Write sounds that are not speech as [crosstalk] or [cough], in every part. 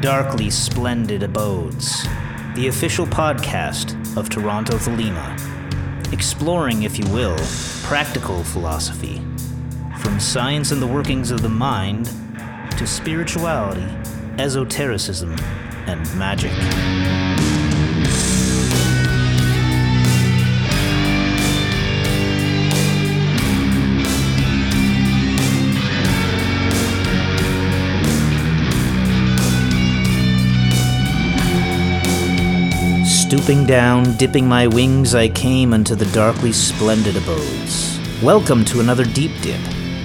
Darkly Splendid Abodes, the official podcast of Toronto Thelema, exploring, if you will, practical philosophy, from science and the workings of the mind to spirituality, esotericism, and magic. Stooping down, dipping my wings, I came unto the darkly splendid abodes. Welcome to another deep dip,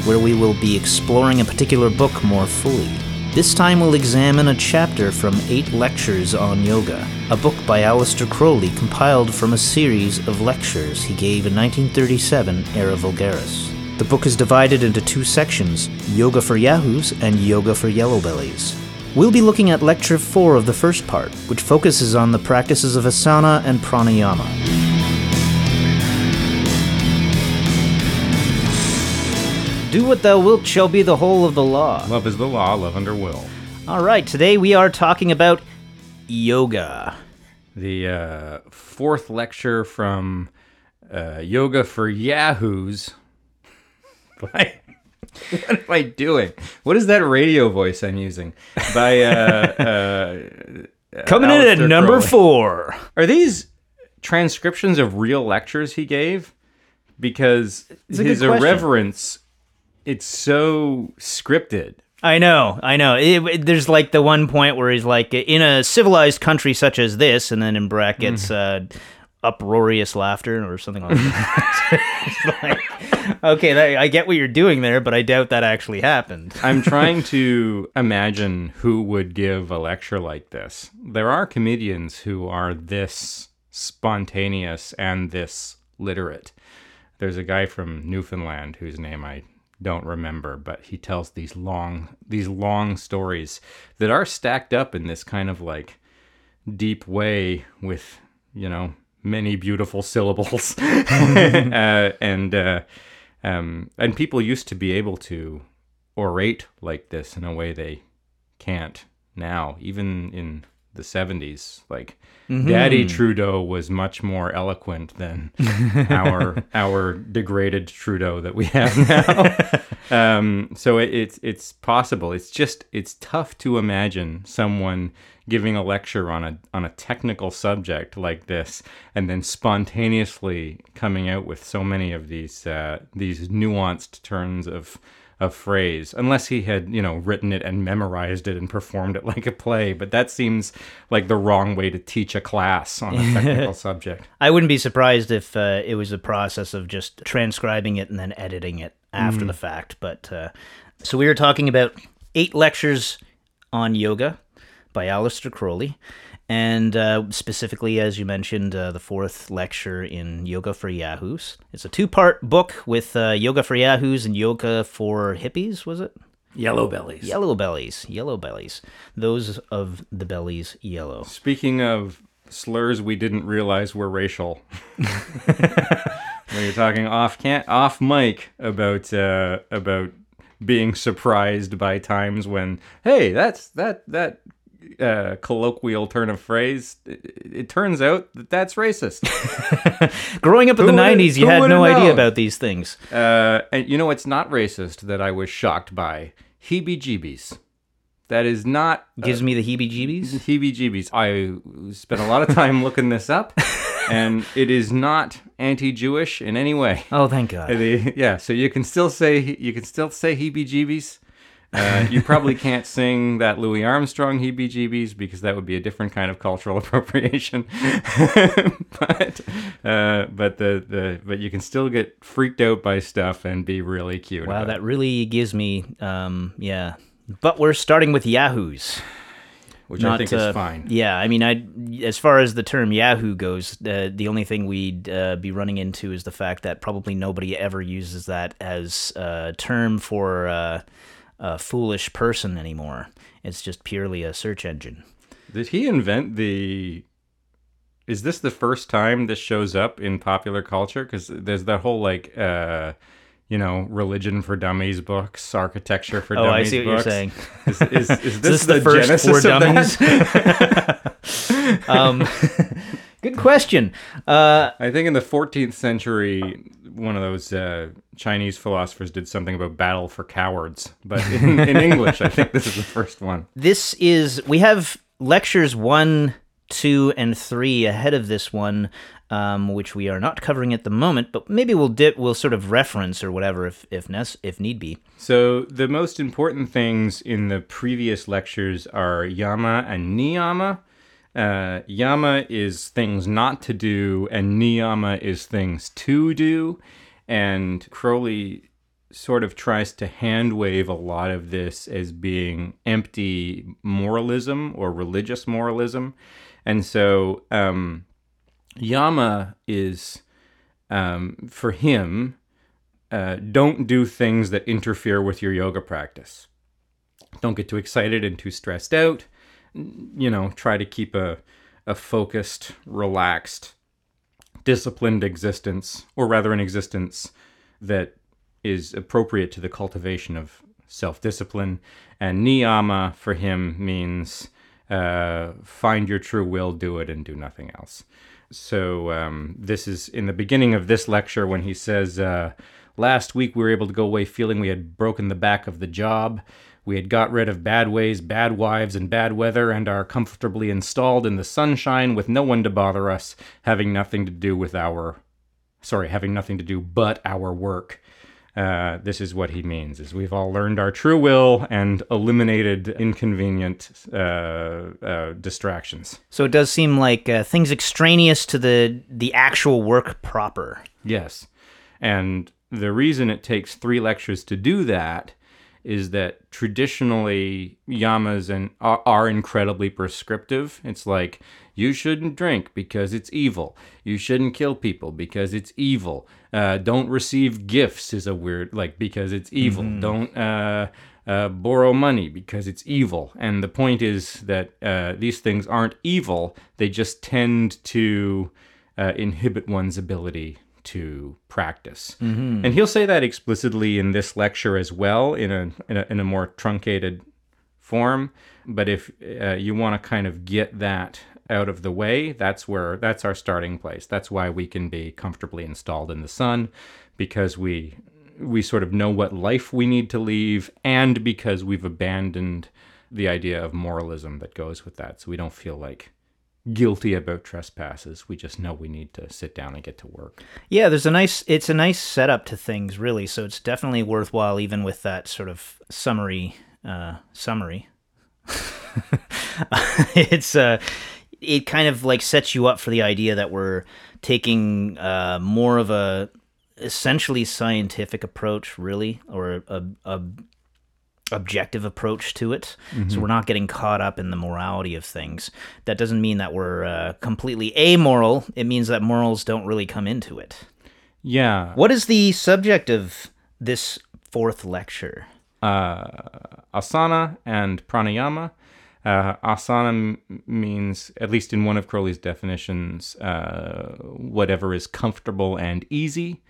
where we will be exploring a particular book more fully. This time we'll examine a chapter from Eight Lectures on Yoga, a book by Aleister Crowley compiled from a series of lectures he gave in 1937 Era Vulgaris. The book is divided into two sections Yoga for Yahoos and Yoga for Yellow Bellies. We'll be looking at Lecture 4 of the first part, which focuses on the practices of asana and pranayama. Do what thou wilt shall be the whole of the law. Love is the law, love under will. All right, today we are talking about yoga. The uh, fourth lecture from uh, Yoga for Yahoos. [laughs] By, [laughs] what am I doing? What is that radio voice I'm using? By uh, uh, Coming in at number Crowley. four. Are these transcriptions of real lectures he gave? Because good his irreverence, it's so scripted. I know, I know. It, it- there's like the one point where he's like, in a civilized country such as this, and then in brackets, uh, uproarious laughter or something like that. [laughs] Like, okay, that, I get what you're doing there, but I doubt that actually happened. [laughs] I'm trying [laughs] to imagine who would give a lecture like this. There are comedians who are this spontaneous and this literate. There's a guy from Newfoundland whose name I don't remember, but he tells these long these long stories that are stacked up in this kind of like deep way with, you know, many beautiful syllables. [laughs] [laughs] uh, and uh, um, and people used to be able to orate like this in a way they can't now, even in the 70s. Like Daddy Trudeau was much more eloquent than [laughs] our our degraded Trudeau that we have now. um, so it, it's it's possible. It's just it's tough to imagine someone giving a lecture on a on a technical subject like this and then spontaneously coming out with so many of these uh, these nuanced turns of of phrase unless he had you know written it and memorized it and performed it [laughs] like a play. But that seems like the wrong way to teach a class on a technical [laughs] subject. I wouldn't be surprised if uh, it was a process of just transcribing it and then editing it after the fact. But uh, so we were talking about eight lectures on yoga by Aleister Crowley, and uh, specifically, as you mentioned, uh, the fourth lecture in Yoga for Yahoos. It's a two-part book with uh, Yoga for Yahoos and Yoga for Hippies. Was it? yellow bellies Yellow bellies, yellow bellies. Those of the bellies yellow. speaking of slurs we didn't realize were racial [laughs] when you're talking off can off mic about uh, about being surprised by times when hey that's that that uh, colloquial turn of phrase it, it turns out that that's racist [laughs] Growing up in the Who would've- '90s, you had no idea known? about these things. Uh, and you know what's not racist that I was shocked by? Heebie-jeebies. That is not Gives me the heebie-jeebies. heebie-jeebies. I spent a lot of time looking this up, [laughs] and it is not anti-Jewish in any way. Oh, thank God. The- yeah, so you can still say you can still say heebie-jeebies. Uh, you probably [laughs] can't sing that Louis Armstrong heebie-jeebies because that would be a different kind of cultural [laughs] appropriation. [laughs] but uh, but the, the but you can still get freaked out by stuff and be really cute. Wow, that really gives me, um, yeah. But we're starting with Yahoos. which I think uh, is fine. Yeah, I mean, I as far as the term Yahoo goes, uh, the only thing we'd uh, be running into is the fact that probably nobody ever uses that as a term for uh, a foolish person anymore. It's just purely a search engine. Did he invent the? Is this the first time this shows up in popular culture? Because there's that whole like uh, you know, religion for dummies books, architecture for Oh, I dummies see what you're saying. [laughs] Is, is, [laughs] is this, this the the, first genesis for of that? dummies? [laughs] um, good question. Uh, I think in the 14th century, one of those uh, Chinese philosophers did something about battle for cowards. But in, in English, I think this is the first one. this is we have lectures one, two, and three ahead of this one, um, which we are not covering at the moment. But maybe we'll dip, we'll sort of reference or whatever if if nec- if need be. So the most important things in the previous lectures are yama and niyama. Uh, yama is things not to do, and niyama is things to do. And Crowley sort of tries to hand wave a lot of this as being empty moralism or religious moralism. And so um, yama is, um, for him, uh, don't do things that interfere with your yoga practice. Don't get too excited and too stressed out. You know, try to keep a, a focused, relaxed, disciplined existence, or rather, an existence that is appropriate to the cultivation of self discipline. And niyama for him means uh, find your true will, do it, and do nothing else. So, um, this is in the beginning of this lecture when he says, uh, Last week we were able to go away feeling we had broken the back of the job. We had got rid of bad ways, bad wives, and bad weather, and are comfortably installed in the sunshine with no one to bother us, having nothing to do with our sorry, having nothing to do but our work. Uh, this is what he means: is we've all learned our true will and eliminated inconvenient uh, uh, distractions. So it does seem like uh, things extraneous to the the actual work proper. Yes, and the reason it takes three lectures to do that is that traditionally yamas and are, are incredibly prescriptive. It's like you shouldn't drink because it's evil. You shouldn't kill people because it's evil. Uh, don't receive gifts is a weird like because it's evil. Don't uh, uh, borrow money because it's evil. And the point is that uh, these things aren't evil. They just tend to uh, inhibit one's ability to practice. And he'll say that explicitly in this lecture as well, in a in a, in a more truncated form. But if uh, you want to kind of get that out of the way, that's where that's our starting place. That's why we can be comfortably installed in the sun, because we we sort of know what life we need to leave, and because we've abandoned the idea of moralism that goes with that. So we don't feel like guilty about trespasses. We just know we need to sit down and get to work. Yeah, there's a nice it's a nice setup to things really, so it's definitely worthwhile even with that sort of summary uh summary. [laughs] it's uh it kind of like sets you up for the idea that we're taking uh more of a essentially scientific approach really or a, a objective approach to it. So we're not getting caught up in the morality of things. That doesn't mean that we're uh, completely amoral. It means that morals don't really come into it. Yeah. What is the subject of this fourth lecture? uh, asana and pranayama. Uh, asana m- means, at least in one of Crowley's definitions, uh, whatever is comfortable and easy.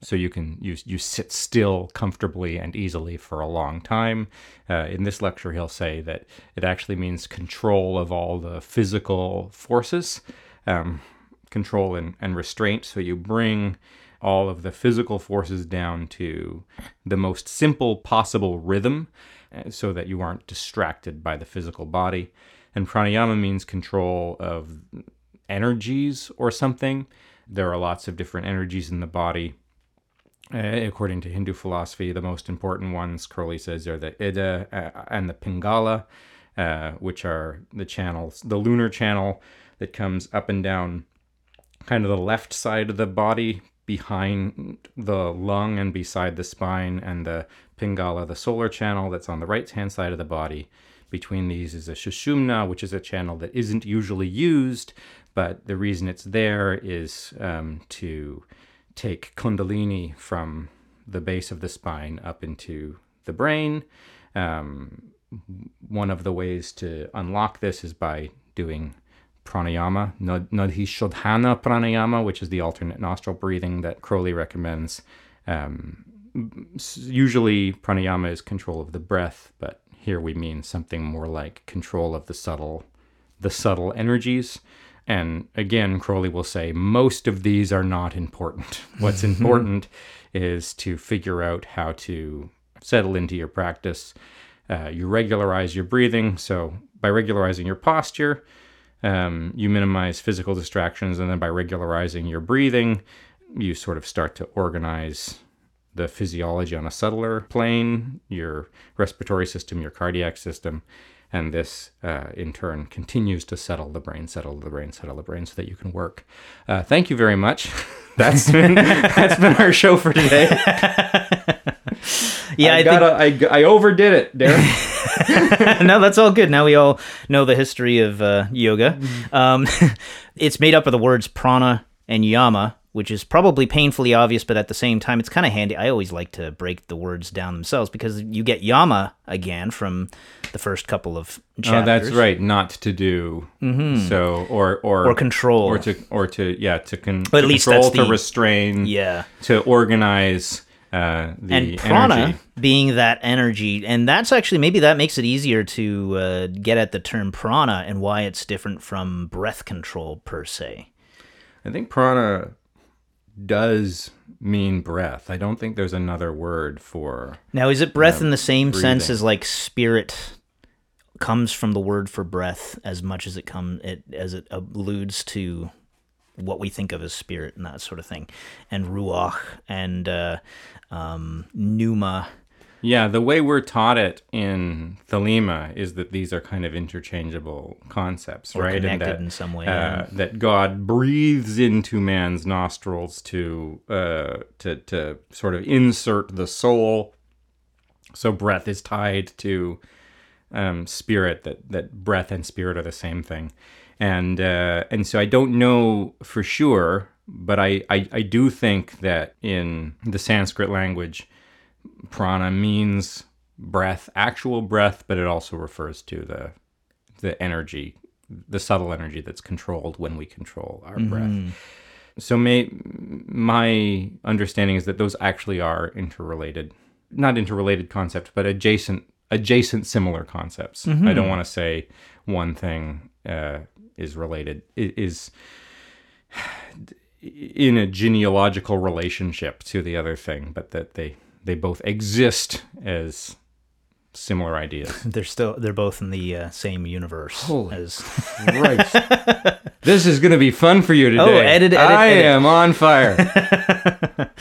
So you can you, you sit still comfortably and easily for a long time. Uh, in this lecture, he'll say that it actually means control of all the physical forces, um, control and, and restraint. So you bring all of the physical forces down to the most simple possible rhythm uh, so that you aren't distracted by the physical body. And pranayama means control of energies or something. There are lots of different energies in the body. Uh, according to Hindu philosophy, the most important ones, Crowley says, are the Ida uh, and the Pingala, uh, which are the channels, the lunar channel that comes up and down kind of the left side of the body behind the lung and beside the spine, and the Pingala, the solar channel that's on the right hand side of the body. Between these is a Sushumna, which is a channel that isn't usually used, but the reason it's there is um, to take Kundalini from the base of the spine up into the brain. Um, one of the ways to unlock this is by doing pranayama, Nad- Nadi Shodhana pranayama, which is the alternate nostril breathing that Crowley recommends. Um, usually pranayama is control of the breath, but here we mean something more like control of the subtle, the subtle energies. And again, Crowley will say most of these are not important. [laughs] What's [laughs] important is to figure out how to settle into your practice. Uh, you regularize your breathing. So by regularizing your posture, um, you minimize physical distractions, and then by regularizing your breathing, you sort of start to organize the physiology on a subtler plane, your respiratory system, your cardiac system, and this uh, in turn continues to settle the brain, settle the brain, settle the brain, so that you can work. Uh, thank you very much. [laughs] That's been [laughs] that's been our show for today. [laughs] Yeah, I, I, got I, I overdid it, Darren. think no, that's all good. Now we all know the history of uh, yoga. Um, it's made up of the words prana and yama, which is probably painfully obvious, but at the same time, it's kind of handy. I always like to break the words down themselves because you get yama again from the first couple of chapters. Oh, that's right. Not to do. So or or Or control. or to or to yeah to, con- But at to least control to the- restrain Yeah. to organize uh, the and prana energy. being that energy and that's actually maybe that makes it easier to uh, get at the term prana and why it's different from breath control per se I think prana does mean breath. I don't think there's another word for. now is it breath in the same sense as like spirit comes from the word for breath as much as it come it as it alludes to what we think of as spirit and that sort of thing and ruach and uh, um, pneuma Yeah, the way we're taught it in Thelema is that these are kind of interchangeable concepts, Or right? connected that, in some way, Uh, yeah. That God breathes into man's nostrils to uh, to to sort of insert the soul. So breath is tied to um, spirit. That that breath and spirit are the same thing, and uh, and so I don't know for sure, but I, I I do think that in the Sanskrit language prana means breath, actual breath, but it also refers to the the energy, the subtle energy that's controlled when we control our breath. So may, my understanding is that those actually are interrelated, not interrelated concepts, but adjacent adjacent similar concepts. I don't want to say one thing uh, is related is [sighs] in a genealogical relationship to the other thing, but that they they both exist as similar ideas. [laughs] they're still they're both in the uh, same universe Holy as right. [laughs] this is going to be fun for you today. Oh, edit, edit, I edit. am on fire. [laughs]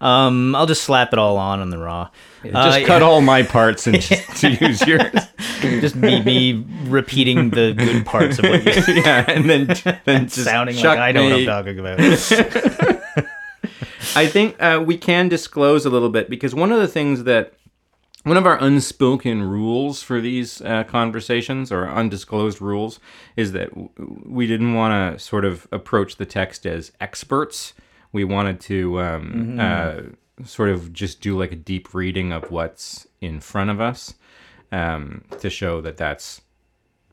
Um, I'll just slap it all on on the raw. Just Uh, cut all my parts and just to use yours. just me, me repeating the good parts of what you're yeah, and then then just sounding like I know what I'm talking about. I think uh, we can disclose a little bit because one of the things that one of our unspoken rules for these uh, conversations or undisclosed rules is that w- we didn't want to sort of approach the text as experts. We wanted to um, uh, sort of just do like a deep reading of what's in front of us um, to show that that's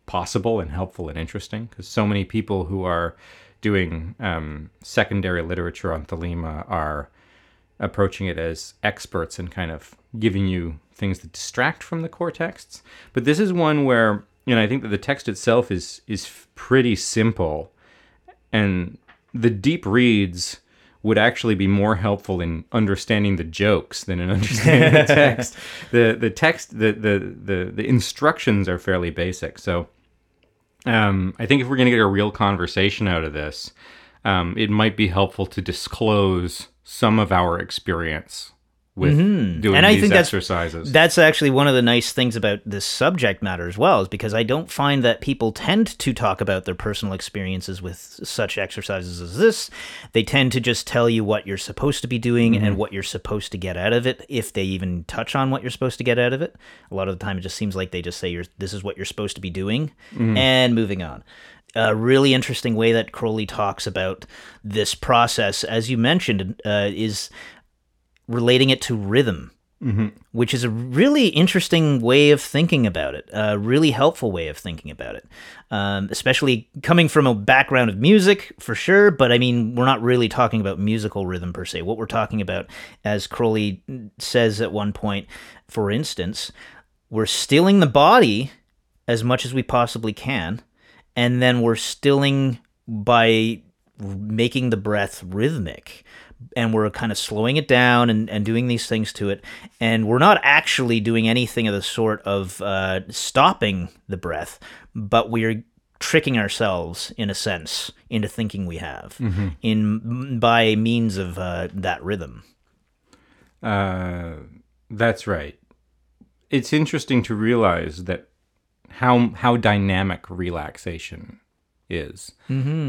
possible and helpful and interesting because so many people who are doing um, secondary literature on Thelema are approaching it as experts and kind of giving you things that distract from the core texts. But this is one where you know I think that the text itself is is pretty simple, and the deep reads would actually be more helpful in understanding the jokes than in [laughs] understanding the text. [laughs] The the text the, the the the instructions are fairly basic. So um, I think if we're going to get a real conversation out of this, um, it might be helpful to disclose some of our experience with Mm-hmm. And I these think that's- exercises. That's actually one of the nice things about this subject matter as well, is because I don't find that people tend to talk about their personal experiences with such exercises as this. They tend to just tell you what you're supposed to be doing and what you're supposed to get out of it, if they even touch on what you're supposed to get out of it. A lot of the time, it just seems like they just say, you're, This is what you're supposed to be doing, and moving on. A really interesting way that Crowley talks about this process, as you mentioned, uh, is relating it to rhythm which is a really interesting way of thinking about it, a really helpful way of thinking about it. Um, especially coming from a background of music, for sure, but I mean, we're not really talking about musical rhythm per se. What we're talking about, as Crowley says at one point, for instance, we're stealing the body as much as we possibly can, and then we're stilling by making the breath rhythmic and we're kind of slowing it down and, and doing these things to it. And we're not actually doing anything of the sort of uh, stopping the breath, but we're tricking ourselves in a sense into thinking we have in by means of uh, that rhythm. Uh, that's right. It's interesting to realize that how how dynamic relaxation is.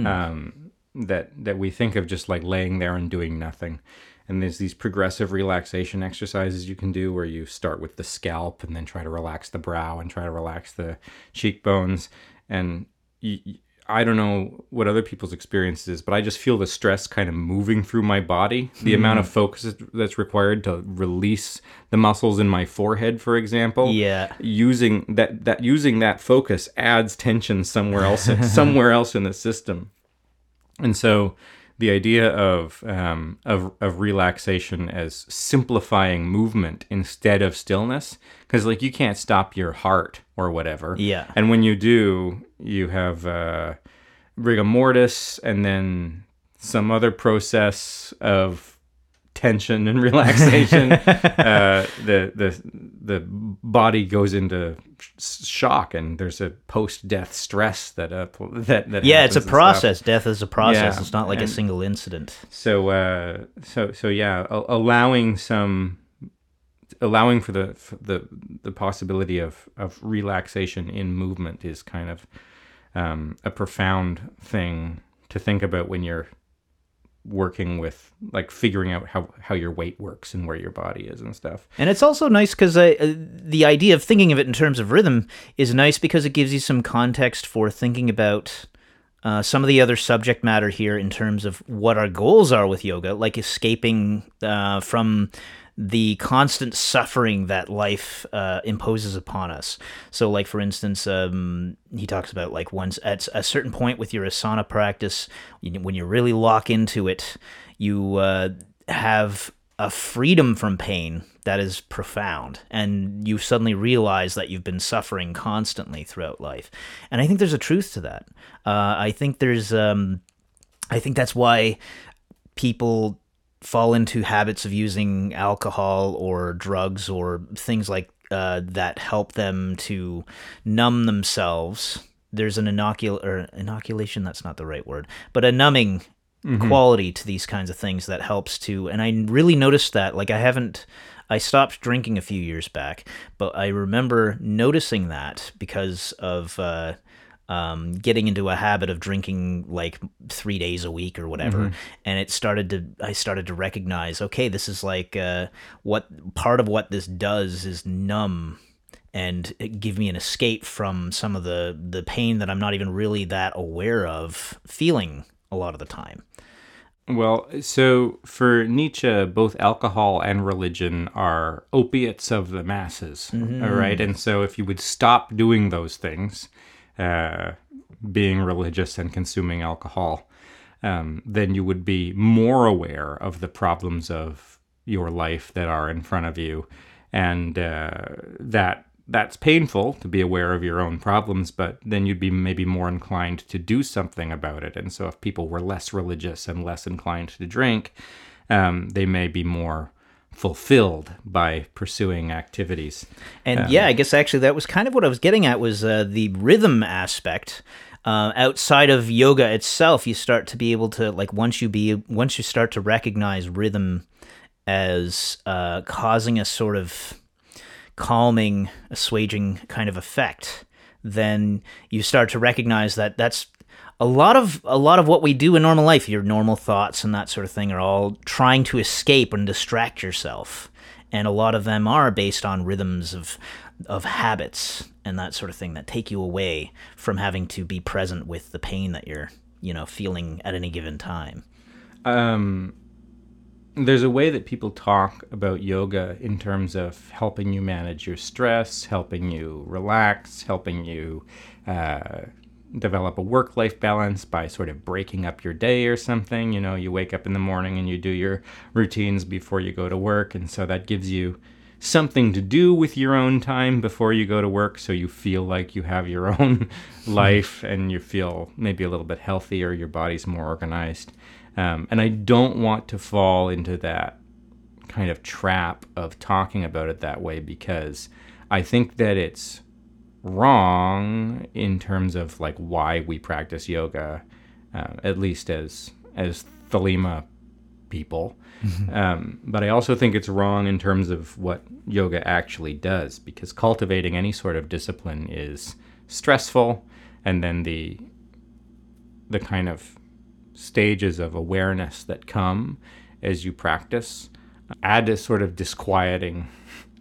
Um, that that we think of just like laying there and doing nothing. And there's these progressive relaxation exercises you can do where you start with the scalp and then try to relax the brow and try to relax the cheekbones. And I don't know what other people's experience is, but I just feel the stress kind of moving through my body. The amount of mm. focus that's required to release the muscles in my forehead, for example Yeah. using that that using that focus adds tension somewhere else somewhere else in the system and so the idea of um, of of relaxation as simplifying movement instead of stillness because like you can't stop your heart or whatever Yeah. and when you do you have uh, rigor mortis and then some other process of tension and [laughs] relaxation [laughs] uh, the the the body goes into sh- shock and there's a post death stress that uh, that that Yeah, it's a and stuff. process. Death is a process. Yeah, It's not like a single incident. So uh, so so yeah, a- allowing some allowing for the for the the possibility of of relaxation in movement is kind of um, a profound thing to think about when you're working with like figuring out how how your weight works and where your body is and stuff. And it's also nice because uh, the idea of thinking of it in terms of rhythm is nice because it gives you some context for thinking about uh, some of the other subject matter here in terms of what our goals are with yoga, like escaping uh, from the constant suffering that life uh, imposes upon us. So, like for instance, um, he talks about like once at a certain point with your asana practice, when you really lock into it, you uh, have a freedom from pain that is profound. And you suddenly realize that you've been suffering constantly throughout life. And i think there's a truth to that. Uh, i think there's um, i think that's why people fall into habits of using alcohol or drugs or things like uh, that help them to numb themselves. There's an inocul or inoculation that's not the right word but a numbing quality to these kinds of things that helps to and i really noticed that like i haven't i stopped drinking a few years back but i remember noticing that because of uh um, getting into a habit of drinking like three days a week or whatever, and it started to. I started to recognize, okay, this is like uh, what part of what this does is numb and give me an escape from some of the the pain that I'm not even really that aware of feeling a lot of the time. Well, so for Nietzsche, both alcohol and religion are opiates of the masses, all right? And so if you would stop doing those things, uh, being religious and consuming alcohol, um, then you would be more aware of the problems of your life that are in front of you, and uh, that that's painful to be aware of your own problems, but then you'd be maybe more inclined to do something about it. And so, if people were less religious and less inclined to drink, um, they may be more fulfilled by pursuing activities. And yeah, I guess actually that was kind of what I was getting at was uh, the rhythm aspect. Uh, outside of yoga itself, you start to be able to like once you be once you start to recognize rhythm as uh, causing a sort of calming, assuaging kind of effect, then you start to recognize that that's a lot of a lot of what we do in normal life. Your normal thoughts and that sort of thing are all trying to escape and distract yourself, and a lot of them are based on rhythms of of habits and that sort of thing that take you away from having to be present with the pain that you're you know feeling at any given time. Um, there's a way that people talk about yoga in terms of helping you manage your stress, helping you relax, helping you uh, develop a work life balance by sort of breaking up your day or something. You know, you wake up in the morning and you do your routines before you go to work. And so that gives you something to do with your own time before you go to work so you feel like you have your [laughs] own life and you feel maybe a little bit healthier, your body's more organized. Um, and I don't want to fall into that kind of trap of talking about it that way because I think that it's wrong in terms of like why we practice yoga, uh, at least as as Thelema people. Mm-hmm. Um, but I also think it's wrong in terms of what yoga actually does, because cultivating any sort of discipline is stressful, and then the the kind of stages of awareness that come as you practice add a sort of disquieting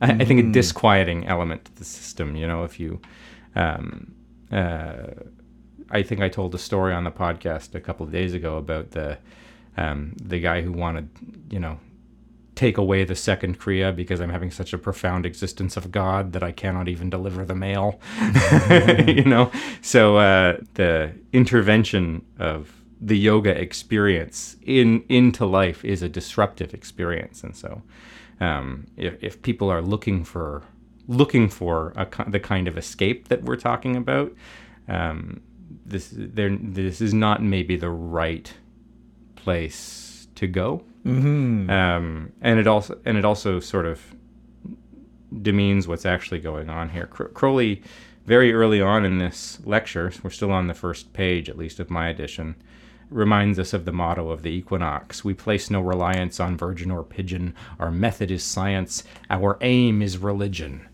I, I think a mm. disquieting element to the system. You know, if you, um, uh, I think I told a story on the podcast a couple of days ago about the um, the guy who wanted, you know, take away the second kriya because I'm having such a profound existence of God that I cannot even deliver the mail. [laughs] you know, so uh, the intervention of the yoga experience in into life is a disruptive experience, and so um, if, if people are looking for looking for a, the kind of escape that we're talking about, um, this this is not maybe the right place to go. Mm-hmm. Um, and it also and it also sort of demeans what's actually going on here. Crowley, very early on in this lecture, we're still on the first page, at least of my edition reminds us of the motto of the equinox We place no reliance on virgin or pigeon. Our method is science. Our aim is religion.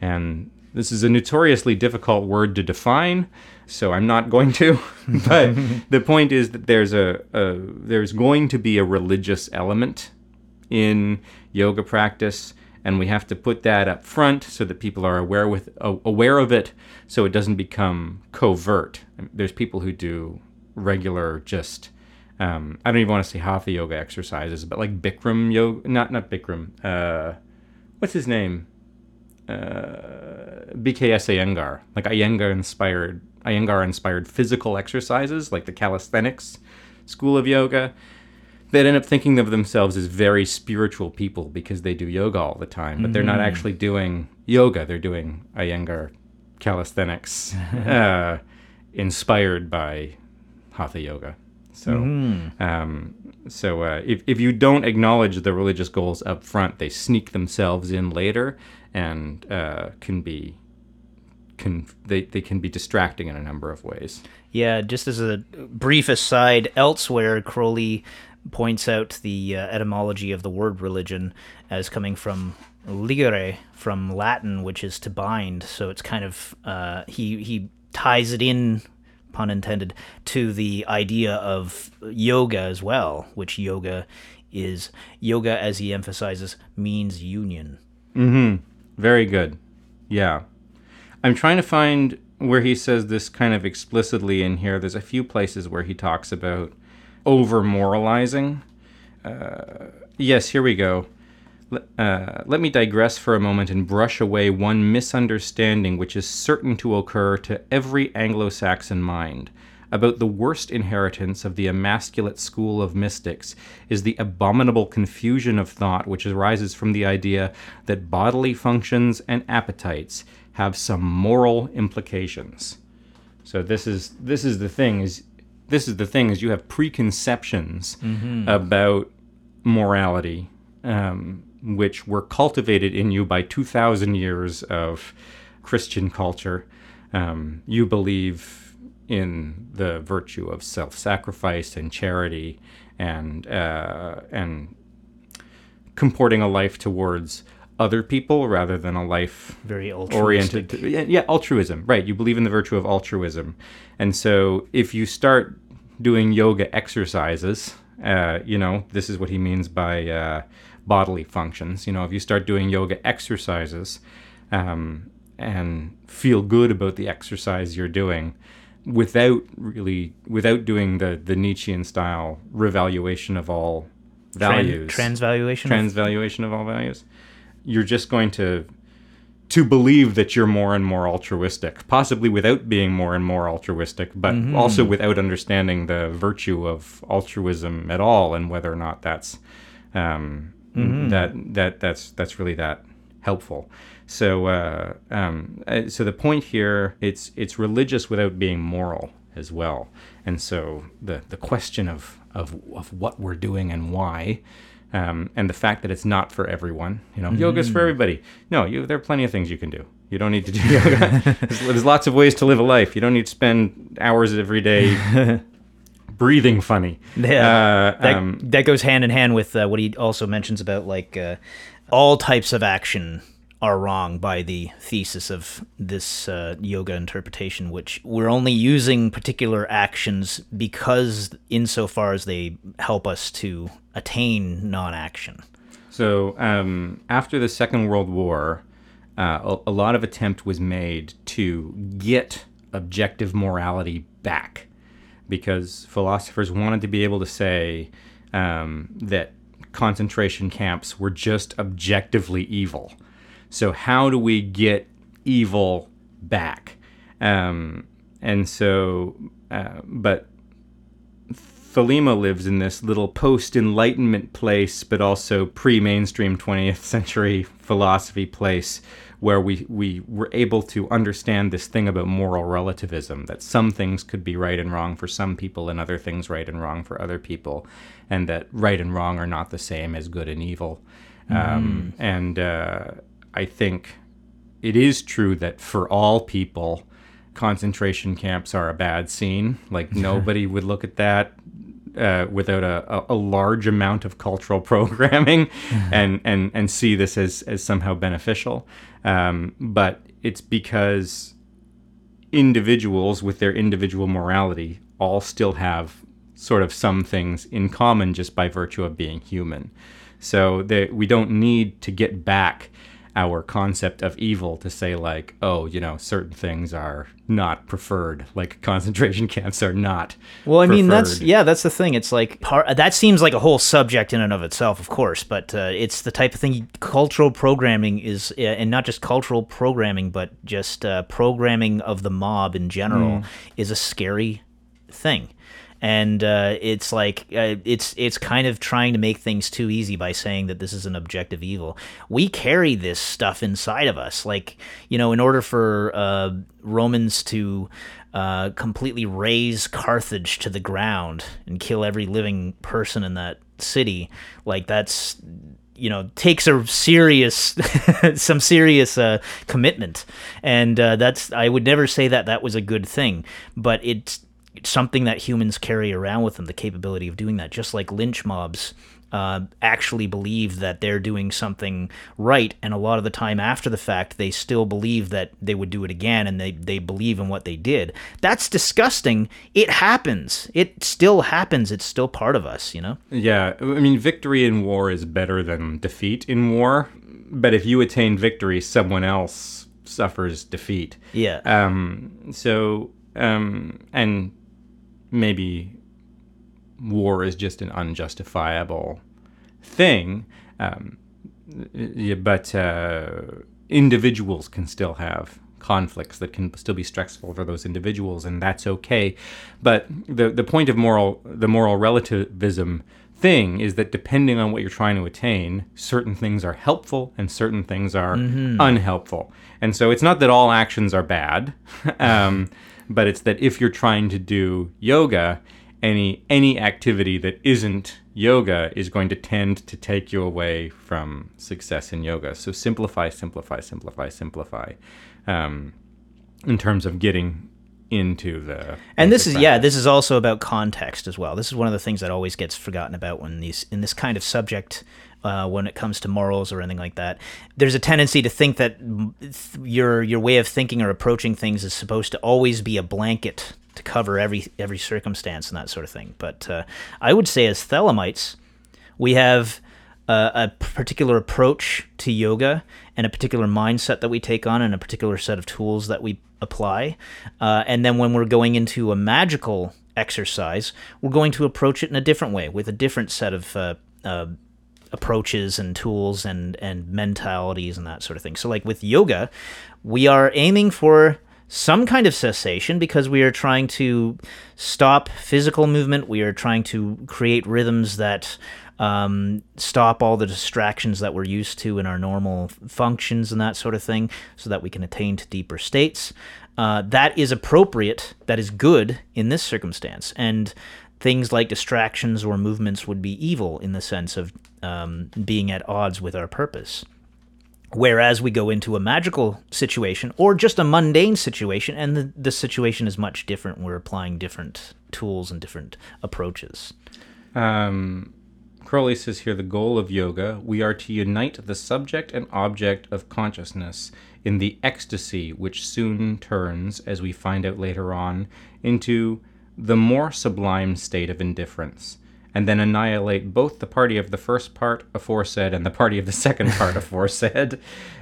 And this is a notoriously difficult word to define, so I'm not going to. [laughs] but [laughs] the point is that there's a, a there's going to be a religious element in yoga practice and we have to put that up front so that people are aware with aware of it so it doesn't become covert there's people who do regular just um, I don't even want to say hatha yoga exercises, but like Bikram yoga, not not Bikram. Uh, what's his name? Uh, BKS Iyengar, like Iyengar inspired Iyengar inspired physical exercises, like the calisthenics school of yoga. That end up thinking of themselves as very spiritual people because they do yoga all the time, but they're not mm. actually doing yoga. They're doing Iyengar calisthenics, [laughs] uh, inspired by hatha yoga. So, mm-hmm. um, so uh, if if you don't acknowledge the religious goals up front, they sneak themselves in later and uh, can be can they, they can be distracting in a number of ways. Yeah, just as a brief aside, elsewhere Crowley points out the uh, etymology of the word religion as coming from ligere, from Latin, which is to bind. So it's kind of uh, he he ties it in pun intended, to the idea of yoga as well, which yoga is yoga, as he emphasizes, means union. Mm-hmm. Very good. Yeah. I'm trying to find where he says this kind of explicitly in here. There's a few places where he talks about over moralizing. Uh, yes, here we go. Uh, let me digress for a moment and brush away one misunderstanding which is certain to occur to every Anglo Saxon mind. About the worst inheritance of the emasculate school of mystics is the abominable confusion of thought which arises from the idea that bodily functions and appetites have some moral implications. So this is this is the thing is this is the thing is you have preconceptions mm-hmm. about morality um, which were cultivated in you by 2,000 years of Christian culture. Um, you believe in the virtue of self sacrifice and charity and, uh, and comporting a life towards other people rather than a life very oriented to, yeah altruism. Right you believe in the virtue of altruism. And so if you start doing yoga exercises uh, you know this is what he means by uh, bodily functions. You know, if you start doing yoga exercises um, and feel good about the exercise you're doing without really, without doing the, the Nietzschean style revaluation of all values, transvaluation. transvaluation of all values. You're just going to to believe that you're more and more altruistic, possibly without being more and more altruistic, but also without understanding the virtue of altruism at all, and whether or not that's um, that that that's that's really that helpful. So uh, um, uh, so the point here it's it's religious without being moral as well, and so the the question of of of what we're doing and why. Um, and the fact that it's not for everyone, you know, yoga's for everybody. No, you, there are plenty of things you can do. You don't need to do [laughs] yoga. there's, there's lots of ways to live a life. You don't need to spend hours every day [laughs] breathing funny. Yeah, Uh, that, um, that goes hand in hand with uh, what he also mentions about like uh, all types of action are wrong by the thesis of this uh, yoga interpretation, which we're only using particular actions because, insofar as they help us to attain non-action. So um, after the Second World War, uh, a, a lot of attempt was made to get objective morality back, because philosophers wanted to be able to say um, that concentration camps were just objectively evil. So how do we get evil back? Um, and so, uh, but Thelema lives in this little post Enlightenment place, but also pre mainstream 20th century philosophy place where we, we were able to understand this thing about moral relativism that some things could be right and wrong for some people and other things right and wrong for other people, and that right and wrong are not the same as good and evil. Um, and uh, I think it is true that for all people, concentration camps are a bad scene. Like [laughs] nobody would look at that uh, without a, a, large amount of cultural [laughs] programming and, and, and see this as, as somehow beneficial. Um, but it's because individuals with their individual morality all still have sort of some things in common just by virtue of being human. So that we don't need to get back our concept of evil to say like, oh, you know, certain things are not preferred, like [laughs] concentration camps are not. Well, I mean, that's yeah, that's the thing. It's like that seems like a whole subject in and of itself, of course, but uh, it's the type of thing. Cultural programming is, uh, and not just cultural programming, but just uh, programming of the mob in general, is a scary thing. And uh, it's like uh, it's it's kind of trying to make things too easy by saying that this is an objective evil. We carry this stuff inside of us, like you know, in order for uh, Romans to uh, completely raze Carthage to the ground and kill every living person in that city, like that's you know takes a serious [laughs] some serious uh, commitment and uh, that's i would never say that that was a good thing but it's it's something that humans carry around with them the capability of doing that. Just like lynch mobs uh, actually believe that they're doing something right and a lot of the time after the fact they still believe that they would do it again and they, they believe in what they did. That's disgusting. It happens. It still happens. It's still part of us you know? Yeah, I mean, victory in war is better than defeat in war. But if you attain victory, someone else suffers defeat. yeah. Um, so, um, and maybe war is just an unjustifiable thing. Um, but uh, individuals can still have conflicts that can still be stressful for those individuals, and that's okay. But the the point of moral the moral relativism thing is that depending on what you're trying to attain, certain things are helpful and certain things are unhelpful. And so it's not that all actions are bad, [laughs] um, but it's that if you're trying to do yoga, any any activity that isn't yoga is going to tend to take you away from success in yoga. So simplify, simplify, simplify, simplify, um, in terms of getting into the and this is yeah this is also about context as well this is one of the things that always gets forgotten about when these in this kind of subject uh, when it comes to morals or anything like that there's a tendency to think that your your way of thinking or approaching things is supposed to always be a blanket to cover every every circumstance and that sort of thing but uh, i would say as thelemites we have uh, a particular approach to yoga and a particular mindset that we take on and a particular set of tools that we apply. Uh, and then when we're going into a magical exercise, we're going to approach it in a different way with a different set of uh, uh, approaches and tools and and mentalities and that sort of thing. So like with yoga, we are aiming for some kind of cessation because we are trying to stop physical movement. We are trying to create rhythms that um, stop all the distractions that we're used to in our normal functions and that sort of thing so that we can attain to deeper states. Uh, that is appropriate, that is good in this circumstance. And things like distractions or movements would be evil in the sense of um, being at odds with our purpose. Whereas we go into a magical situation or just a mundane situation, and the, the situation is much different. We're applying different tools and different approaches. Um, Crowley says here the goal of yoga we are to unite the subject and object of consciousness in the ecstasy which soon turns, as we find out later on, into the more sublime state of indifference and then annihilate both the party of the first part aforesaid and the party of the second part [laughs] aforesaid.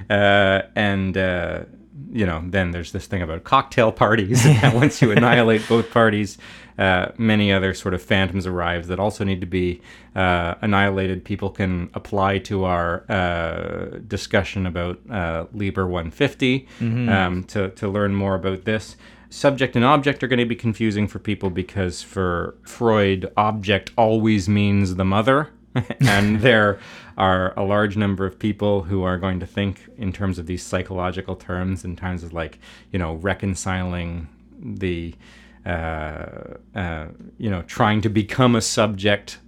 Uh, and, uh, you know, then there's this thing about cocktail parties. and [laughs] [laughs] once you annihilate both parties, uh, many other sort of phantoms arrive that also need to be uh, annihilated. People can apply to our uh, discussion about uh, Liber 150 mm-hmm. um, to, to learn more about this subject and object are going to be confusing for people because for Freud, object always means the mother. [laughs] and there are a large number of people who are going to think in terms of these psychological terms, in terms of like, you know, reconciling the, uh, uh, you know, trying to become a subject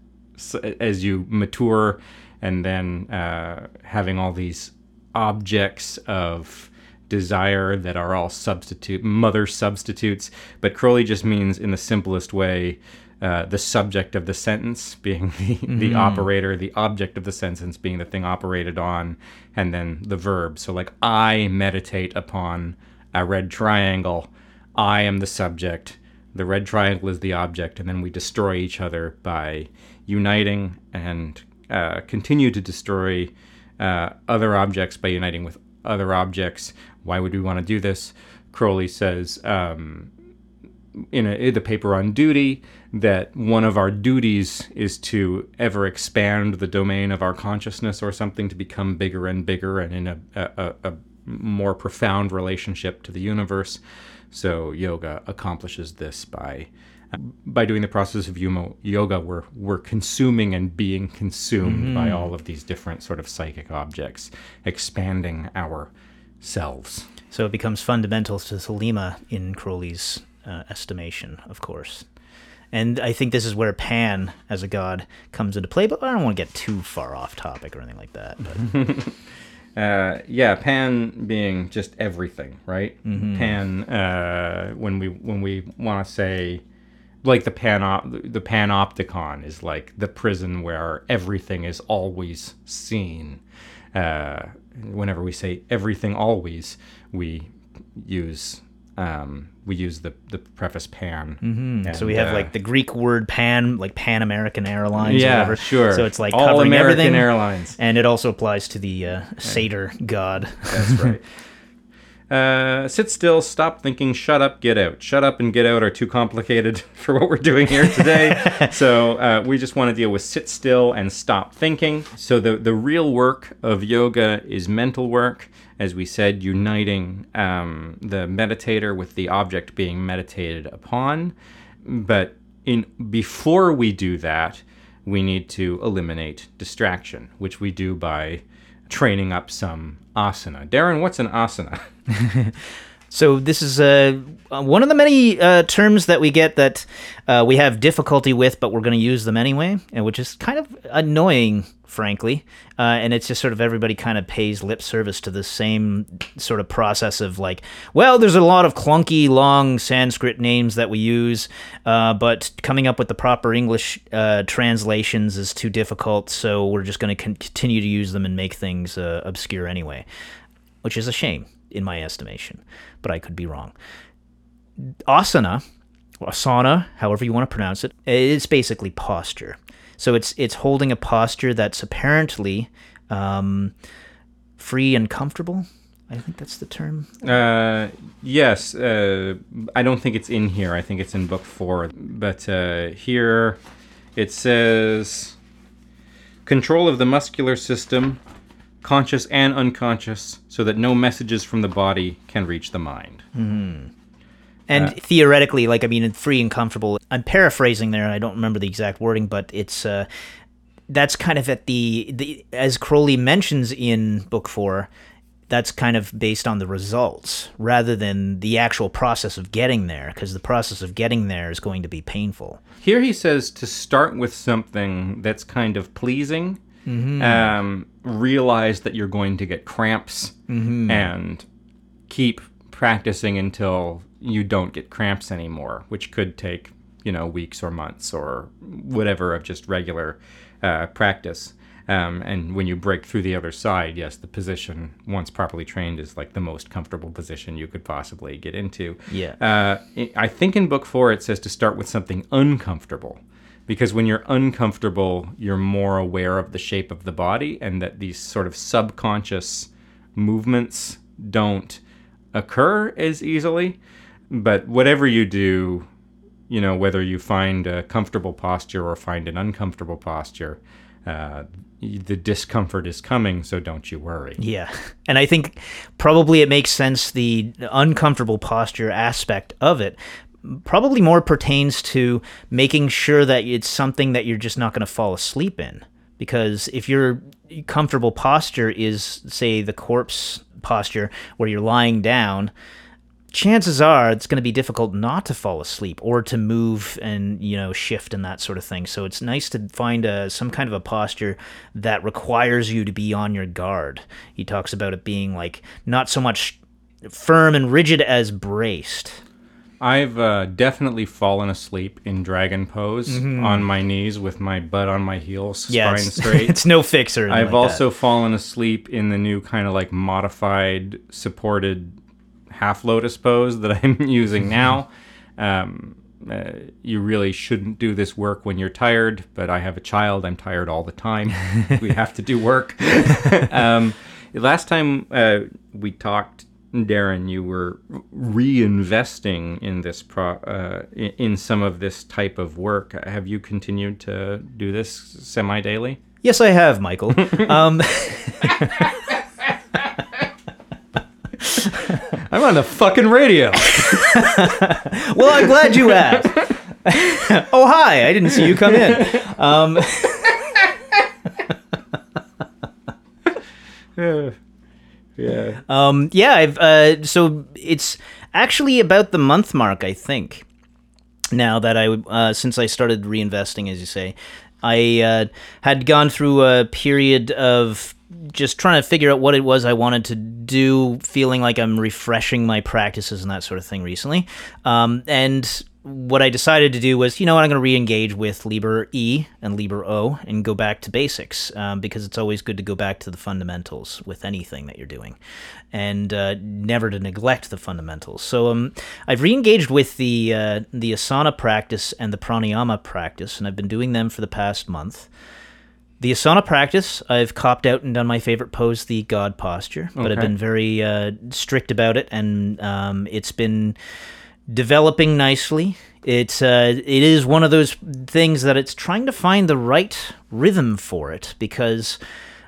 as you mature, and then uh, having all these objects of desire that are all substitute mother substitutes but crowley just means in the simplest way uh, the subject of the sentence being [laughs] the, mm-hmm. the operator the object of the sentence being the thing operated on and then the verb so like i meditate upon a red triangle i am the subject the red triangle is the object and then we destroy each other by uniting and uh, continue to destroy uh, other objects by uniting with other objects. Why would we want to do this? Crowley says um, in, a, in the paper on duty that one of our duties is to ever expand the domain of our consciousness or something to become bigger and bigger and in a, a, a more profound relationship to the universe. So yoga accomplishes this by by doing the process of yoga, we're we're consuming and being consumed mm-hmm. by all of these different sort of psychic objects, expanding ourselves. So it becomes fundamental to Thelema in Crowley's uh, estimation, of course. And I think this is where Pan as a god comes into play, but I don't want to get too far off topic or anything like that. [laughs] uh, yeah, Pan being just everything, right? Mm-hmm. Pan, uh, when we when we want to say like the panop the panopticon is like the prison where everything is always seen uh, whenever we say everything always we use um, we use the, the preface pan. Mm-hmm. And, so we have uh, like the Greek word pan, like Pan American Airlines. Yeah, whatever. sure. So it's like all covering American everything. Airlines, and it also applies to the uh, satyr god. That's right. [laughs] Uh, sit still, stop thinking, shut up, get out. Shut up and get out are too complicated [laughs] for what we're doing here today. [laughs] so uh, we just want to deal with sit still and stop thinking. So the, the real work of yoga is mental work. As we said, uniting um, the meditator with the object being meditated upon. But in before we do that, we need to eliminate distraction, which we do by training up some asana. Darren, what's an asana? [laughs] so this is uh, one of the many uh, terms that we get that uh, we have difficulty with, but we're going to use them anyway, and which is kind of annoying, frankly. Uh, and it's just sort of everybody kind of pays lip service to the same sort of process of like, well, there's a lot of clunky, long Sanskrit names that we use, uh, but coming up with the proper English uh, translations is too difficult, so we're just going to con- continue to use them and make things obscure anyway which is a shame in my estimation, but I could be wrong. Asana, asana, however you want to pronounce it, it's basically posture. So it's it's holding a posture that's apparently um, free and comfortable. I think that's the term. Uh, yes, uh, I don't think it's in here. I think it's in book four. But uh, here it says control of the muscular system, conscious and unconscious, so that no messages from the body can reach the mind. And theoretically, like I mean, free and comfortable. I'm paraphrasing there. I don't remember the exact wording, but it's uh, that's kind of at the the as Crowley mentions in book four. That's kind of based on the results rather than the actual process of getting there, because the process of getting there is going to be painful. Here he says to start with something that's kind of pleasing. Um, realize that you're going to get cramps and keep practicing until you don't get cramps anymore, which could take, you know, weeks or months or whatever of just regular uh, practice. Um, and when you break through the other side, yes, the position, once properly trained, is like the most comfortable position you could possibly get into. Yeah. Uh, I- I think in book four it says to start with something uncomfortable. Because when you're uncomfortable, you're more aware of the shape of the body and that these sort of subconscious movements don't occur as easily. But whatever you do, you know, whether you find a comfortable posture or find an uncomfortable posture, uh, the discomfort is coming, so don't you worry. Yeah. [laughs] And I think probably it makes sense the uncomfortable posture aspect of it probably more pertains to making sure that it's something that you're just not going to fall asleep in. Because if your comfortable posture is, say, the corpse posture where you're lying down, chances are it's going to be difficult not to fall asleep or to move and you know shift and that sort of thing. So it's nice to find a, some kind of a posture that requires you to be on your guard. He talks about it being like not so much firm and rigid as braced. I've uh, definitely fallen asleep in dragon pose on my knees with my butt on my heels, yeah spine it's, [laughs] straight. it's no fixer I've also fallen asleep in the new kind of like modified supported half lotus pose that [laughs] I'm using now. Um, uh, you really shouldn't do this work when you're tired, but I have a child. I'm tired all the time. we [laughs] have to do work. [laughs] um, last time uh, we talked, Darren, you were reinvesting in this pro uh, in, some of this type of work. Have you continued to do this semi daily? yes i have michael um, I'm on the fucking radio. [laughs] well i'm glad you asked [laughs] oh hi i didn't see you come in um, [laughs] yeah. Um, yeah, I've uh, so it's actually about the month mark, I think. Now that I uh, since I started reinvesting, as you say, I uh, had gone through a period of just trying to figure out what it was I wanted to do, feeling like I'm refreshing my practices and that sort of thing recently. Um, and what I decided to do was, you know what, I'm going to re-engage with Liber E and Liber O and go back to basics um, because it's always good to go back to the fundamentals with anything that you're doing, and uh, never to neglect the fundamentals. So um, I've re-engaged with the uh, the asana practice and the pranayama practice, and I've been doing them for the past month. The asana practice, I've copped out and done my favorite pose, the God posture, but I've been very uh, strict about it, and um, it's been developing nicely. It's uh, it is one of those things that it's trying to find the right rhythm for it because,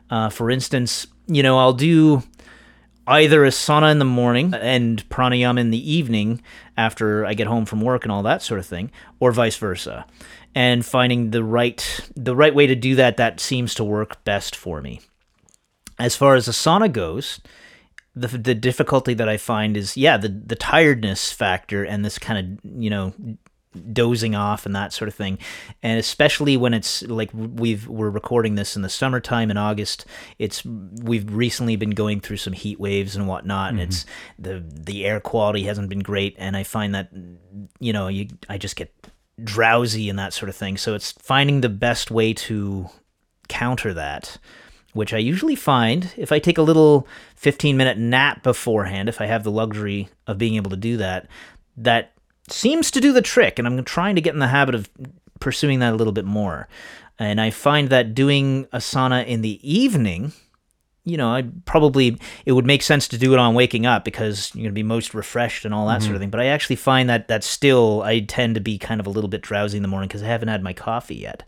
uh, for instance, you know, I'll do either asana in the morning and pranayama in the evening after I get home from work and all that sort of thing, or vice versa. And finding the right the right way to do that that seems to work best for me. As far as asana goes, the the difficulty that I find is yeah the the tiredness factor and this kind of you know dozing off and that sort of thing and especially when it's like we've we're recording this in the summertime in august it's we've recently been going through some heat waves and whatnot and mm-hmm. it's the the air quality hasn't been great and i find that you know you i just get drowsy and that sort of thing so it's finding the best way to counter that which I usually find if I take a little 15 minute nap beforehand, if I have the luxury of being able to do that, that seems to do the trick. And I'm trying to get in the habit of pursuing that a little bit more. And I find that doing asana in the evening, you know, I probably it would make sense to do it on waking up because you're gonna be most refreshed and all that sort of mm-hmm. thing. But I actually find that that still I tend to be kind of a little bit drowsy in the morning because I haven't had my coffee yet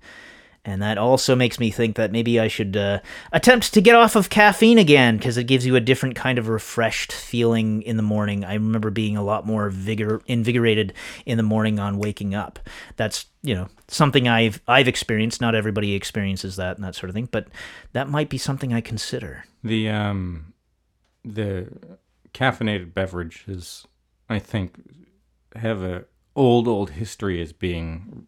And that also makes me think that maybe I should uh, attempt to get off of caffeine again because it gives you a different kind of refreshed feeling in the morning. I remember being a lot more vigor invigorated in the morning on waking up. That's you know something I've I've experienced. Not everybody experiences that and that sort of thing, but that might be something I consider. The um, the caffeinated beverages, I think, have a old old history as being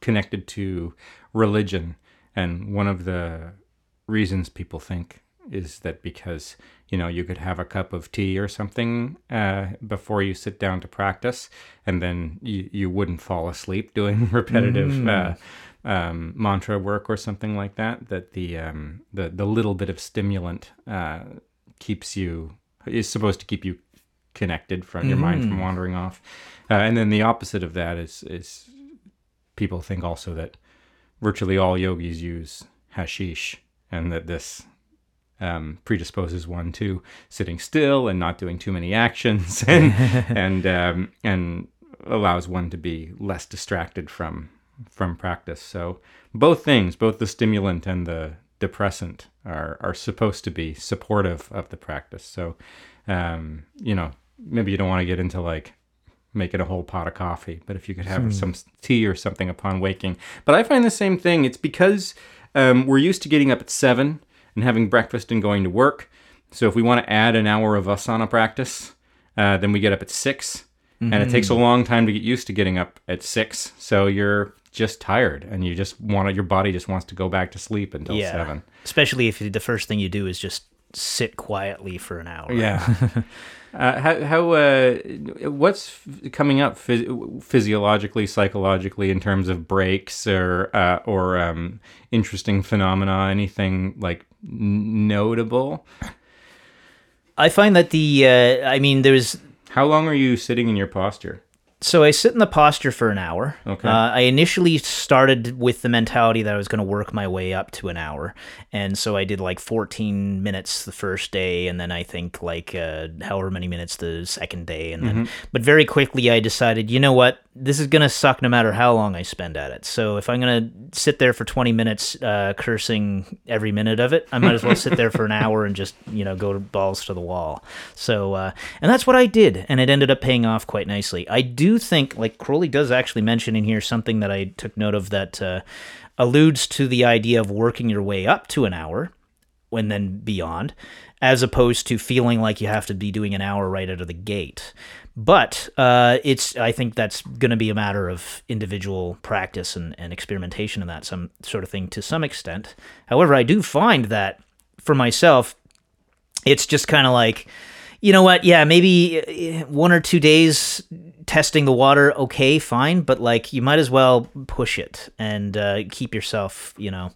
connected to religion, and one of the reasons people think is that because you know you could have a cup of tea or something uh, before you sit down to practice, and then you, you wouldn't fall asleep doing [laughs] repetitive. Uh, um, mantra work or something like that. That the um, the the little bit of stimulant uh, keeps you is supposed to keep you connected from your mind from wandering off. Uh, and then the opposite of that is is people think also that virtually all yogis use hashish, and that this um, predisposes one to sitting still and not doing too many actions, [laughs] and [laughs] and um, and allows one to be less distracted from from practice. So both things, both the stimulant and the depressant, are are supposed to be supportive of the practice. So um, you know, maybe you don't want to get into like making a whole pot of coffee, but if you could have some tea or something upon waking. But I find the same thing. It's because um, we're used to getting up at seven and having breakfast and going to work. So if we want to add an hour of asana practice, uh, then we get up at 6 and it takes a long time to get used to getting up at six. So you're just tired, and you just want to, your body just wants to go back to sleep until Yeah, seven. especially if the first thing you do is just sit quietly for an hour. Yeah. [laughs] uh, how how uh, what's f- coming up phys- physiologically, psychologically in terms of breaks or uh, or um, interesting phenomena? Anything like n- notable? I find that the uh, I mean there's How long are you sitting in your posture? So I sit in the posture for an hour. Okay. Uh, I initially started with the mentality that I was going to work my way up to an hour, and so I did like 14 minutes the first day, and then I think like uh, however many minutes the second day, and then but very quickly I decided, you know what, this is to suck no matter how long I spend at it. So if I'm to sit there for 20 minutes uh, cursing every minute of it, I might as well sit there for an hour and just you know go balls to the wall. So uh, and that's what I did, and it ended up paying off quite nicely. I do think like Crowley does actually mention in here something that I took note of that uh, alludes to the idea of working your way up to an hour and then beyond, as opposed to feeling like you have to be doing an hour right out of the gate. But uh, it's I think that's going to be a matter of individual practice and, and experimentation and that some sort of thing to some extent. However, I do find that for myself, it's just kind of like you know what yeah maybe uh, one or two days testing the water okay fine but like you might as well push it and uh, keep yourself you know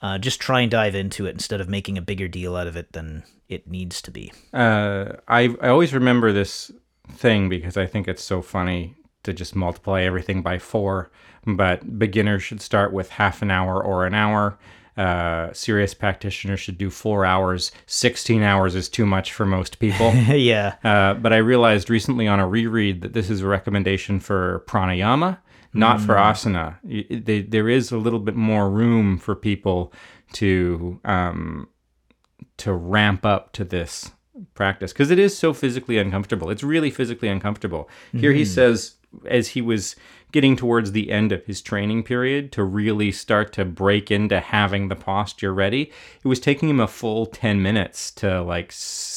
uh, just try and dive into it instead of making a bigger deal out of it than it needs to be Uh, I I always remember this thing because I think it's so funny to just multiply everything by four. But beginners should start with half an hour or an hour. Uh, serious practitioners should do four hours. Sixteen hours is too much for most people. [laughs] yeah Uh, but I realized recently on a reread that this is a recommendation for pranayama, not for asana. Y- they- there is a little bit more room for people to um, to ramp up to this practice because it is so physically uncomfortable. It's really physically uncomfortable. Here he hmm. says, as he was getting towards the end of his training period to really start to break into having the posture ready, it was taking him a full 10 minutes to like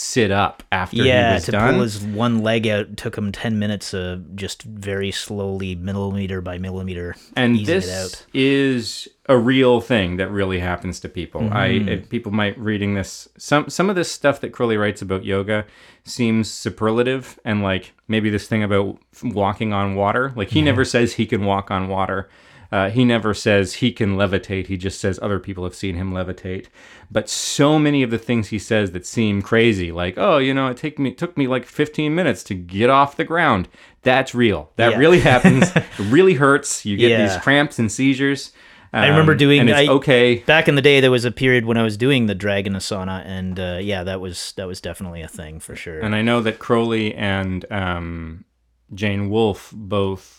sit up after he yeah was to done. pull his one leg out took him 10 minutes of just very slowly millimeter by millimeter and easing it this out is a real thing that really happens to people. Mm-hmm. I people might reading this some some of this stuff that Crowley writes about yoga seems superlative and like maybe this thing about walking on water. Like he never says he can walk on water. Uh, he never says he can levitate. He just says other people have seen him levitate. But so many of the things he says that seem crazy, like oh, you know, it take me took me like 15 minutes to get off the ground. That's real. That Yeah. really happens. [laughs] it really hurts. You get these cramps and seizures. I remember Um, doing- and it's I- okay. back in the day there was a period when i was doing the dragon asana and uh, yeah that was that was definitely a thing for sure And I know that Crowley and um, Jane Wolfe both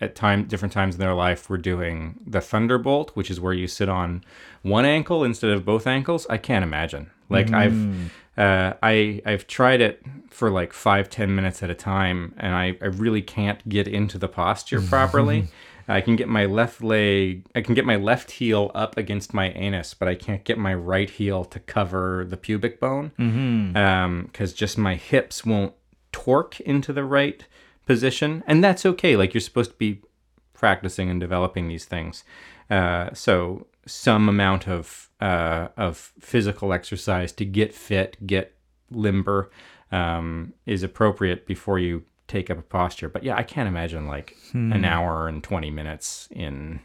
at time different times in their life were doing the thunderbolt, which is where you sit on one ankle instead of both ankles. I can't imagine. Like hmm. I've uh, I I've tried it for like five ten minutes at a time, and I I really can't get into the posture [laughs] properly. I can get my left leg, I can get my left heel up against my anus, but I can't get my right heel to cover the pubic bone mm-hmm. um, because just my hips won't torque into the right position. And that's okay. Like you're supposed to be practicing and developing these things. Uh, so some amount of uh, of physical exercise to get fit, get limber, um, is appropriate before you take up a posture. But yeah, I can't imagine like an hour and twenty minutes in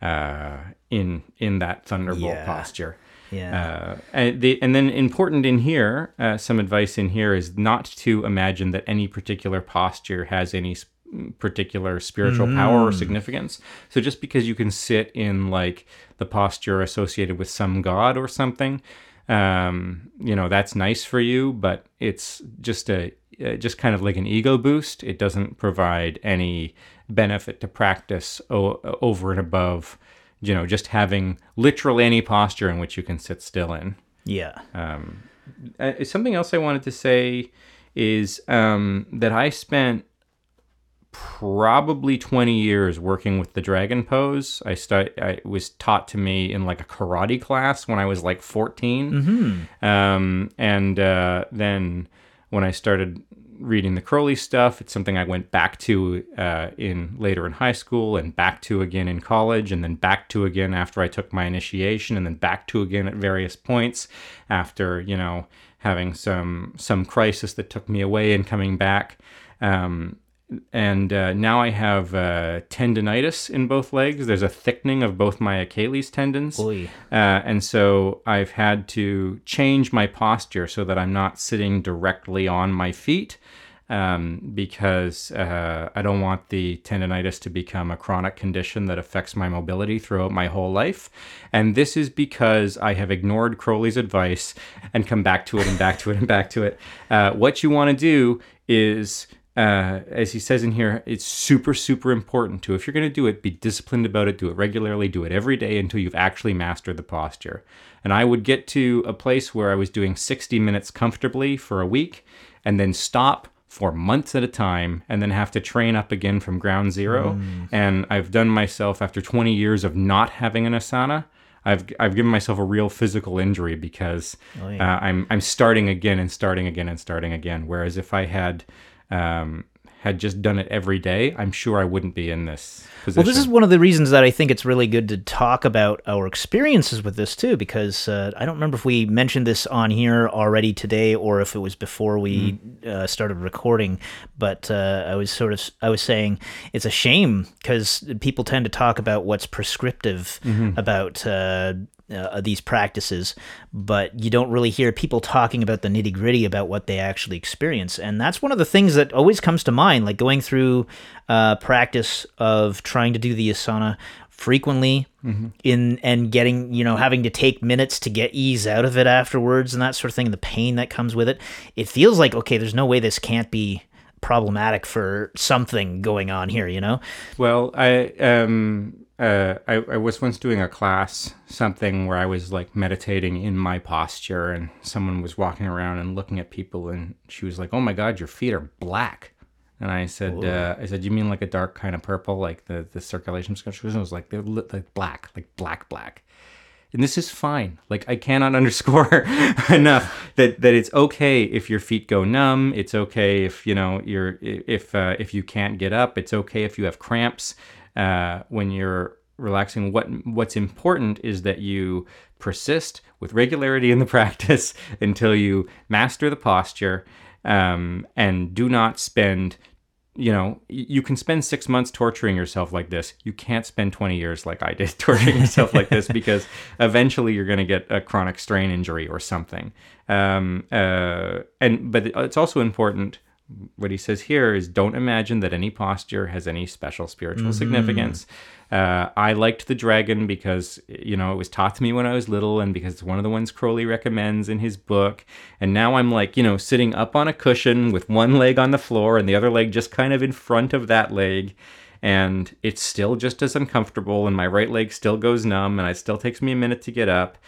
uh, in in that thunderbolt Yeah. posture. Yeah. Uh, and, the, and then important in here, uh, some advice in here is not to imagine that any particular posture has any s- particular spiritual power or significance. So just because you can sit in like the posture associated with some god or something, um, you know, that's nice for you, but it's just a uh, just kind of like an ego boost. It doesn't provide any benefit to practice o- over and above, you know, just having literally any posture in which you can sit still in. yeah. Uh, something else I wanted to say is um, that I spent probably 20 years working with the dragon pose. I stu- I was taught to me in like a karate class when I was like 14. Um, and uh, then when I started reading the Crowley stuff, it's something I went back to uh, in later in high school and back to again in college and then back to again after I took my initiation and then back to again at various points after, you know, having some some crisis that took me away and coming back. Um, and uh, now I have uh, tendonitis in both legs. There's a thickening of both my Achilles tendons. Uh, and so I've had to change my posture so that I'm not sitting directly on my feet um, because uh, I don't want the tendonitis to become a chronic condition that affects my mobility throughout my whole life. And this is because I have ignored Crowley's advice and come back to it and back to it and back to it. Uh, what you want to do is uh, as he says in here, it's super, super important to, if you're going to do it, be disciplined about it, do it regularly, do it every day until you've actually mastered the posture. And I would get to a place where I was doing 60 minutes comfortably for a week and then stop for months at a time and then have to train up again from ground zero. And I've done myself after 20 years of not having an asana. I've, I've given myself a real physical injury because Oh, yeah. uh, I'm I'm starting again and starting again and starting again. Whereas if I had um, had just done it every day, I'm sure I wouldn't be in this position. Well, this is one of the reasons that I think it's really good to talk about our experiences with this too, because uh, I don't remember if we mentioned this on here already today or if it was before we uh, started recording. But uh, I was sort of I was saying it's a shame because people tend to talk about what's prescriptive about. Uh, these practices, but you don't really hear people talking about the nitty gritty about what they actually experience. And that's one of the things that always comes to mind, like going through uh, practice of trying to do the asana frequently in and getting you know having to take minutes to get ease out of it afterwards and that sort of thing and the pain that comes with it. It feels like okay there's no way this can't be problematic for something going on here you know? Well, I um uh I, I was once doing a class something where I was like meditating in my posture and someone was walking around and looking at people and she was like, "Oh my god, your feet are black." And I said, uh, "I said, you mean like a dark kind of purple, like the the circulation structures?" And it was like they're li- like black, like black, black. And this is fine. Like I cannot [laughs] underscore [laughs] enough that that it's okay if your feet go numb. It's okay if you know you're if uh, if you can't get up. It's okay if you have cramps uh, when you're relaxing. What what's important is that you persist with regularity in the [laughs] practice until you master the posture, um, and do not spend you know, you can spend six months torturing yourself like this. You can't spend 20 years like I did [laughs] torturing yourself like this because eventually you're going to get a chronic strain injury or something. Um, uh, and but it's also important. What he says here is don't imagine that any posture has any special spiritual significance. Uh, I liked the dragon because you know it was taught to me when I was little, and because it's one of the ones Crowley recommends in his book. And now I'm like, you know, sitting up on a cushion with one leg on the floor and the other leg just kind of in front of that leg, and it's still just as uncomfortable, and my right leg still goes numb, and it still takes me a minute to get up.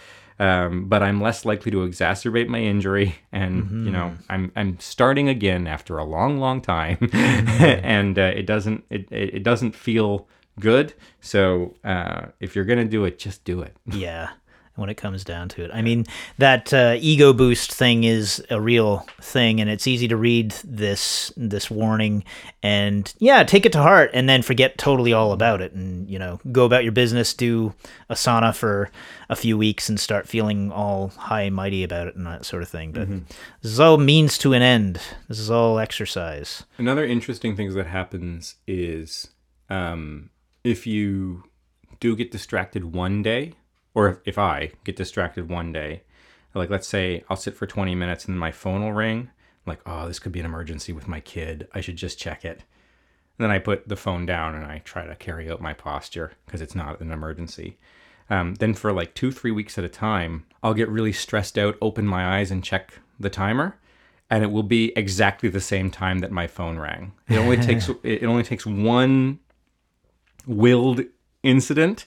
Um, but I'm less likely to exacerbate my injury, [laughs] and mm-hmm. you know I'm I'm starting again after a long, long time, mm-hmm. [laughs] and uh, it doesn't it it doesn't feel good. So uh, if you're gonna do it, just do it. Yeah, when it comes down to it. I mean, that uh, ego boost thing is a real thing, and it's easy to read this this warning and yeah, take it to heart, and then forget totally all about it, and you know, go about your business, do asana for a few weeks, and start feeling all high and mighty about it and that sort of thing. But mm-hmm. this is all means to an end. This is all exercise. Another interesting thing that happens is um, if you do get distracted one day or if, if I get distracted one day, like let's say I'll sit for 20 minutes and then my phone will ring, I'm like, oh, this could be an emergency with my kid. I should just check it. And then I put the phone down and I try to carry out my posture because it's not an emergency. Um, then for like two, three weeks at a time, I'll get really stressed out, open my eyes, and check the timer, and it will be exactly the same time that my phone rang. It only [laughs] takes it only takes one willed incident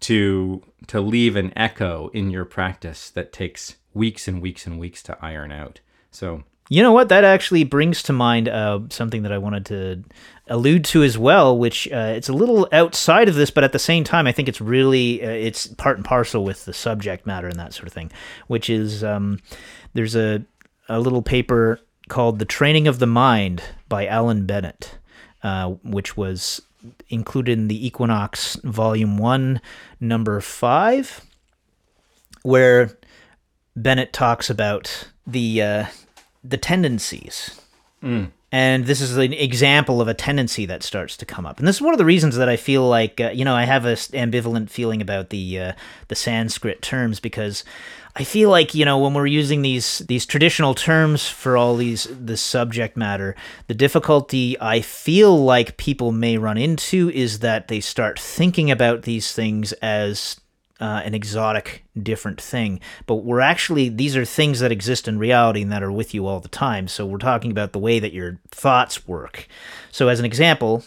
to to leave an echo in your practice that takes weeks and weeks and weeks to iron out. So you know what? That actually brings to mind uh, something that I wanted to allude to as well, which uh, it's a little outside of this, but at the same time, I think it's really uh, it's part and parcel with the subject matter and that sort of thing. Which is um, there's a a little paper called "The Training of the Mind" by Alan Bennett, uh, which was included in the Equinox Volume 1, Number 5, where Bennett talks about the, uh, the tendencies. Mm. And this is an example of a tendency that starts to come up. And this is one of the reasons that I feel like, uh, you know, I have an ambivalent feeling about the, uh, the Sanskrit terms because I feel like you know when we're using these these traditional terms for all these the subject matter, the difficulty I feel like people may run into is that they start thinking about these things as uh, an exotic, different thing. But we're actually these are things that exist in reality and that are with you all the time. So we're talking about the way that your thoughts work. So as an example,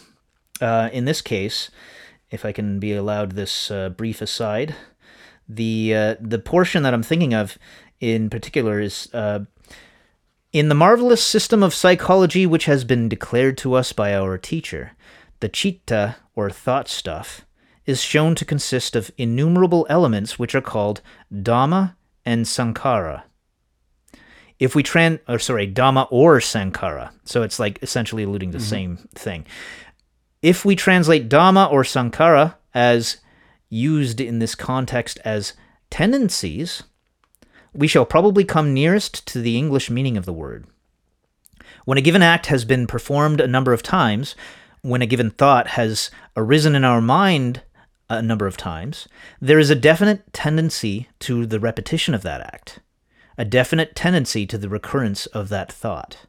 uh, in this case, if I can be allowed this uh, brief aside the uh, the portion that I'm thinking of in particular is uh, in the marvelous system of psychology which has been declared to us by our teacher. The chitta or thought stuff is shown to consist of innumerable elements which are called dhamma and sankhara. If we trans, or sorry, dhamma or sankhara, so it's like essentially alluding to the mm-hmm. same thing. If we translate dhamma or sankhara as used in this context as tendencies, we shall probably come nearest to the English meaning of the word. When a given act has been performed a number of times, when a given thought has arisen in our mind a number of times, there is a definite tendency to the repetition of that act, a definite tendency to the recurrence of that thought.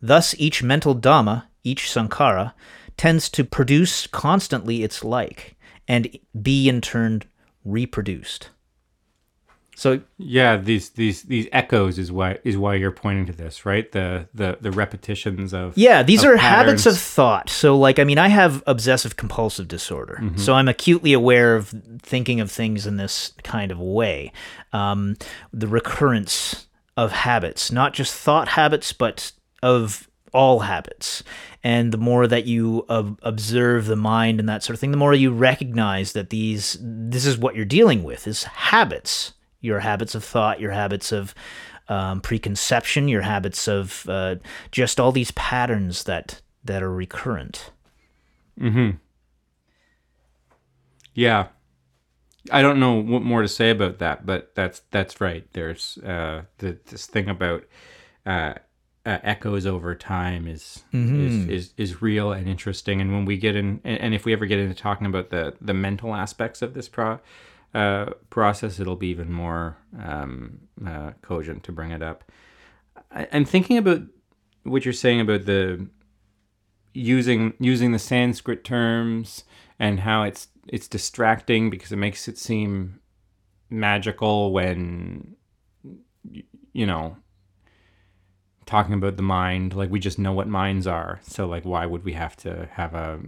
Thus, each mental dhamma, each sankhara, tends to produce constantly its like, and be in turn reproduced. So yeah, these these these echoes is why is why you're pointing to this, right? The the the repetitions of yeah, these of are patterns. habits of thought. So like, I mean, I have obsessive compulsive disorder, mm-hmm. so I'm acutely aware of thinking of things in this kind of way. Um, the recurrence of habits, not just thought habits, but of all habits. And the more that you uh, observe the mind and that sort of thing the more you recognize that these this is what you're dealing with is habits. Your habits of thought your habits of um, preconception your habits of uh, just all these patterns that that are recurrent. Mm-hmm. Yeah. I don't know what more to say about that, but that's that's right. There's uh, the, this thing about uh, uh, echoes over time is, mm-hmm. is, is is real and interesting. And when we get in, and if we ever get into talking about the the mental aspects of this pro, uh, process, it'll be even more um, uh, cogent to bring it up. I, I'm thinking about what you're saying about the using using the Sanskrit terms and how it's it's distracting because it makes it seem magical when you know talking about the mind like we just know what minds are so like why would we have to have a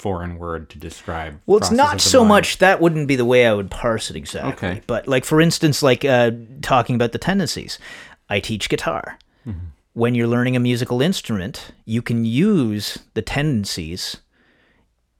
foreign word to describe. Well, it's not so mind. much. That wouldn't be the way I would parse it exactly. Okay. But like for instance, like uh, talking about the tendencies, I teach guitar. Mm-hmm. When you're learning a musical instrument, you can use the tendencies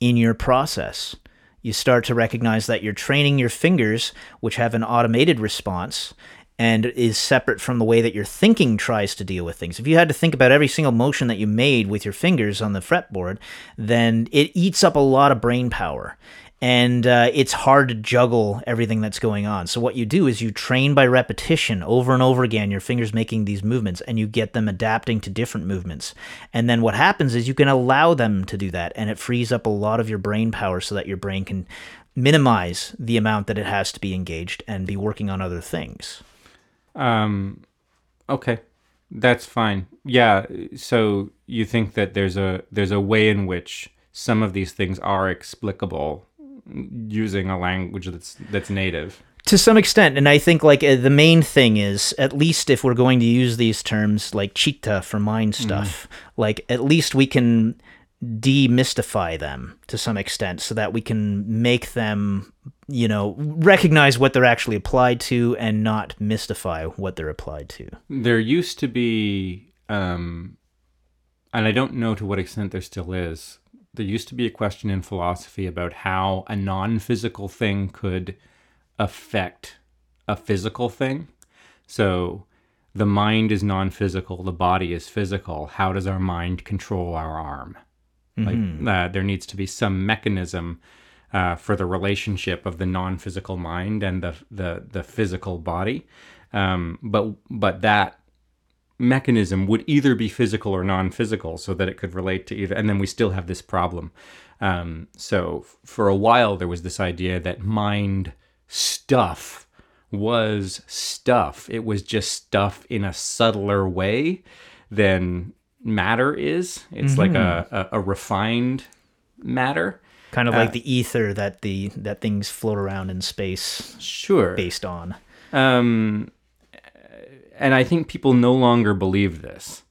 in your process. You start to recognize that you're training your fingers, which have an automated response and is separate from the way that your thinking tries to deal with things. If you had to think about every single motion that you made with your fingers on the fretboard, then it eats up a lot of brain power. And uh, it's hard to juggle everything that's going on. So, what you do is you train by repetition over and over again, your fingers making these movements, and you get them adapting to different movements. And then what happens is you can allow them to do that, and it frees up a lot of your brain power so that your brain can minimize the amount that it has to be engaged and be working on other things. Um, okay, that's fine. Yeah. So you think that there's a there's a way in which some of these things are explicable using a language that's that's native. to some extent and i think like uh, the main thing is at least if we're going to use these terms like chitta for mind stuff like at least we can demystify them to some extent so that we can make them you know recognize what they're actually applied to and not mystify what they're applied to There used to be, um, and I don't know to what extent there still is. There used to be a question in philosophy about how a non-physical thing could affect a physical thing. So the mind is non-physical, the body is physical. How does our mind control our arm? Like uh, there needs to be some mechanism uh, for the relationship of the non-physical mind and the the the physical body. Um, but but that mechanism would either be physical or non-physical, so that it could relate to either. And then we still have this problem. Um, so f- for a while there was this idea that mind stuff was stuff. It was just stuff in a subtler way than matter is. It's like a, a, a refined matter. kind of like the ether that the that things float around in space Sure. based on Um, and I think people no longer believe this.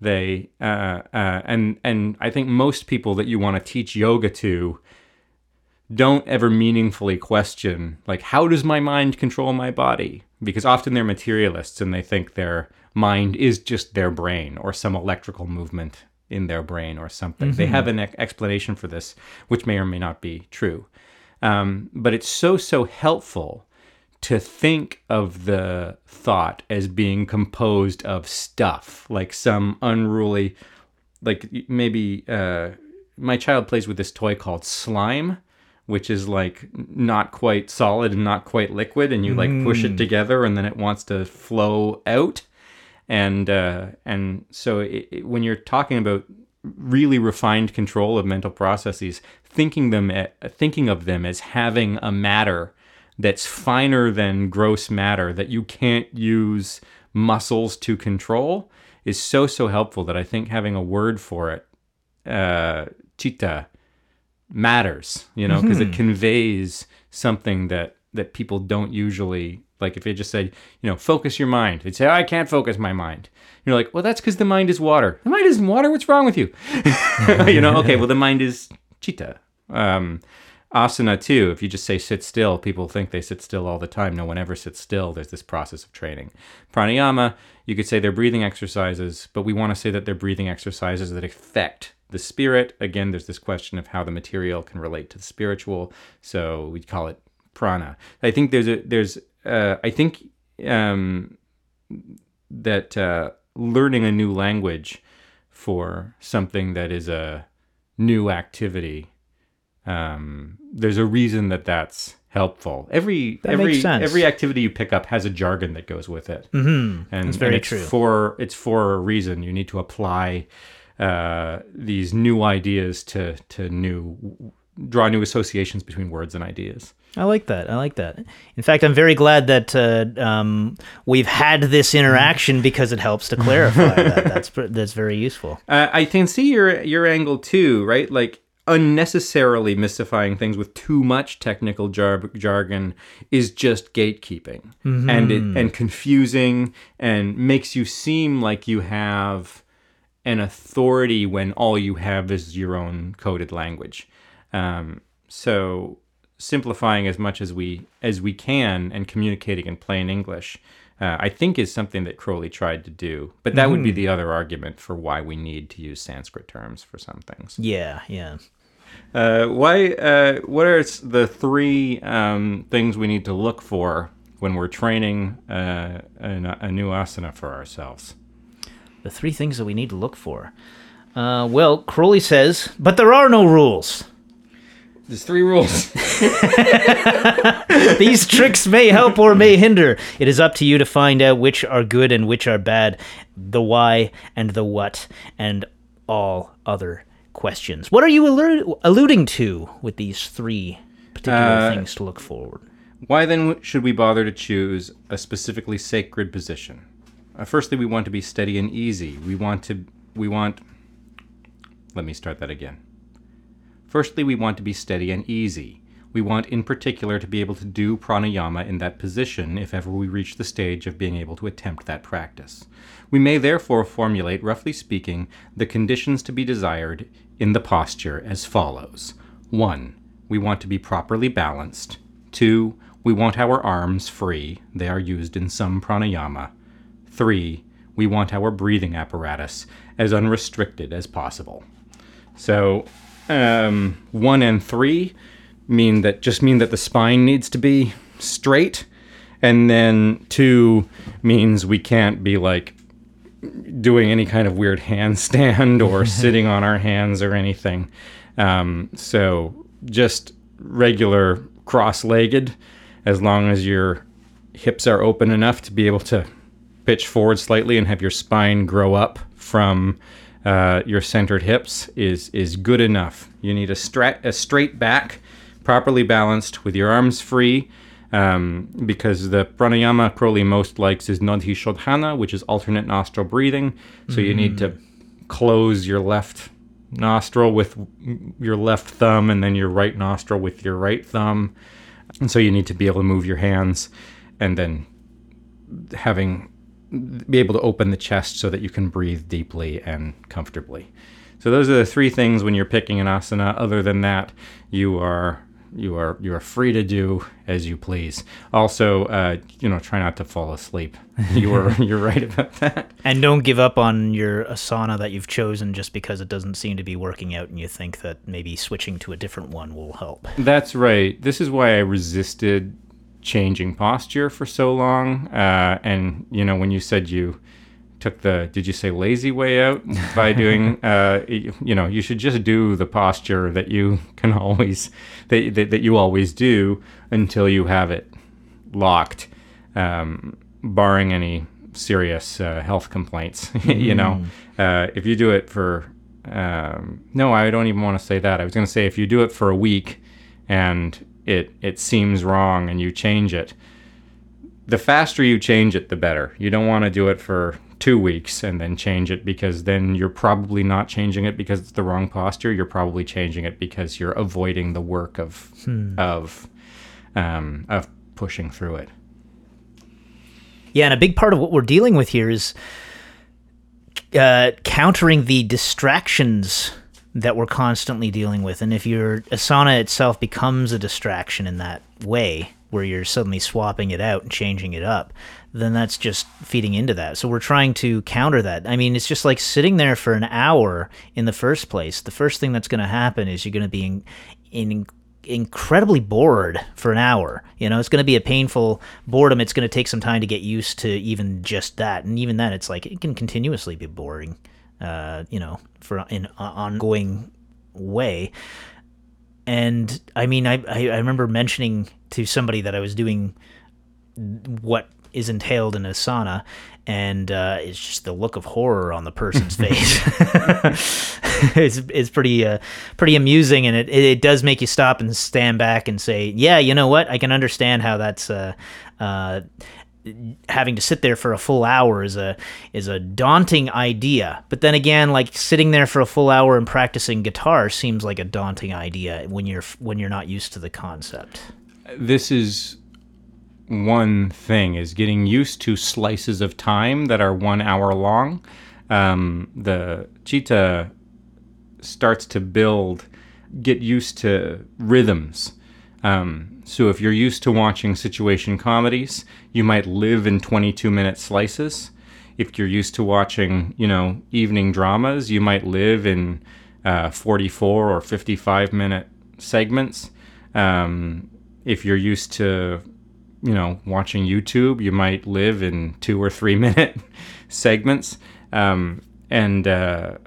They uh, uh, and and I think most people that you want to teach yoga to don't ever meaningfully question like how does my mind control my body because often they're materialists and they think their mind is just their brain or some electrical movement in their brain or something. They have an ex- explanation for this which may or may not be true. Um, but it's so so helpful to think of the thought as being composed of stuff like some unruly like maybe uh, my child plays with this toy called slime which is like not quite solid and not quite liquid and you like push it together and then it wants to flow out and uh, and so it, it- when you're talking about really refined control of mental processes, thinking them a- thinking of them as having a matter that's finer than gross matter that you can't use muscles to control is so so helpful that I think having a word for it, uh, chitta, matters. You know, because it conveys something that that people don't usually like. If you just said, you know, focus your mind, they'd say, "I can't focus my mind." You're like, well, that's because the mind is water. The mind isn't water. What's wrong with you? [laughs] you know, okay, well, the mind is chitta. Um, asana too. If you just say sit still, people think they sit still all the time. No one ever sits still. There's this process of training. Pranayama, you could say they're breathing exercises, but we want to say that they're breathing exercises that affect the spirit. Again, there's this question of how the material can relate to the spiritual. So we'd call it prana. I think there's a there's uh, I think um, that uh, learning a new language for something that is a new activity um, there's a reason that that's helpful every That every every activity you pick up has a jargon that goes with it mm-hmm. and, That's very and it's true. for it's for a reason you need to apply uh, these new ideas to to new draw new associations between words and ideas I like that. I like that. In fact, I'm very glad that uh, um, we've had this interaction because it helps to clarify that. [laughs] That's that's very useful. Uh, I can see your your angle too, right? Like unnecessarily mystifying things with too much technical jar- jargon is just gatekeeping and it, and confusing and makes you seem like you have an authority when all you have is your own coded language. Um, so simplifying as much as we as we can and communicating in plain English, uh, I think is something that Crowley tried to do. But that would be the other argument for why we need to use Sanskrit terms for some things. Yeah, yeah. Uh, why? Uh, what are the three um, things we need to look for when we're training uh, a, a new asana for ourselves? The three things that we need to look for. Uh, well, Crowley says, but there are no rules. There's three rules. [laughs] [laughs] These tricks may help or may hinder. It is up to you to find out which are good and which are bad, the why and the what, and all other questions. What are you allu- alluding to with these three particular Uh, things to look forward? Why then should we bother to choose a specifically sacred position? Uh, firstly, we want to be steady and easy. We want to. We want. Let me start that again. Firstly, we want to be steady and easy. We want, in particular, to be able to do pranayama in that position if ever we reach the stage of being able to attempt that practice. We may therefore formulate, roughly speaking, the conditions to be desired in the posture as follows 1. We want to be properly balanced. 2. We want our arms free, they are used in some pranayama. 3. We want our breathing apparatus as unrestricted as possible. So, um, one and three mean that just mean that the spine needs to be straight, and then two means we can't be like doing any kind of weird [laughs] handstand or [laughs] sitting on our hands or anything. Um, so just regular cross-legged, as long as your hips are open enough to be able to pitch forward slightly and have your spine grow up from uh, your centered hips is is good enough. You need a, stra- a straight back, properly balanced, with your arms free, um, because the pranayama Crowley most likes is Nadi Shodhana, which is alternate nostril breathing. So you need to close your left nostril with your left thumb, and then your right nostril with your right thumb. And so you need to be able to move your hands, and then having be able to open the chest so that you can breathe deeply and comfortably. So those are the three things when you're picking an asana. Other than that, you are you are you are free to do as you please. Also, uh, you know, try not to fall asleep. [laughs] You are you're right about that. And don't give up on your asana that you've chosen just because it doesn't seem to be working out and you think that maybe switching to a different one will help. That's right. This is why I resisted changing posture for so long. Uh, and you know, when you said you took the, did you say lazy way out [laughs] by doing, uh, you, know, you should just do the posture that you [laughs] can always, that, that, that you always do until you have it locked, um, barring any serious uh, health complaints. [laughs] you know, uh, if you do it for, um, no, I don't even want to say that. I was going to say if you do it for a week and it it seems wrong and you change it, the faster you change it, the better. You don't want to do it for two weeks and then change it because then you're probably not changing it because it's the wrong posture. You're probably changing it because you're avoiding the work of of um, of pushing through it. Yeah, and a big part of what we're dealing with here is uh, countering the distractions that we're constantly dealing with. And if your asana itself becomes a distraction in that way, where you're suddenly swapping it out and changing it up, then that's just feeding into that. So we're trying to counter that. I mean, it's just like sitting there for an hour in the first place. The first thing that's going to happen is you're going to be in, in incredibly bored for an hour. You know, it's going to be a painful boredom. It's going to take some time to get used to even just that. And even then, it's like it can continuously be boring, uh, you know, for in an ongoing way. And I mean, I, I, I remember mentioning to somebody that I was doing what is entailed in asana, and uh, it's just the look of horror on the person's [laughs] face. [laughs] it's it's pretty uh, pretty amusing, and it, it does make you stop and stand back and say, yeah, you know what, I can understand how that's. Uh, uh, having to sit there for a full hour is a is a daunting idea. But then again like sitting there for a full hour and practicing guitar seems like a daunting idea when you're when you're not used to the concept. This is one thing is getting used to slices of time that are one hour long. Um, the chitta starts to build, get used to rhythms. Um, so if you're used to watching situation comedies, you might live in 22 minute slices. If you're used to watching, you know, evening dramas, you might live in uh, 44 or 55 minute segments. Um, if you're used to, you know, watching YouTube, you might live in two or three [laughs] minute segments. Um, and uh,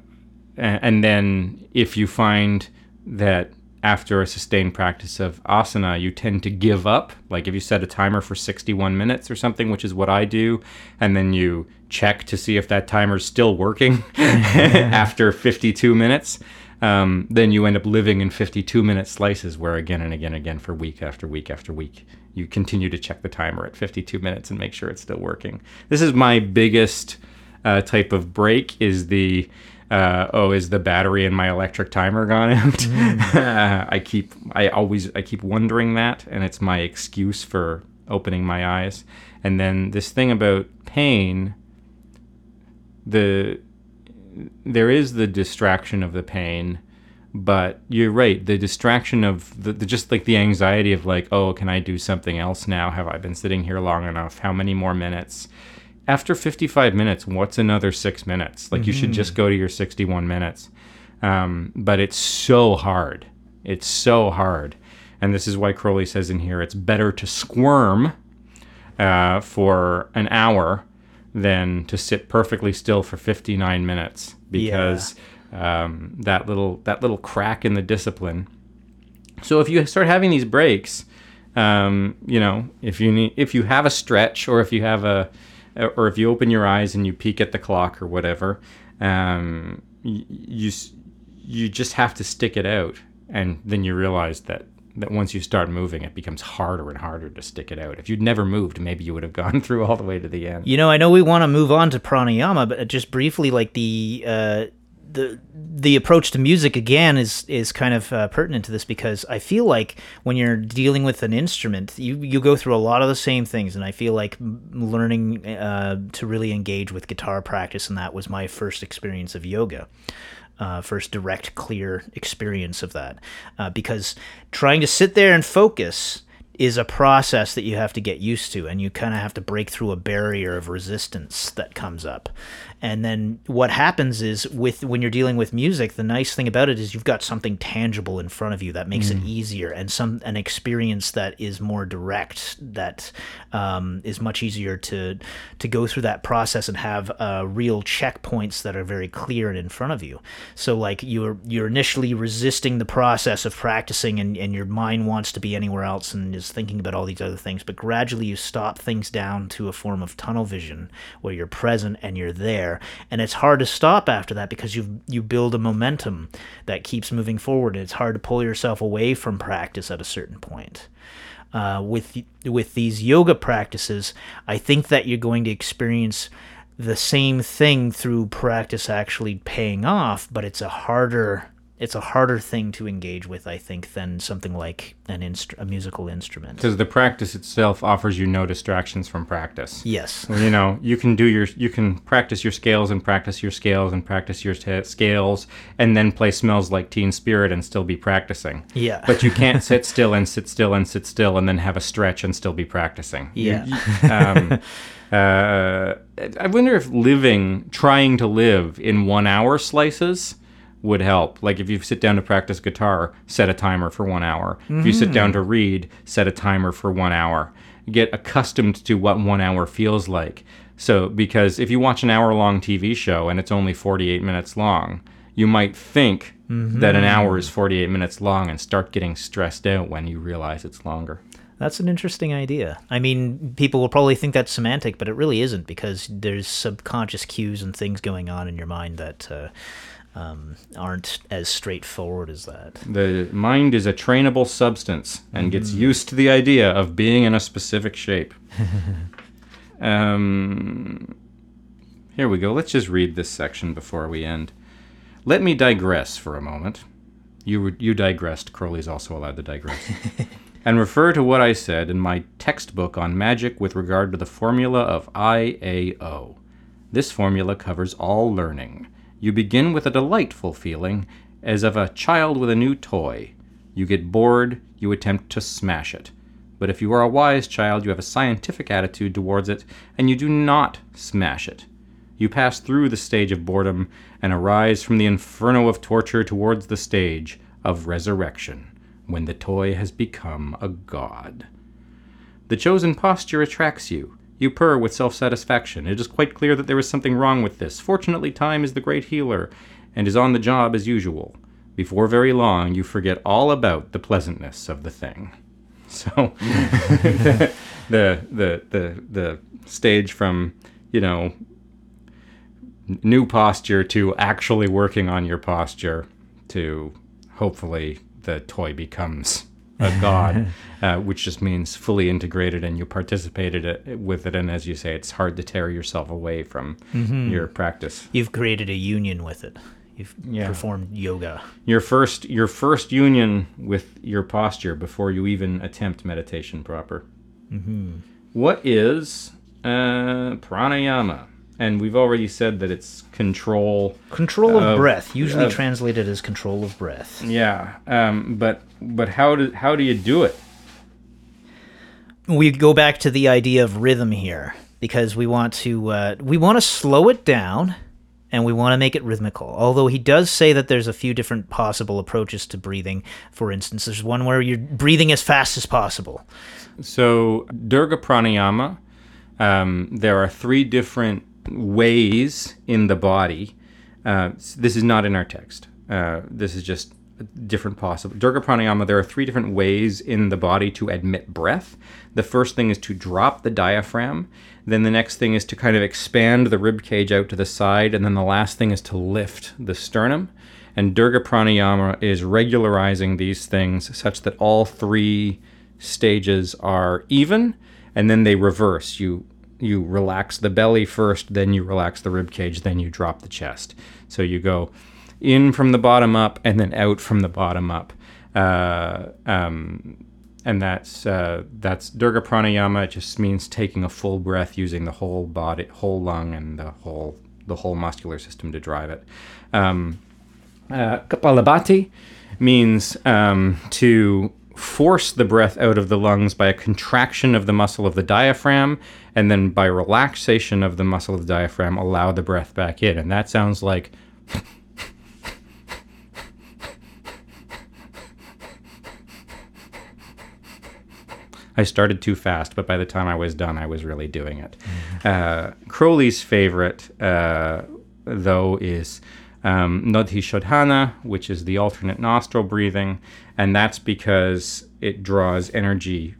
and then if you find that after a sustained practice of asana, you tend to give up. Like if you set a timer for 61 minutes or something, which is what I do, and then you check to see if that timer's still working [laughs] after 52 minutes, um, then you end up living in 52 minute slices where again and again and again for week after week after week, you continue to check the timer at 52 minutes and make sure it's still working. This is my biggest uh, type of break is the uh, oh, is the battery in my electric timer gone out? Mm. [laughs] I keep, I always, I keep wondering that, and it's my excuse for opening my eyes. And then this thing about pain, the there is the distraction of the pain, but you're right. The distraction of the, the just like the anxiety of like, oh, can I do something else now? Have I been sitting here long enough? How many more minutes? After 55 minutes, what's another six minutes? Like, mm-hmm. you should just mm-hmm. go to your 61 minutes. Um, but it's so hard. It's so hard. And this is why Crowley says in here it's better to squirm uh, for an hour than to sit perfectly still for 59 minutes because yeah. um, that little that little crack in the discipline. So if you start having these breaks, um, you know, if you need if you have a stretch or if you have a or if you open your eyes and you peek at the clock or whatever, um, you you just have to stick it out, and then you realize that that once you start moving, it becomes harder and harder to stick it out. If you'd never moved, maybe you would have [laughs] gone through all the way to the end. You know, I know we want to move on to pranayama, but just briefly, like the uh, the the approach to music again is is kind of uh, pertinent to this because I feel like when you're dealing with an instrument, you you go through a lot of the same things, and I feel like learning uh, to really engage with guitar practice, and that was my first experience of yoga. Uh, first direct, clear experience of that, uh, because trying to sit there and focus is a process that you have to get used to and you kind of have to break through a barrier of resistance that comes up and then what happens is with when you're dealing with music the nice thing about it is you've got something tangible in front of you that makes mm. it easier and some an experience that is more direct that um, is much easier to to go through that process and have uh, real checkpoints that are very clear and in front of you so like you're you're initially resisting the process of practicing and, and your mind wants to be anywhere else and is thinking about all these other things, but gradually you stop things down to a form of tunnel vision where you're present and you're there. And it's hard to stop after that because you you build a momentum that keeps moving forward. It's hard to pull yourself away from practice at a certain point. Uh, with with these yoga practices, I think that you're going to experience the same thing through practice actually paying off, but it's a harder it's a harder thing to engage with, I think, than something like an instru- a musical instrument. Because the practice itself offers you no distractions from practice. Yes. You know, you can do your, you can practice your scales and practice your scales and practice your t- scales, and then play "Smells Like Teen Spirit" and still be practicing. Yeah. But you can't sit still and sit still and sit still and then have a stretch and still be practicing. Yeah. You, um, [laughs] uh, I wonder if living, trying to live in one hour slices would help. Like if you sit down to practice guitar, set a timer for one hour. Mm. If you sit down to mm. read, set a timer for one hour. Get accustomed to what one hour feels like. So, because if you watch an hour long TV show and it's only 48 minutes long, you might think mm-hmm. that an hour is 48 minutes long and start getting stressed out when you realize it's longer. That's an interesting idea. I mean, people will probably think that's semantic, but it really isn't because there's subconscious cues and things going on in your mind that. Uh, um, aren't as straightforward as that. The mind is a trainable substance and mm-hmm. gets used to the idea of being in a specific shape. [laughs] um, here we go. Let's just read this section before we end. Let me digress for a moment. You, you digressed. Crowley's also allowed to digress. [laughs] and refer to what I said in my textbook on magic with regard to the formula of IAO This formula covers all learning. You begin with a delightful feeling, as of a child with a new toy. You get bored, you attempt to smash it. But if you are a wise child, you have a scientific attitude towards it, and you do not smash it. You pass through the stage of boredom and arise from the inferno of torture towards the stage of resurrection, when the toy has become a god. The chosen posture attracts you. You purr with self satisfaction. It is quite clear that there is something wrong with this. Fortunately, time is the great healer and is on the job as usual. Before very long, you forget all about the pleasantness of the thing. [laughs] So, the, the, the, the, the stage from, you know, new posture to actually working on your posture to hopefully the toy becomes a god, [laughs] uh, which just means fully integrated and you participated it, with it. And as you say, it's hard to tear yourself away from your practice. You've created a union with it. You've Yeah. performed yoga. Your first, your first union with your posture before you even attempt meditation proper. What is uh, pranayama? And we've already said that it's control. Control of Of- breath, usually of- translated as control of breath. Yeah, um, but but how do how do you do it? we go back to the idea of rhythm here because we want to uh, we want to slow it down and we want to make it rhythmical although he does say that there's a few different possible approaches to breathing for instance there's one where you're breathing as fast as possible So Dirga Pranayama, um, there are three different ways in the body. Uh, this is not in our text. Uh, this is just different possible. Dirga Pranayama, there are three different ways in the body to admit breath. The first thing is to drop the diaphragm. Then the next thing is to kind of expand the rib cage out to the side. And then the last thing is to lift the sternum. And Dirga Pranayama is regularizing these things such that all three stages are even and then they reverse you you relax the belly first then you relax the rib cage then you drop the chest so you go in from the bottom up and then out from the bottom up uh, um, and that's uh, that's Dirga Pranayama. It just means taking a full breath using the whole body, whole lung, and the whole the whole muscular system to drive it. Um, uh, Kapalabhati means um, to force the breath out of the lungs by a contraction of the muscle of the diaphragm, and then by relaxation of the muscle of the diaphragm, allow the breath back in. And that sounds like [laughs] I started too fast, but by the time I was done, I was really doing it. Uh, Crowley's favorite, uh, though, is um, Nadi Shodhana, which is the alternate nostril breathing, and that's because it draws energy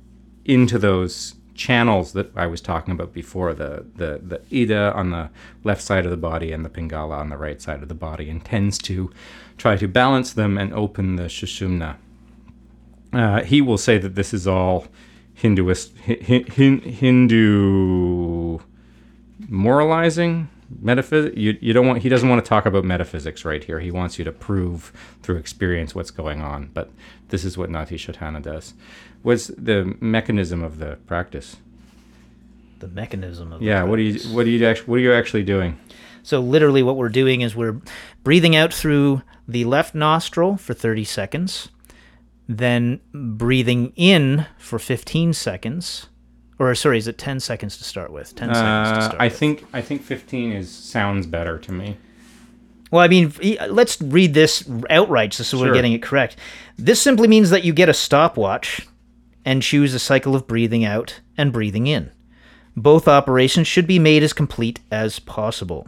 into those channels that I was talking about before the, the, the Ida on the left side of the body and the Pingala on the right side of the body, and tends to try to balance them and open the Sushumna. Uh, he will say that this is all Hinduist, hi, hin, Hindu moralizing metaphysics. You, you don't want. He doesn't want to talk about metaphysics right here. He wants you to prove through experience what's going on. But this is what Nadi Shodhana does. What's the mechanism of the practice? the mechanism of the Yeah. What do you what do you actually what are you actually doing? so literally what we're doing is we're breathing out through the left nostril for 30 seconds then breathing in for 15 seconds or sorry is it 10 seconds to start with 10 seconds to Uh, start I with. think I think fifteen is sounds better to me. Well, I mean, let's read this outright just so Sure. we're getting it correct. This simply means that you get a stopwatch and choose a cycle of breathing out and breathing in. Both operations should be made as complete as possible.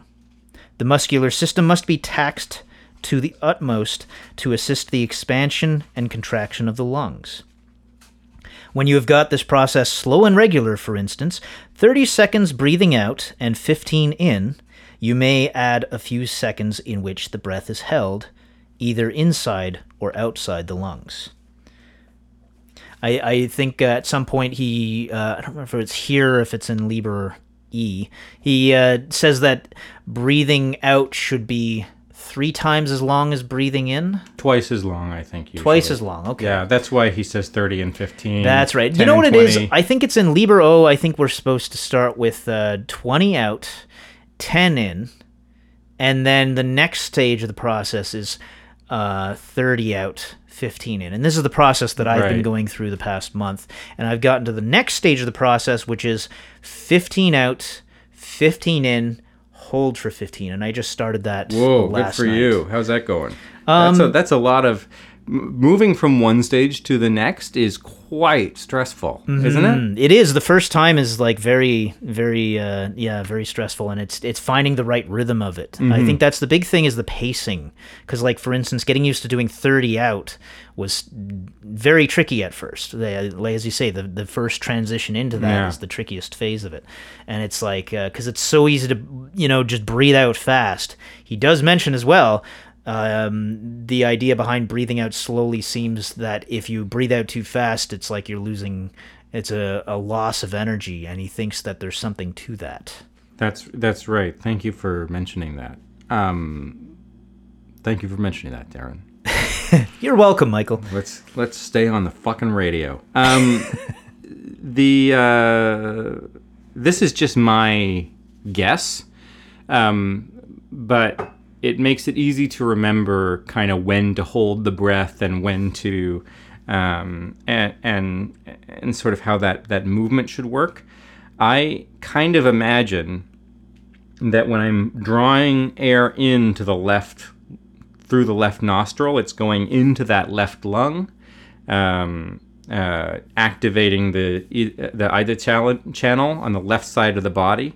The muscular system must be taxed to the utmost to assist the expansion and contraction of the lungs. When you have got this process slow and regular, for instance, 30 seconds breathing out and 15 in, you may add a few seconds in which the breath is held, either inside or outside the lungs. I, I think uh, at some point he, uh, I don't remember if it's here if it's in Liber E, he uh, says that breathing out should be three times as long as breathing in. Twice as long, I think. Usually. Twice as long, okay. Yeah, that's why he says thirty and fifteen. That's right. You know what and it is? I think it's in Liber O. I think we're supposed to start with uh, 20 out 10 in, and then the next stage of the process is uh, 30 out, 15 in. And this is the process that I've been going through the past month. And I've gotten to the next stage of the process, which is 15 out, 15 in, hold for 15. And I just started that Whoa, good for night. Um, you. How's that going? that's a that's a lot of moving from one stage to the next is quite stressful, isn't it? Mm, It is. The first time is like very, very, uh, yeah, very stressful, and it's it's finding the right rhythm of it. I think that's the big thing is the pacing, because like for instance, getting used to doing thirty out was very tricky at first. The, like, as you say, the the first transition into that is Yeah. the trickiest phase of it, and it's like because it's so easy to you know just breathe out fast. He does mention as well um, the idea behind breathing out slowly seems that if you breathe out too fast, it's like you're losing, it's a, a loss of energy, and he thinks that there's something to that. That's that's right. Thank you for mentioning that. Um, thank you for mentioning that, Darren. [laughs] You're welcome, Michael. Let's let's stay on the fucking radio. Um, [laughs] the uh, this is just my guess, um, but it makes it easy to remember kind of when to hold the breath and when to um, and and and sort of how that that movement should work. I kind of imagine that when I'm drawing air into the left through the left nostril, it's going into that left lung, um, uh, activating the the ida channel on the left side of the body,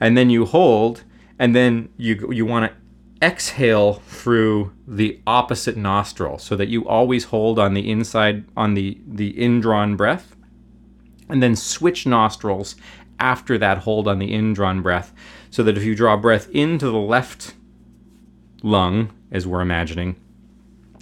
and then you hold, and then you you want to exhale through the opposite nostril, so that you always hold on the inside on the the indrawn breath, and then switch nostrils after that hold on the indrawn breath, so that if you draw breath into the left lung, as we're imagining,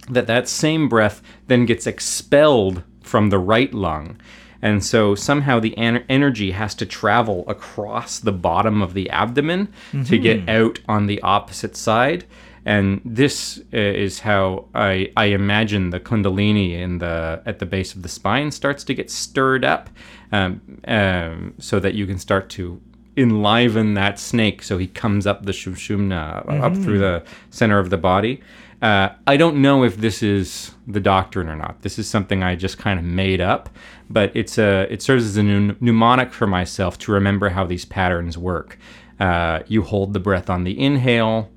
that that same breath then gets expelled from the right lung. And so somehow the en- energy has to travel across the bottom of the abdomen to get out on the opposite side. And this uh, is how I, I imagine the kundalini in the at the base of the spine starts to get stirred up, um, um, so that you can start to enliven that snake so he comes up the sushumna up through the center of the body. Uh, I don't know if this is the doctrine or not. This is something I just kind of made up, but it's a it serves as a mnem- mnemonic for myself to remember how these patterns work. Uh, you hold the breath on the inhale,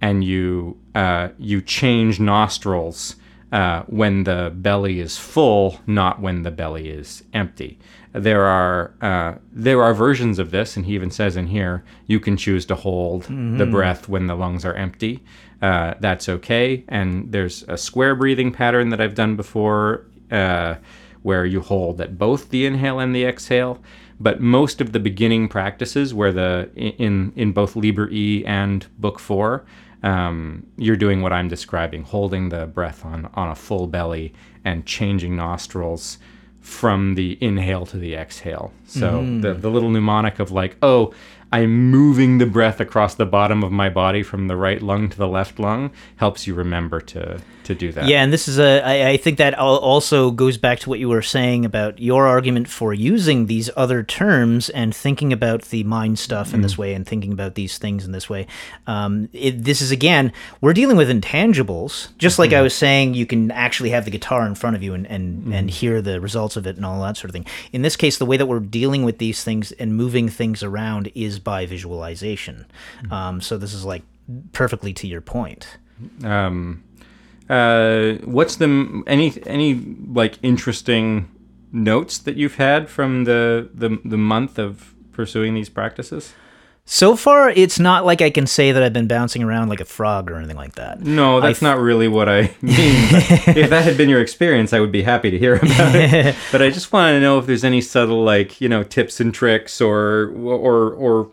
and you uh, you change nostrils uh, when the belly is full, not when the belly is empty. There are uh, there are versions of this, and he even says in here you can choose to hold the breath when the lungs are empty. Uh, that's okay. And there's a square breathing pattern that I've done before, uh, where you hold at both the inhale and the exhale. But most of the beginning practices, where the in in both Liber E and Book Four, um, you're doing what I'm describing, holding the breath on on a full belly and changing nostrils from the inhale to the exhale. So the the little mnemonic of like, oh, I'm moving the breath across the bottom of my body from the right lung to the left lung helps you remember to to do that. Yeah, and this is a. I, I think that also goes back to what you were saying about your argument for using these other terms and thinking about the mind stuff in this way and thinking about these things in this way. Um, it, this is again, we're dealing with intangibles. Just like I was saying, you can actually have the guitar in front of you and and, and hear the results of it and all that sort of thing. In this case, the way that we're dealing with these things and moving things around is by visualization. Um, so this is like perfectly to your point. Um, uh, what's the any any like interesting notes that you've had from the the, the month of pursuing these practices? So far, it's not like I can say that I've been bouncing around like a frog or anything like that. No, that's not really what I [laughs] mean. If that had been your experience, I would be happy to hear about it. [laughs] But I just want to know if there's any subtle, like you know, tips and tricks or or or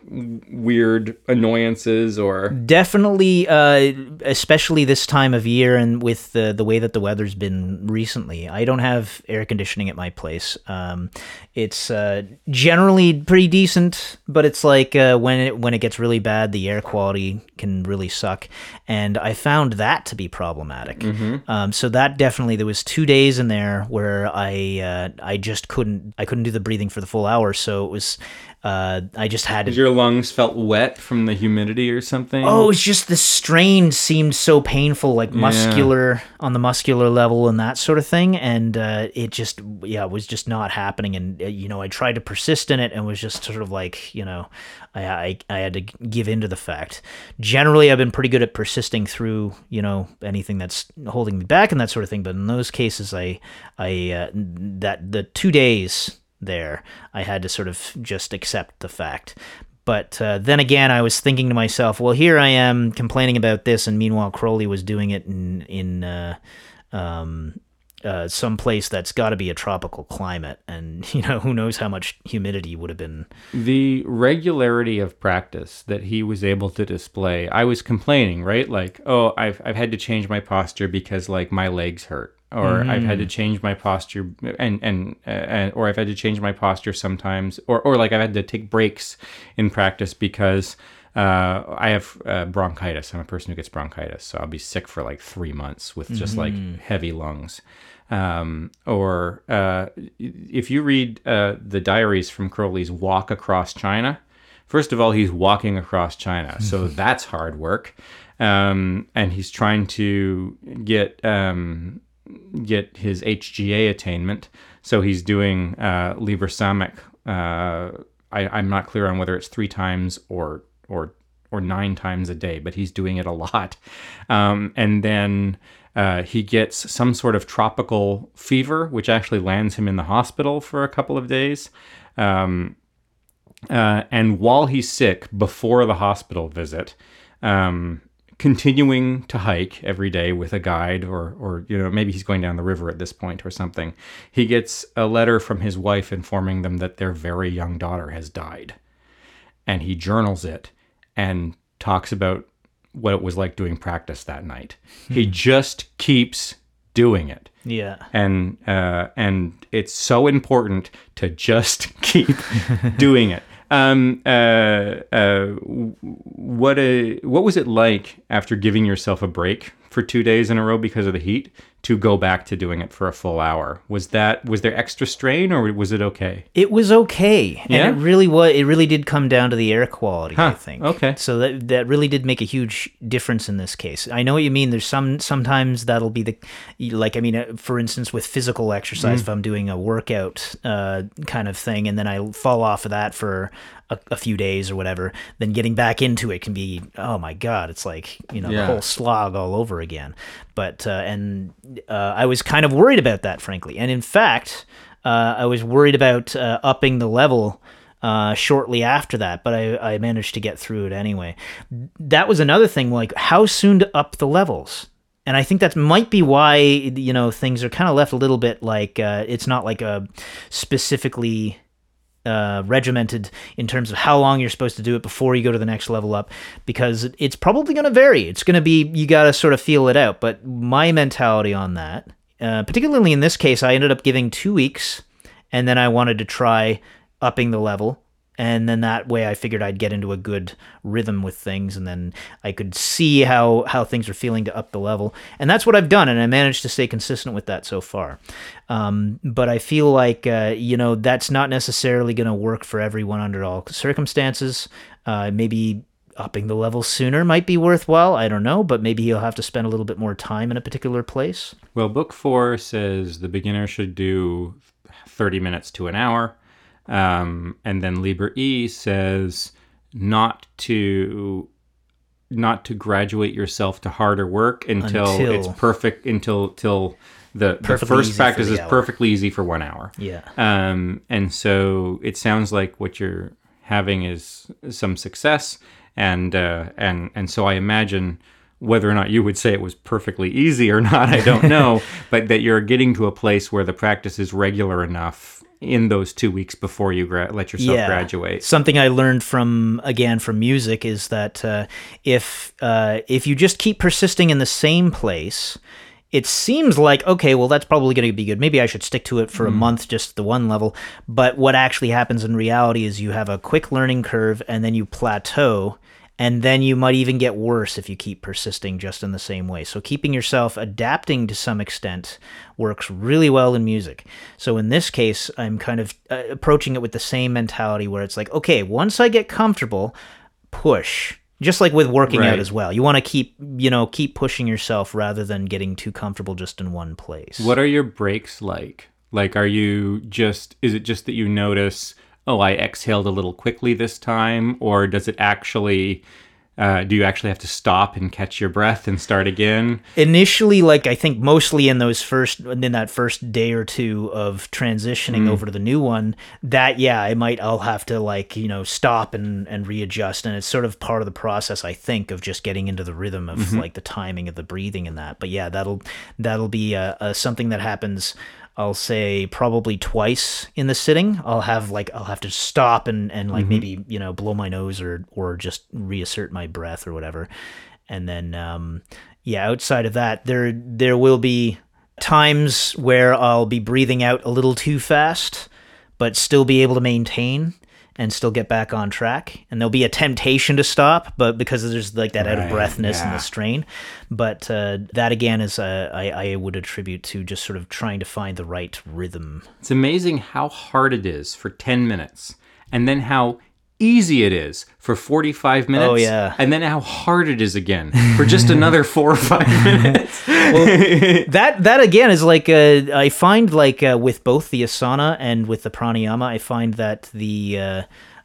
weird annoyances or Definitely, uh, especially this time of year and with the the way that the weather's been recently. I don't have air conditioning at my place. Um, it's uh, generally pretty decent, but it's like uh, when it, it when it gets really bad, the air quality can really suck, and I found that to be problematic. Um, so that definitely there was two days in there where I uh, I just couldn't I couldn't do the breathing for the full hour. So it was uh, I just had to Your lungs felt wet from the humidity or something. Oh, it's just the strain seemed so painful, like muscular on the muscular level and that sort of thing, and uh, it just yeah it was just not happening. And uh, you know, I tried to persist in it and was just sort of like you know, I I, I had to give in to the fact. Generally, I've been pretty good at persisting through you know anything that's holding me back and that sort of thing. But in those cases, I I uh, that the two days there, I had to sort of just accept the fact. But uh, then again, I was thinking to myself, well, here I am complaining about this, and meanwhile, Crowley was doing it in in uh, um, uh, some place that's got to be a tropical climate, and [laughs] you know who knows how much humidity would have been. the regularity of practice that he was able to display i was complaining right like oh i've, I've had to change my posture because like my legs hurt or i've had to change my posture and and, uh, and or i've had to change my posture sometimes or, or like i've had to take breaks in practice because uh, I have uh, bronchitis. I'm a person who gets bronchitis, so I'll be sick for like three months with just like heavy lungs. Um, or uh, if you read uh, the diaries from Crowley's walk across China, first of all, he's walking across China, so [laughs] that's hard work, um, and he's trying to get um, get his HGA attainment. So he's doing uh, Liber Samekh. Uh, I, I'm not clear on whether it's three times or or or nine times a day, but he's doing it a lot. Um, and then uh, he gets some sort of tropical fever, which actually lands him in the hospital for a couple of days. Um, uh, and while he's sick, before the hospital visit, um, continuing to hike every day with a guide, or, or you know maybe he's going down the river at this point or something, he gets a letter from his wife informing them that their very young daughter has died, and he journals it and talks about what it was like doing practice that night. He just keeps doing it Yeah, and uh, and it's so important to just [laughs] keep doing it. Um, uh, uh, what a what was it like after giving yourself a break for two days in a row because of the heat to go back to doing it for a full hour? Was that was there extra strain or was it okay? it was okay, Yeah? and it really was. It really did come down to the air quality. I think. okay. So that that really did make a huge difference in this case. I know what you mean. There's some sometimes that'll be the like I mean, uh, for instance, with physical exercise, if I'm doing a workout uh, kind of thing, and then I fall off of that for a, a few days or whatever, then getting back into it can be oh my god, it's like you know Yeah. the whole slog all over again. But uh, and uh, I was kind of worried about that, frankly, and in fact, uh, I was worried about uh, upping the level uh, shortly after that, but I, I managed to get through it anyway. That was another thing, like how soon to up the levels. And I think that might be why you know things are kind of left a little bit like uh, it's not like a specifically uh, regimented in terms of how long you're supposed to do it before you go to the next level up because it's probably going to vary. It's going to be, you got to sort of feel it out. But my mentality on that, uh, particularly in this case, I ended up giving two weeks and then I wanted to try upping the level. And then that way I figured I'd get into a good rhythm with things and then I could see how, how things are feeling to up the level. And that's what I've done. And I managed to stay consistent with that so far. Um, but I feel like, uh, you know, that's not necessarily going to work for everyone under all circumstances. Uh, maybe upping the level sooner might be worthwhile. I don't know, but maybe you'll have to spend a little bit more time in a particular place. Well, book four says the beginner should do 30 minutes to an hour. Um, and then Liber E says not to not to graduate yourself to harder work until, Until- it's perfect until till the, the first practice the is hour. perfectly easy for one hour. Yeah. Um, and so it sounds like what you're having is some success, and uh, and and so I imagine whether or not you would say it was perfectly easy or not, I don't [laughs] know, but that you're getting to a place where the practice is regular enough in those two weeks before you gra- let yourself graduate. Something I learned from again from music is that uh, if uh, if you just keep persisting in the same place, it seems like okay well that's probably going to be good. Maybe i should stick to it for a month just the one level. But what actually happens in reality is you have a quick learning curve and then you plateau and then you might even get worse if you keep persisting just in the same way. So keeping yourself adapting to some extent works really well in music. So in this case i'm kind of uh, approaching it with the same mentality where it's like okay once i get comfortable push. Just like with working out as well. You want to keep you know keep pushing yourself rather than getting too comfortable just in one place. What are your breaks like? Like, are you just, is it just that you notice, oh, I exhaled a little quickly this time? Or does it actually, uh, do you actually have to stop and catch your breath and start again? initially like i think mostly in those first in that first day or two of transitioning over to the new one that yeah i might i'll have to like you know stop and and readjust and it's sort of part of the process i think of just getting into the rhythm of like the timing of the breathing and that but yeah that'll that'll be uh, uh, something that happens I'll say probably twice in the sitting. I'll have like I'll have to stop and and like maybe you know blow my nose or or just reassert my breath or whatever, and then um, yeah, outside of that, there there will be times where I'll be breathing out a little too fast, but still be able to maintain and still get back on track. And there'll be a temptation to stop, but because there's like that out of Right, breathness and the strain. But uh, that again is uh, I, I would attribute to just sort of trying to find the right rhythm. It's amazing how hard it is for 10 minutes and then how easy it is for 45 minutes. Oh, yeah. And then how hard it is again for just another four or five [laughs] minutes. that that again is like uh, I find like uh, with both the asana and with the pranayama, I find that the uh,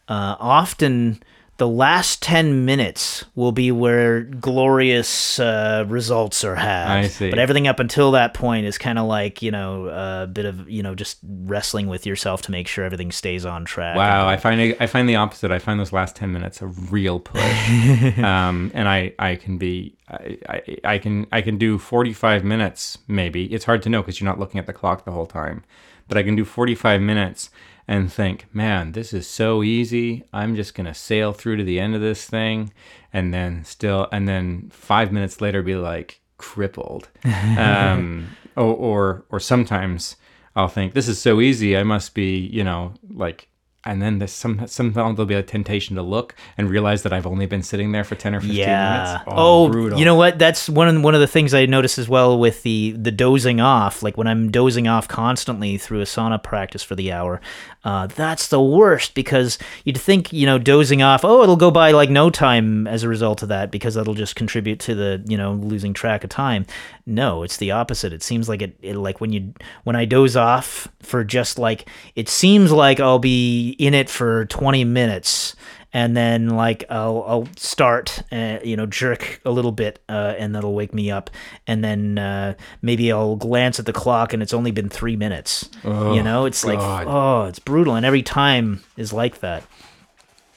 uh, often the last ten minutes will be where glorious uh, results are had. I see. But everything up until that point is kind of like you know a bit of you know just wrestling with yourself to make sure everything stays on track. Wow, I find I find the opposite. I find those last ten minutes a real push, [laughs] um, and I I can be I, I I can I can do forty five minutes maybe. It's hard to know because you're not looking at the clock the whole time, but I can do forty five minutes and think, man, this is so easy. I'm just gonna sail through to the end of this thing, and then still, and then five minutes later be like crippled, [laughs] um, or or or sometimes. I'll think this is so easy. I must be, you know, like, and then there's some somehow there'll be a temptation to look and realize that I've only been sitting there for ten or fifteen Yeah. minutes. Oh, brutal. you know what? That's one of one of the things I notice as well with the the dozing off. Like when I'm dozing off constantly through asana practice for the hour, uh, that's the worst because you'd think you know dozing off. Oh, it'll go by like no time as a result of that because that'll just contribute to the you know losing track of time. No, it's the opposite. It seems like it, it like when you when I doze off for just like it seems like I'll be in it for 20 minutes and then like I'll I'll start uh, you know jerk a little bit uh, and that'll wake me up. And then uh, maybe I'll glance at the clock and it's only been three minutes. You know it's like oh it's brutal. And every time is like that.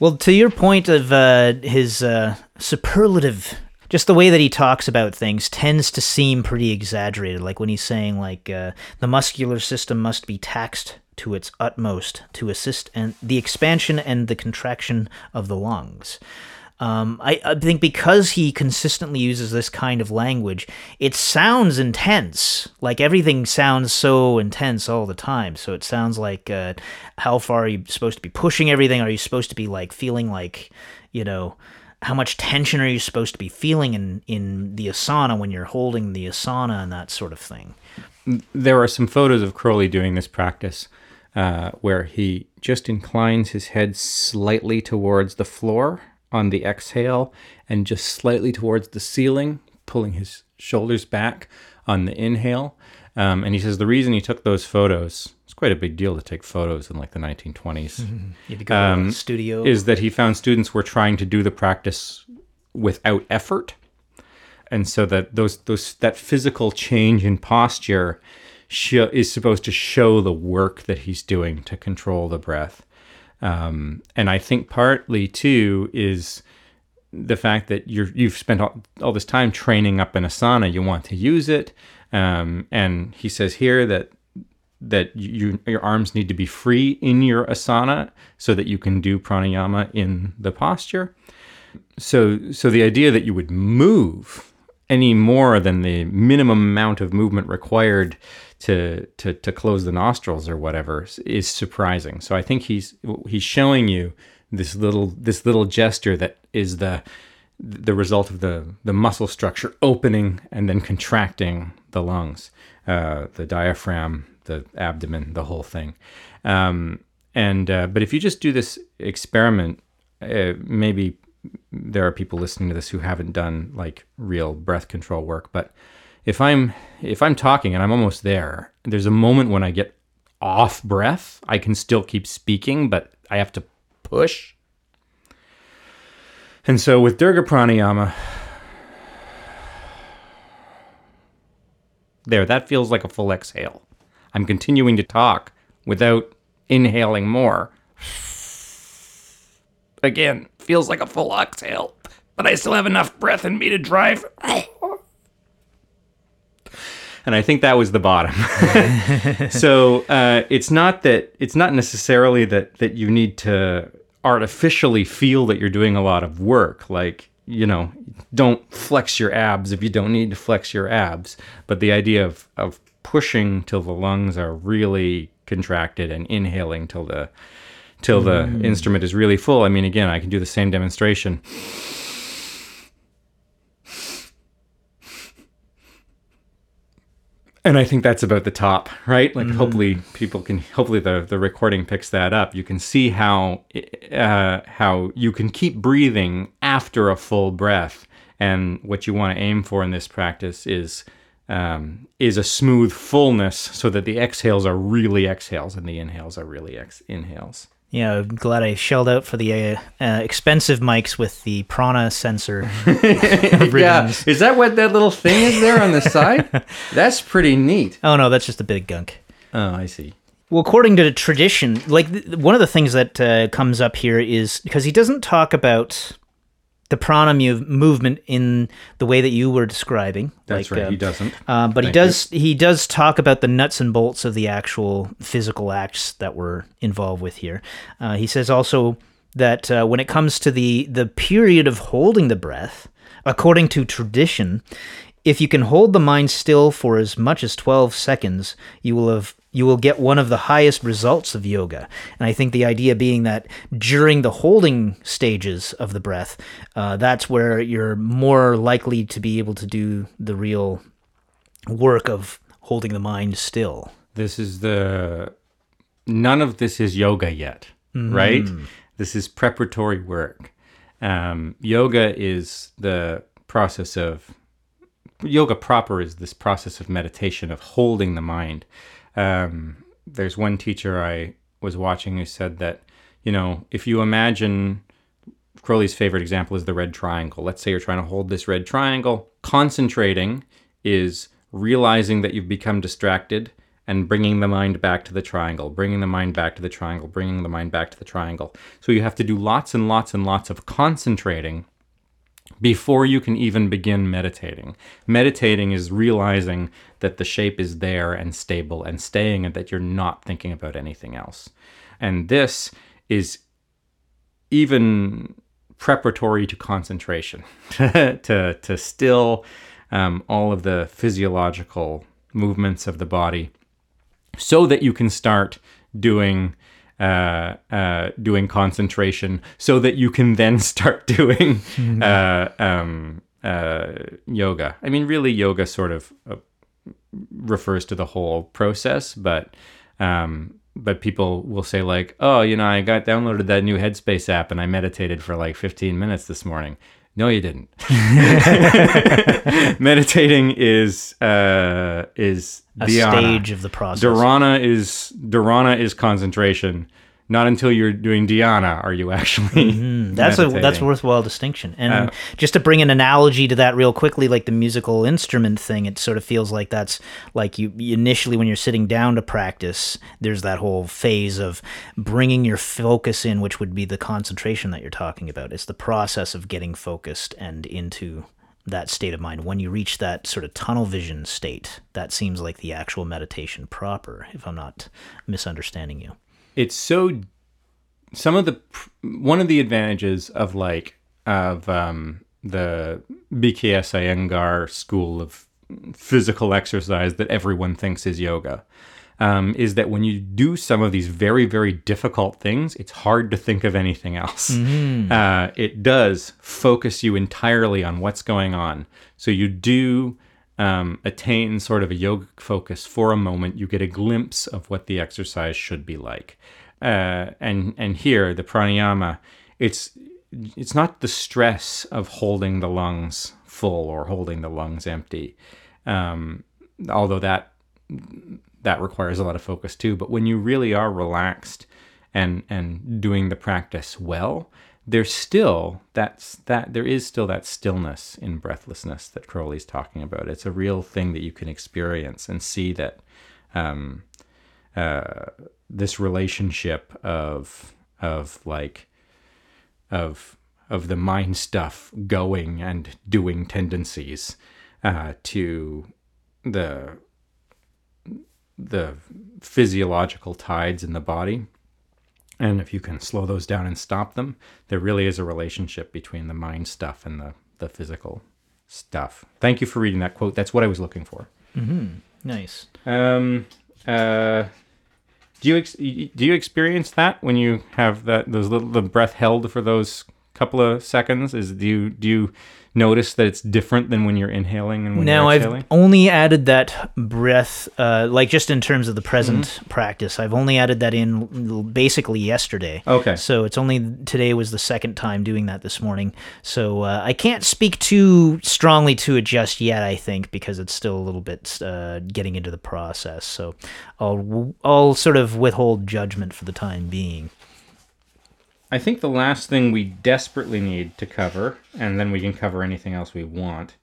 Well to your point of uh, his uh, superlative just the way that he talks about things tends to seem pretty exaggerated. Like when he's saying like uh, the muscular system must be taxed to its utmost to assist and the expansion and the contraction of the lungs um, I, I think because he consistently uses this kind of language, it sounds intense. Like everything sounds so intense all the time. So it sounds like uh, how far are you supposed to be pushing everything? Are you supposed to be like feeling like, you know, how much tension are you supposed to be feeling in, in the asana when you're holding the asana and that sort of thing? there are some photos of Crowley doing this practice uh, where he just inclines his head slightly towards the floor on the exhale and just slightly towards the ceiling, pulling his shoulders back on the inhale. Um, and he says the reason he took those photos, it's quite a big deal to take photos in like the 1920s, [laughs] You have to go to the studio. is that he found students were trying to do the practice without effort and so that those those that physical change in posture is supposed to show the work that he's doing to control the breath. Um, and I think partly too is the fact that you're you've spent all, all this time training up an asana. You want to use it. Um, and he says here that that you your arms need to be free in your asana so that you can do pranayama in the posture. So so the idea that you would move any more than the minimum amount of movement required to to to close the nostrils or whatever is surprising. So I think he's he's showing you this little this little gesture that is the the result of the the muscle structure opening and then contracting the lungs, uh, the diaphragm, the abdomen, the whole thing. Um, and uh, but if you just do this experiment, uh, maybe there are people listening to this who haven't done like real breath control work. But if I'm if I'm talking and I'm almost there, there's a moment when I get off breath. I can still keep speaking, but I have to push. And so with Dirga Pranayama, there, that feels like a full exhale. I'm continuing to talk without inhaling more. Again, feels like a full exhale, but I still have enough breath in me to drive. [laughs] And I think that was the bottom. [laughs] so uh, it's not that it's not necessarily that that you need to artificially feel that you're doing a lot of work. Like you know, don't flex your abs if you don't need to flex your abs. But the idea of of pushing till the lungs are really contracted and inhaling till the till the mm. instrument is really full. I mean, again, I can do the same demonstration. And I think that's about the top, right? Like, mm. hopefully, people can. Hopefully, the the recording picks that up. You can see how uh, how you can keep breathing after a full breath. And what you want to aim for in this practice is um, is a smooth fullness, so that the exhales are really exhales and the inhales are really ex- inhales. Yeah, I'm glad I shelled out for the uh, uh, expensive mics with the prana sensor. [laughs] [laughs] yeah, is that what that little thing is there on the side? [laughs] That's pretty neat. Oh no, that's just a big gunk. Oh, I see. Well, according to tradition, like th- one of the things that uh, comes up here is because he doesn't talk about the prana mu- movement in the way that you were describing. That's like, right. Uh, he doesn't. Uh, but Thank he does. You. He does talk about the nuts and bolts of the actual physical acts that we're involved with here. Uh, he says also that uh, when it comes to the the period of holding the breath, according to tradition, if you can hold the mind still for as much as 12 seconds, you will have you will get one of the highest results of yoga. And I think the idea being that during the holding stages of the breath, uh, that's where you're more likely to be able to do the real work of holding the mind still. This is the. None of this is yoga yet, mm. right? This is preparatory work. Um, yoga is the process of. Yoga proper is this process of meditation, of holding the mind. Um, there's one teacher I was watching who said that, you know, if you imagine Crowley's favorite example is the red triangle. Let's say you're trying to hold this red triangle. Concentrating is realizing that you've become distracted and bringing the mind back to the triangle, bringing the mind back to the triangle, bringing the mind back to the triangle. So you have to do lots and lots and lots of concentrating before you can even begin meditating. Meditating is realizing that the shape is there and stable and staying and that you're not thinking about anything else. And this is even preparatory to concentration, [laughs] to, to still um, all of the physiological movements of the body so that you can start doing uh, uh, doing concentration so that you can then [laughs] start doing mm-hmm. uh, um, uh, yoga. I mean, really, yoga sort of uh, refers to the whole process, but um, but people will say like, oh, you know, I got downloaded that new Headspace app and I meditated for like 15 minutes this morning. No, you didn't. [laughs] [laughs] Meditating is uh, is a stage of the process. Dharana is dharana is concentration not until you're doing dhyana are you actually mm-hmm. [laughs] that's meditating. a that's a worthwhile distinction and uh, just to bring an analogy to that real quickly like the musical instrument thing it sort of feels like that's like you initially when you're sitting down to practice there's that whole phase of bringing your focus in which would be the concentration that you're talking about it's the process of getting focused and into that state of mind when you reach that sort of tunnel vision state that seems like the actual meditation proper if i'm not misunderstanding you it's so some of the one of the advantages of like of um the BKS Iyengar school of physical exercise that everyone thinks is yoga. Um, is that when you do some of these very, very difficult things, it's hard to think of anything else. Mm-hmm. Uh, it does focus you entirely on what's going on. So you do um, attain sort of a yogic focus for a moment. You get a glimpse of what the exercise should be like. Uh, and and here the pranayama, it's it's not the stress of holding the lungs full or holding the lungs empty, um, although that that requires a lot of focus too. But when you really are relaxed and and doing the practice well, there's still that's that there is still that stillness in breathlessness that Crowley's talking about. It's a real thing that you can experience and see that um, uh, this relationship of of like of of the mind stuff going and doing tendencies uh, to the the physiological tides in the body. And if you can slow those down and stop them, there really is a relationship between the mind stuff and the, the physical stuff. Thank you for reading that quote. That's what I was looking for. Mm-hmm. Nice. Um, uh, do you ex- do you experience that when you have that those little the breath held for those couple of seconds? Is do you do you notice that it's different than when you're inhaling and when Now you're I've only added that breath, uh, like just in terms of the present Mm-hmm. practice. I've only added that in basically yesterday. Okay. So it's only today was the second time doing that this morning. So uh, I can't speak too strongly to it just yet. I think because it's still a little bit uh, getting into the process. So I'll I'll sort of withhold judgment for the time being. I think the last thing we desperately need to cover, and then we can cover anything else we want.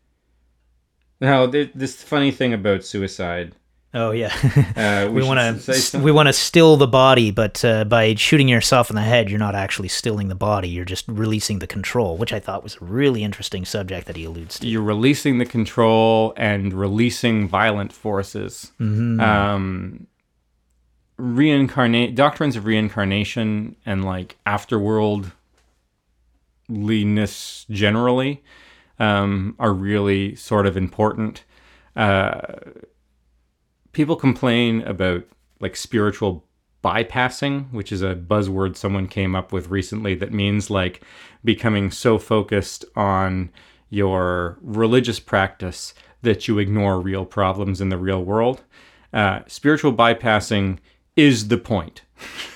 Now, this funny thing about suicide. Oh yeah. Uh, [laughs] we want to we want to still the body, but uh, by shooting yourself in the head, you're not actually stilling the body. You're just releasing the control, which I thought was a really interesting subject that he alludes to. you're releasing the control and releasing violent forces. Um, reincarnate doctrines of reincarnation and like afterworldliness generally um, are really sort of important. Uh, people complain about like spiritual bypassing, which is a buzzword someone came up with recently that means like becoming so focused on your religious practice that you ignore real problems in the real world. Uh, spiritual bypassing is the point.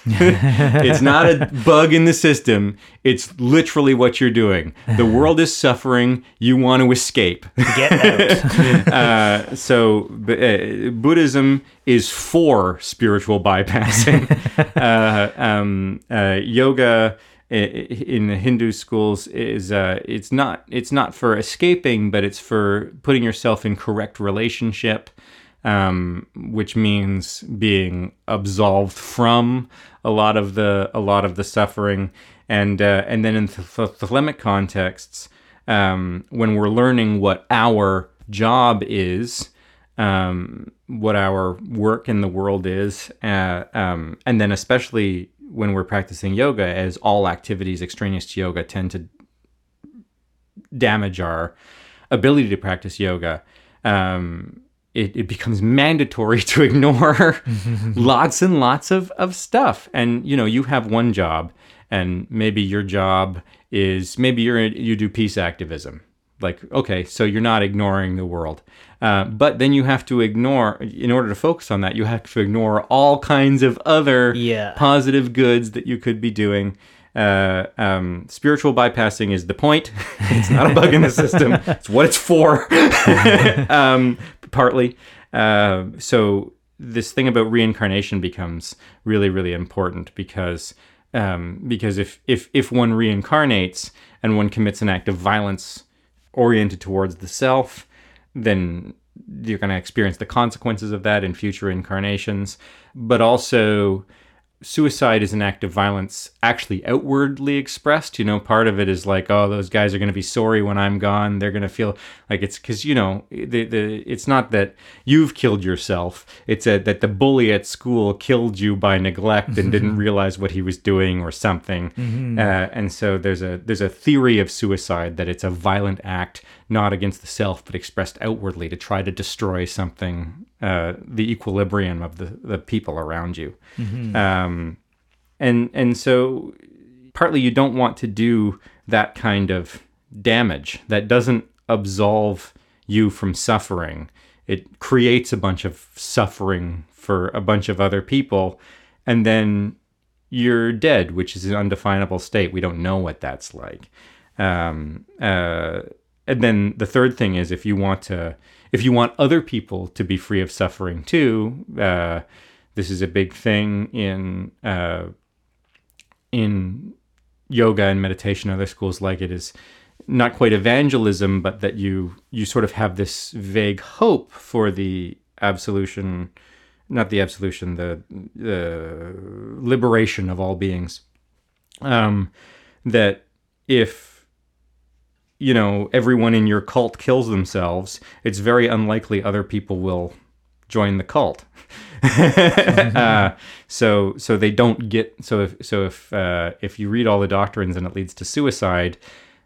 it's not a bug in the system. It's literally what you're doing. The world is suffering. You want to escape. Get out. [laughs] Uh, so uh, Buddhism is for spiritual bypassing. [laughs] uh, um, uh, yoga in the Hindu schools is uh, it's not it's not for escaping, but it's for putting yourself in correct relationship. Um, which means being absolved from a lot of the a lot of the suffering, and uh, and then in the thelemic contexts, um, when we're learning what our job is, um, what our work in the world is, uh, um, and then especially when we're practicing yoga, as all activities extraneous to yoga tend to damage our ability to practice yoga. Um, it, it becomes mandatory [laughs] to ignore [laughs] lots and lots of, of stuff. And you know, you have one job, and maybe your job is maybe you're you do peace activism. Like, okay, so you're not ignoring the world, uh, but then you have to ignore in order to focus on that. You have to ignore all kinds of other Yeah. positive goods that you could be doing. Uh, um, spiritual bypassing is the point. [laughs] it's not a bug in the system. It's what it's for. um, partly. Uh, so this thing about reincarnation becomes really, really important because um, because if if if one reincarnates and one commits an act of violence oriented towards the self, then you're going to experience the consequences of that in future incarnations. But also, suicide is an act of violence actually outwardly expressed. You know, part of it is like, oh, those guys are going to be sorry when I'm gone. They're going to feel like it's because you know, the, the it's not that you've killed yourself. It's a, that the bully at school killed you by neglect and didn't [laughs] realize what he was doing or something. Uh, and so there's a there's a theory of suicide that it's a violent act not against the self but expressed outwardly to try to destroy something, uh, the equilibrium of the the people around you. Um, and and so partly you don't want to do that kind of damage that doesn't absolve you from suffering. It creates a bunch of suffering for a bunch of other people and then you're dead which is an undefinable state. We don't know what that's like. Um, uh, and then the third thing is if you want to if you want other people to be free of suffering too uh, this is a big thing in uh, in yoga and meditation, other schools like it is not quite evangelism, but that you you sort of have this vague hope for the absolution, not the absolution, the the liberation of all beings. Um, that if you know everyone in your cult kills themselves, it's very unlikely other people will join the cult. [laughs] uh, so so they don't get so if so if uh, if you read all the doctrines and it leads to suicide,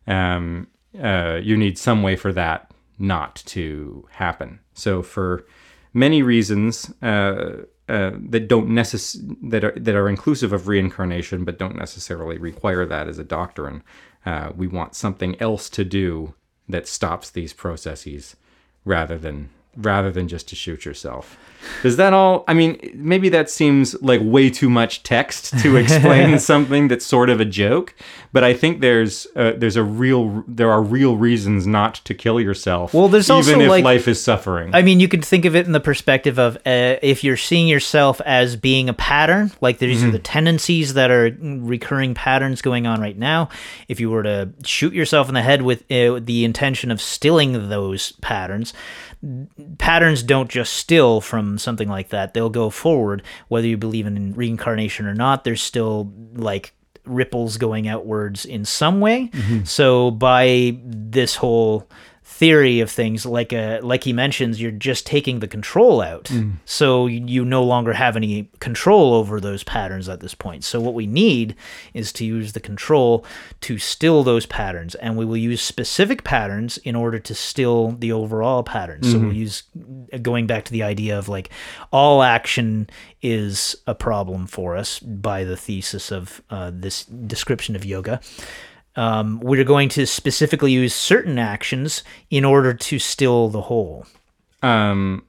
um, uh, you need some way for that not to happen. So for many reasons uh, uh, that don't necess- that are that are inclusive of reincarnation, but don't necessarily require that as a doctrine, uh, we want something else to do that stops these processes rather than rather than just to shoot yourself. Does that all? I mean, maybe that seems like way too much text to [laughs] explain something that's sort of a joke. But I think there's uh, there's a real there are real reasons not to kill yourself. Well, there's even also, if like- life is suffering. I mean, you could think of it in the perspective of uh, if you're seeing yourself as being a pattern, like these are the tendencies that are recurring patterns going on right now. If you were to shoot yourself in the head with uh, the intention of stilling those patterns, patterns don't just still from something like that. They'll go forward, whether you believe in reincarnation or not. There's still like ripples going outwards in some way. Mm-hmm. So by this whole theory of things like uh like he mentions you're just taking the control out. So you, you no longer have any control over those patterns at this point. So what we need is to use the control to still those patterns and we will use specific patterns in order to still the overall pattern so we'll use going back to the idea of like all action is a problem for us by the thesis of uh, this description of yoga um, we're going to specifically use certain actions in order to still the whole. Um,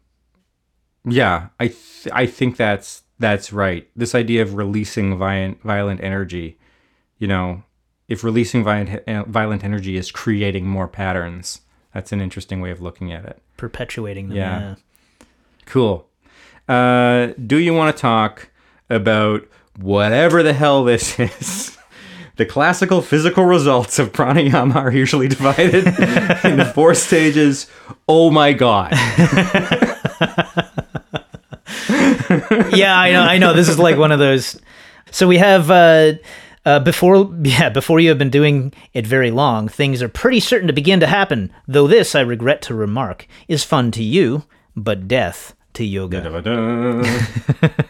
yeah, I th- I think that's that's right. This idea of releasing violent violent energy, you know, if releasing violent uh, violent energy is creating more patterns, that's an interesting way of looking at it. perpetuating them. Yeah. Yeah. Cool. Uh, do you want to talk about whatever the hell this [laughs] is? The classical physical results of pranayama are usually divided [laughs] into four stages. Oh my god. [laughs] yeah, I know. I know. This is like one of those. So we have uh, uh, before, yeah, before you have been doing it very long, things are pretty certain to begin to happen. Though this, I regret to remark, is fun to you, but death to yoga. [laughs]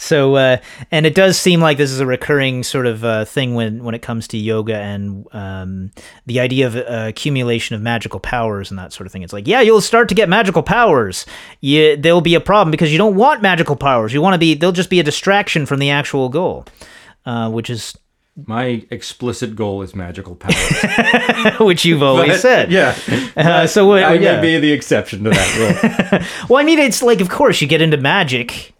So, uh, and it does seem like this is a recurring sort of uh, thing when when it comes to yoga and um, the idea of uh, accumulation of magical powers and that sort of thing. It's like, yeah, you'll start to get magical powers. Yeah, there'll be a problem because you don't want magical powers. You want to be. They'll just be a distraction from the actual goal, uh, which is My explicit goal is magical power. [laughs] which you've always said. Yeah. Uh, so what, I yeah. may be the exception to that rule. [laughs] Well, I mean, it's like, of course, you get into magic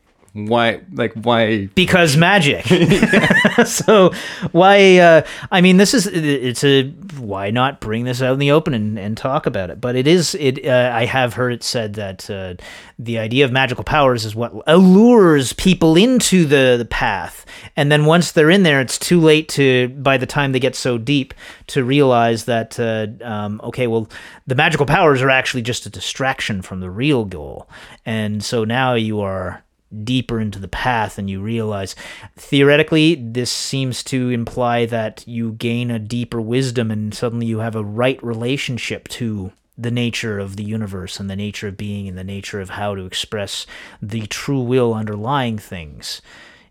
why like why because magic. [laughs] [laughs] so why? Uh, I mean, this is it's a why not bring this out in the open and, and talk about it? But it is it. Uh, I have heard it said that uh, the idea of magical powers is what allures people into the the path, and then once they're in there, it's too late to by the time they get so deep to realize that uh, um, okay, well, the magical powers are actually just a distraction from the real goal, and so now you are deeper into the path and you realize theoretically this seems to imply that you gain a deeper wisdom and suddenly you have a right relationship to the nature of the universe and the nature of being and the nature of how to express the true will underlying things.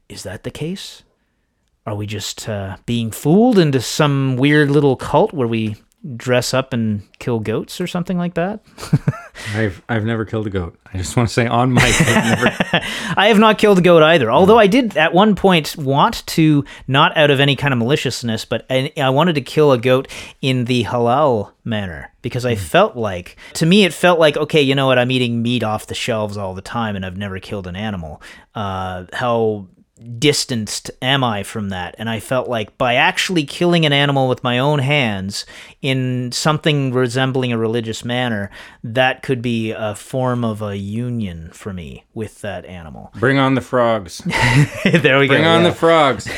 Is that the case? Are we just uh, being fooled into some weird little cult where we dress up and kill goats or something like that? [laughs] I've I've never killed a goat. I just want to say on mic. [laughs] I have not killed a goat either. Although I did at one point want to, not out of any kind of maliciousness, but I, I wanted to kill a goat in the halal manner because I felt like, to me, it felt like, okay, you know what? I'm eating meat off the shelves all the time and I've never killed an animal. Uh, how distanced am I from that? And I felt like by actually killing an animal with my own hands in something resembling a religious manner, that could be a form of a union for me with that animal. [laughs] bring on the frogs. [laughs] there we Bring go. Bring on yeah. the frogs.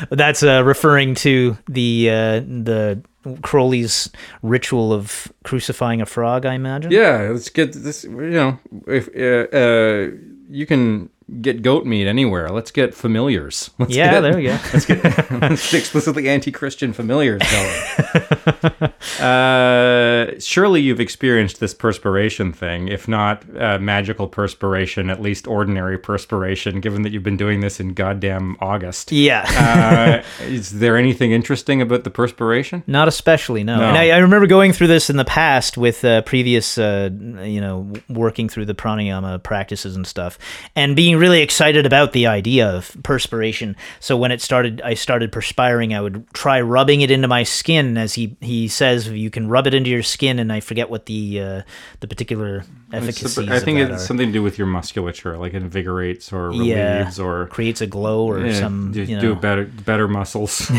[laughs] That's uh, referring to the uh, the Crowley's ritual of crucifying a frog, I imagine. Yeah, let's get this. You know, if uh, uh, you can get goat meat anywhere, let's get familiars. [laughs] Let's Yeah, get, there we go. [laughs] Let's get, let's [laughs] explicitly anti-Christian familiars going. uh, surely you've experienced this perspiration thing, if not uh, magical perspiration, at least ordinary perspiration. Given that you've been doing this in goddamn August. Yeah. uh, is there anything interesting about the perspiration? Not especially, no. No. And I, I remember going through this in the past with uh, previous, uh, you know, working through the pranayama practices and stuff, and being really excited about the idea of perspiration. So when it started, I started perspiring. I would try rubbing it into my skin, as he he says, you can rub it into your skin, and I forget what the uh, the particular efficacies. I think it's are. something to do with your musculature, like it invigorates or Yeah. or creates a glow or yeah, some do, you do better better muscles. [laughs]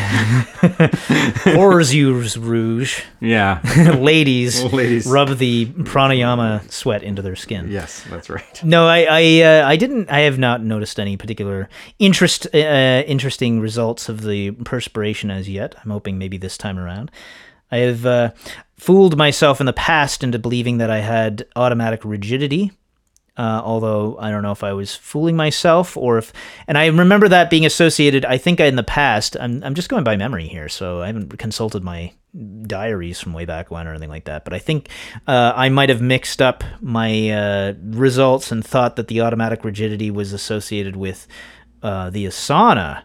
horrors use rouge. yeah. [laughs] Ladies, [laughs] Ladies. rub the pranayama sweat into their skin. Yes, that's right. No, I I, uh, I didn't. I have not noticed any particular interest uh, interesting results of the perspiration as yet. I'm hoping maybe this time around. I have uh, fooled myself in the past into believing that I had automatic rigidity. Uh, although I don't know if I was fooling myself or if, and I remember that being associated. I think in the past, I'm I'm just going by memory here, so I haven't consulted my diaries from way back when or anything like that. But I think uh, I might have mixed up my uh, results and thought that the automatic rigidity was associated with uh, the asana.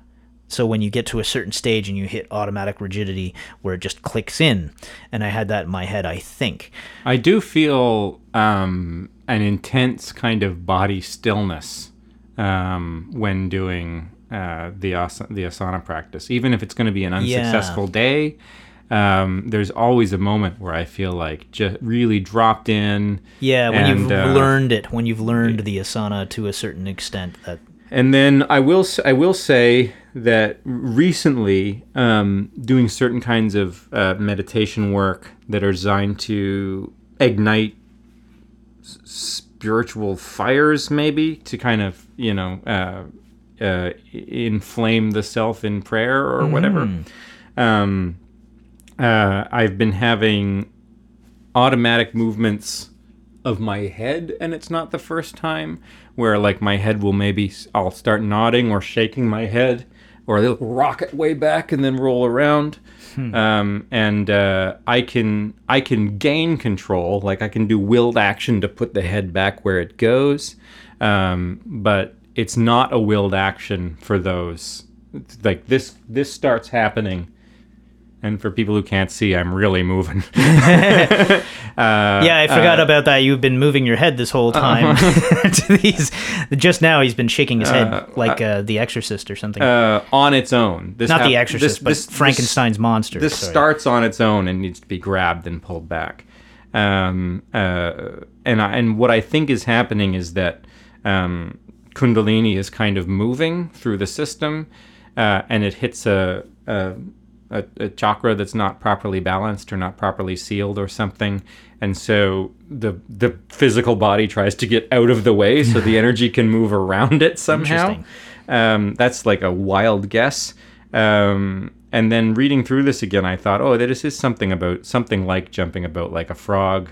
So when you get to a certain stage and you hit automatic rigidity, where it just clicks in, and I had that in my head. I think. I do feel um, an intense kind of body stillness um, when doing uh, the the asana practice, even if it's going to be an unsuccessful day. Um, there's always a moment where I feel like just really dropped in. Yeah, when And, you've uh, learned it, when you've learned the asana to a certain extent, that And then I will I will say that recently, um, doing certain kinds of uh, meditation work that are designed to ignite s- spiritual fires, maybe to kind of you know uh, uh, inflame the self in prayer or whatever. Um, uh, I've been having automatic movements of my head and it's not the first time where like my head will maybe I'll start nodding or shaking my head or they'll rocket way back and then roll around. Um, and uh, I can I can gain control. Like I can do willed action to put the head back where it goes. Um, but it's not a willed action for those. Like this this starts happening and for people who can't see I'm really moving Uh, [laughs] yeah, I forgot about that. You've been moving your head this whole time. [laughs] to these, just now he's been shaking his head like uh, the Exorcist or something. uh, on its own. This Not the Exorcist, this- but this- Frankenstein's monster. This, sorry. starts on its own and needs to be grabbed and pulled back. Um, uh, and I, and what I think is happening is that um, Kundalini is kind of moving through the system, uh, and it hits a, a a, a chakra that's not properly balanced or not properly sealed or something, and so the the physical body tries to get out of the way so the [laughs] energy can move around it somehow. Um, that's like a wild guess. Um, and then reading through this again, I thought, oh, this is something about something like jumping about like a frog.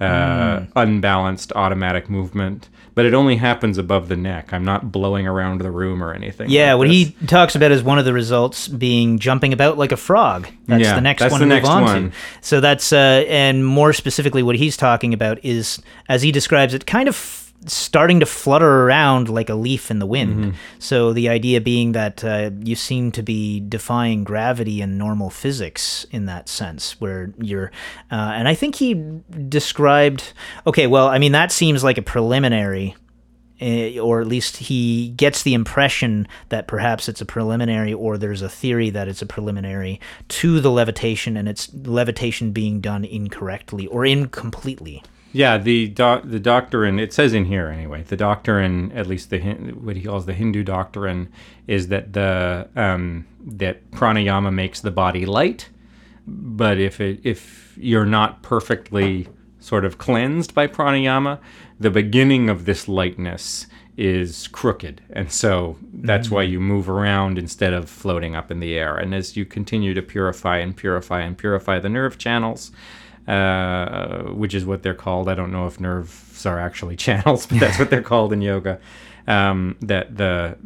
uh, Hmm. unbalanced automatic movement. But it only happens above the neck. I'm not blowing around the room or anything. Yeah, like what this. he talks about is one of the results being jumping about like a frog. That's Yeah, the next that's one the to move on one. to. So that's uh, and more specifically, what he's talking about is, as he describes it, kind of starting to flutter around like a leaf in the wind. Mm-hmm. So the idea being that uh, you seem to be defying gravity and normal physics in that sense, where you're, uh, and I think he described. Okay, well, I mean that seems like a preliminary eh, or at least he gets the impression that perhaps it's a preliminary or there's a theory that it's a preliminary to the levitation and it's levitation being done incorrectly or incompletely. Yeah, the doc, the doctrine. It says in here anyway. The doctrine, at least the what he calls the Hindu doctrine, is that the um, that pranayama makes the body light, but if it if you're not perfectly sort of cleansed by pranayama, the beginning of this lightness is crooked, and so that's why you move around instead of floating up in the air. And as you continue to purify and purify and purify the nerve channels, uh, which is what they're called. I don't know if nerves are actually [laughs] channels, but that's what they're called in yoga. Um, that the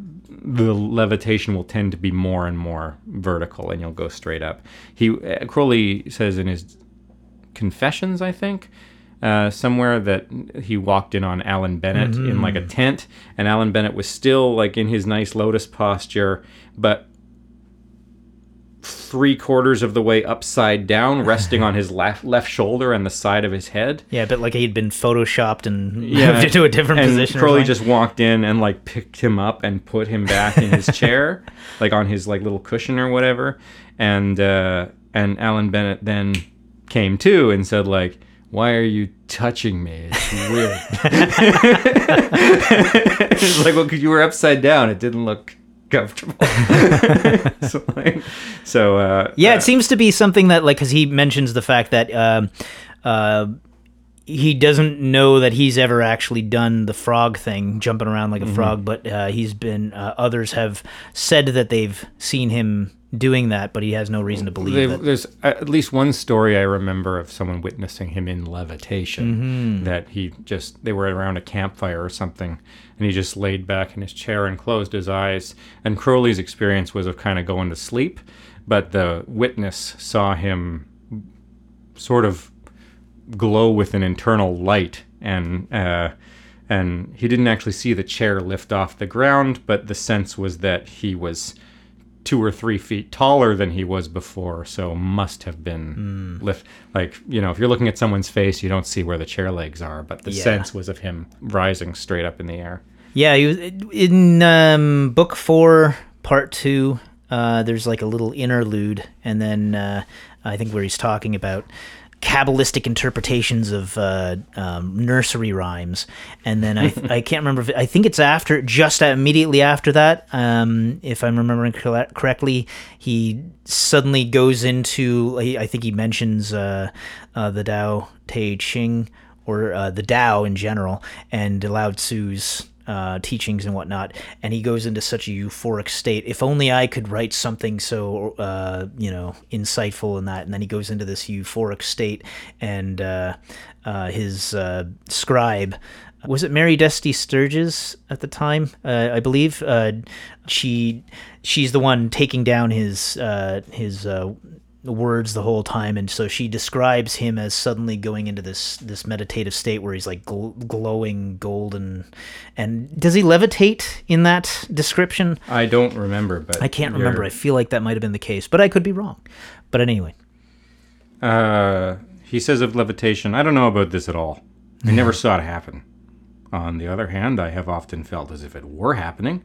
the levitation will tend to be more and more vertical, and you'll go straight up. He uh, Crowley says in his confessions, I think. Uh, somewhere that he walked in on Alan Bennett in like a tent, and Alan Bennett was still like in his nice lotus posture, but three quarters of the way upside down, [laughs] resting on his left left shoulder and the side of his head. Yeah, but like he'd been photoshopped and [laughs] moved into a different and position. Crowley just walked in and like picked him up and put him back in his [laughs] chair, like on his like little cushion or whatever. And uh, and Alan Bennett then came to and said like, "Why are you touching me? It's weird." it's like, well, because you were upside down, it didn't look comfortable. [laughs] so, like, so uh, Yeah, uh, it seems to be something that like because he mentions the fact that um, uh, he doesn't know that he's ever actually done the frog thing, jumping around like a Mm-hmm. frog, but uh, he's been. Uh, others have said that they've seen him doing that, but he has no reason to believe They- that. There's at least one story I remember of someone witnessing him in levitation. Mm-hmm. That he just they were around a campfire or something, and he just laid back in his chair and closed his eyes. And Crowley's experience was of kind of going to sleep, but the witness saw him sort of glow with an internal light and. Uh, and he didn't actually see the chair lift off the ground, but the sense was that he was two or three feet taller than he was before, so must have been lift. Like you know, if you're looking at someone's face, you don't see where the chair legs are, but the Yeah. sense was of him rising straight up in the air. Yeah, he was in um, book four, part two. Uh, there's like a little interlude, and then uh, I think where he's talking about Kabbalistic interpretations of uh, um, nursery rhymes, and then I [laughs] I can't remember. If, I think it's after, just immediately after that, um, if I'm remembering corre- correctly, he suddenly goes into. I I think he mentions uh, uh, the Tao Te Ching or uh, the Tao in general, and Lao Tzu's uh, teachings and whatnot. And he goes into such a euphoric state. If only I could write something so, uh, you know, insightful in that. And then he goes into this euphoric state, and uh, uh, his uh, scribe. Was it Mary Desti Sturges at the time? Uh, I believe she she's the one taking down his his words the whole time and so she describes him as suddenly going into this this meditative state where he's like gl- glowing golden and does he levitate in that description I don't remember, but i can't you're- remember i feel like that might have been the case but i could be wrong but anyway Uh, he says of levitation, I don't know about this at all. I never saw it happen. On the other hand, I have often felt as if it were happening.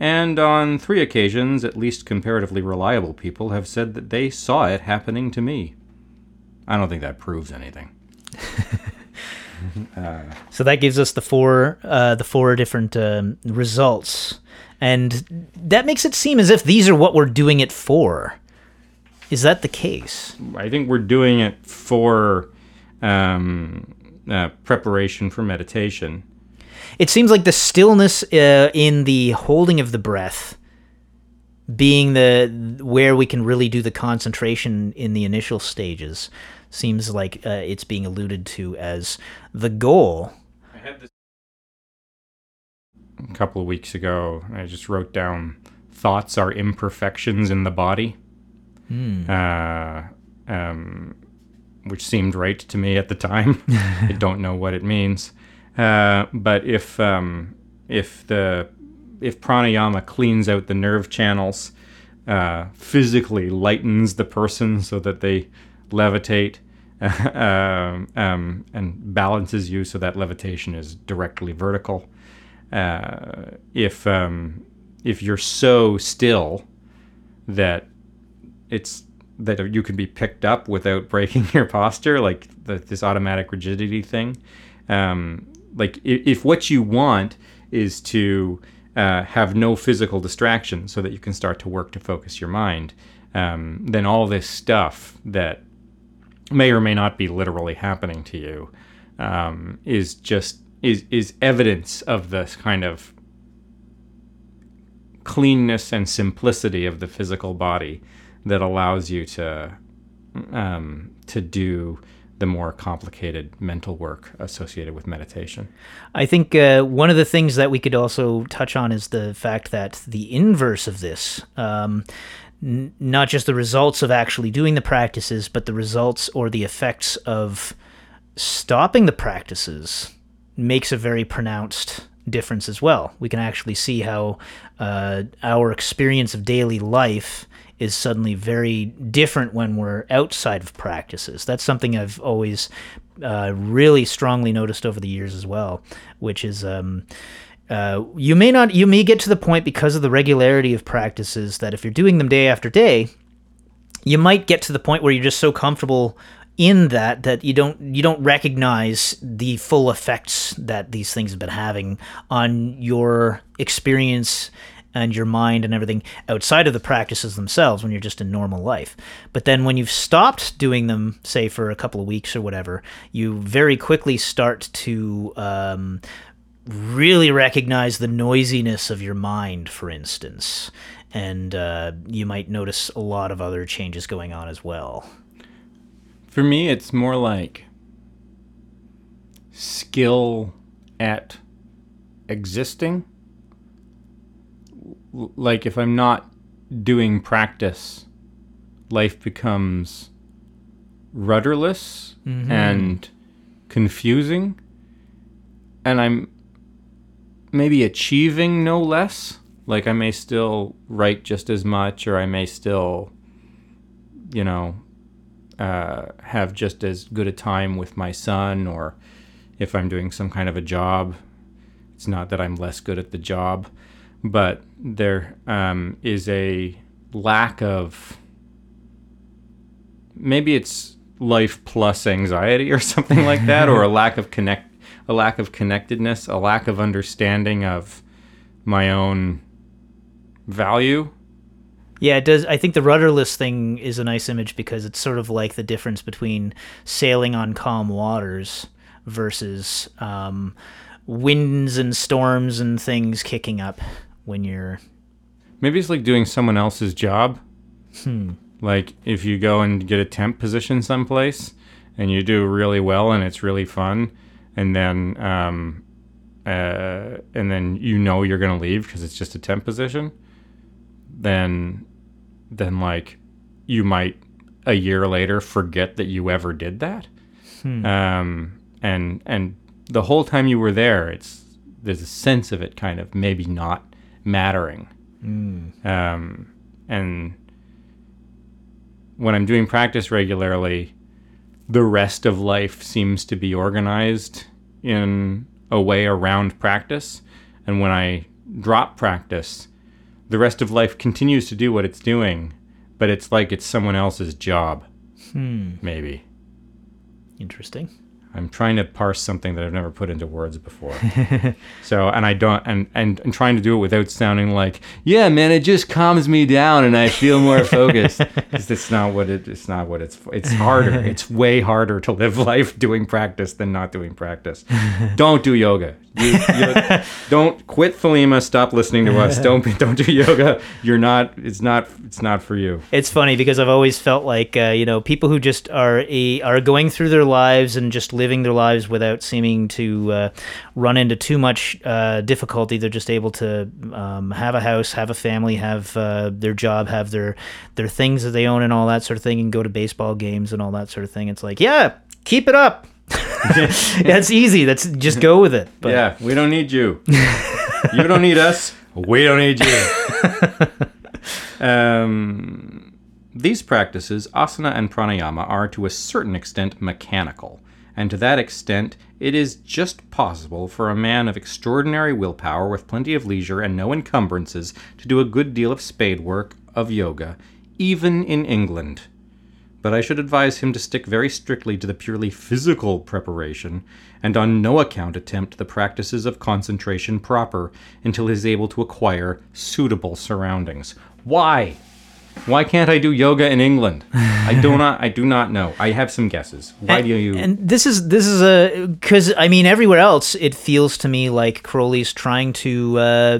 And on three occasions, at least comparatively reliable people have said that they saw it happening to me. I don't think that proves anything. [laughs] so that gives us the four uh, the four different um, results and that makes it seem as if these are what we're doing it for is that the case I think we're doing it for um, uh, preparation for meditation. It seems like the stillness uh, in the holding of the breath being the where we can really do the concentration in the initial stages. seems like uh, it's being alluded to as the goal. I had this a couple of weeks ago. I just wrote down thoughts are imperfections in the body, uh, um, which seemed right to me at the time. [laughs] I don't know what it means, uh, but if um, if the if pranayama cleans out the nerve channels, uh, physically lightens the person so that they levitate. um, [laughs] um, and balances you so that levitation is directly vertical. Uh, if um, if you're so still that it's that you can be picked up without [laughs] breaking your posture, like the, this automatic rigidity thing. Um, like if, if what you want is to uh, have no physical distraction, so that you can start to work to focus your mind, um, then all this stuff that may or may not be literally happening to you um, is just is is evidence of this kind of cleanness and simplicity of the physical body that allows you to um, to do the more complicated mental work associated with meditation. I think uh, one of the things that we could also touch on is the fact that the inverse of this, um, n- not just the results of actually doing the practices, but the results or the effects of stopping the practices, makes a very pronounced difference as well. We can actually see how uh, our experience of daily life is suddenly very different when we're outside of practices. That's something I've always uh, really strongly noticed over the years as well, which is. Um, uh, you may not you may get to the point because of the regularity of practices that if you're doing them day after day you might get to the point where you're just so comfortable in that that you don't you don't recognize the full effects that these things have been having on your experience and your mind and everything outside of the practices themselves when you're just in normal life. But then when you've stopped doing them, say for a couple of weeks or whatever, you very quickly start to um, really recognize the noisiness of your mind, for instance. And uh, you might notice a lot of other changes going on as well. For me, it's more like skill at existing. Like if I'm not doing practice, life becomes rudderless and confusing. And I'm maybe achieving no less. Like I may still write just as much, or I may still, you know, uh, have just as good a time with my son, or if I'm doing some kind of a job, it's not that I'm less good at the job, but there um, is a lack of maybe it's life plus anxiety or [laughs] something like that, or a lack of connect, a lack of connectedness, a lack of understanding of my own value. Yeah, it does. I think the rudderless thing is a nice image because it's sort of like the difference between sailing on calm waters versus um, winds and storms and things kicking up when you're. Maybe it's like doing someone else's job. Like if you go and get a temp position someplace and you do really well and it's really fun, and then um, uh, and then you know you're gonna leave because it's just a temp position, then then like you might a year later forget that you ever did that. Um, and and the whole time you were there, it's there's a sense of it kind of maybe not mattering. Um, and when I'm doing practice regularly, the rest of life seems to be organized in a way around practice. And when I drop practice, the rest of life continues to do what it's doing, but it's like it's someone else's job. Maybe. Interesting. I'm trying to parse something that I've never put into words before. [laughs] so, and I don't, and, and, and trying to do it without sounding like, yeah, man, it just calms me down and I feel more [laughs] focused. 'Cause it's not what it, it's not what it's, it's harder. It's way harder to live [laughs] life doing practice than not doing practice. don't do yoga. You, you [laughs] don't quit Thelema. Stop listening to us. Don't be- don't do [laughs] yoga. You're not. It's not. It's not for you. It's funny because I've always felt like uh, you know people who just are a, are going through their lives and just living their lives without seeming to uh, run into too much uh, difficulty. They're just able to um, have a house, have a family, have uh, their job, have their their things that they own and all that sort of thing, and go to baseball games and all that sort of thing. It's like, yeah, keep it up. [laughs] That's easy. That's just go with it. But yeah, we don't need you. you don't need us. We don't need you. [laughs] um, these practices, asana and pranayama, are to a certain extent mechanical, and to that extent, it is just possible for a man of extraordinary willpower with plenty of leisure and no encumbrances to do a good deal of spade work of yoga, even in England but I should advise him to stick very strictly to the purely physical preparation, and on no account attempt the practices of concentration proper until he is able to acquire suitable surroundings. Why? Why can't I do yoga in England? I do not. I do not know. I have some guesses. Why and, do you? And this is this is a because I mean everywhere else it feels to me like Crowley's trying to uh,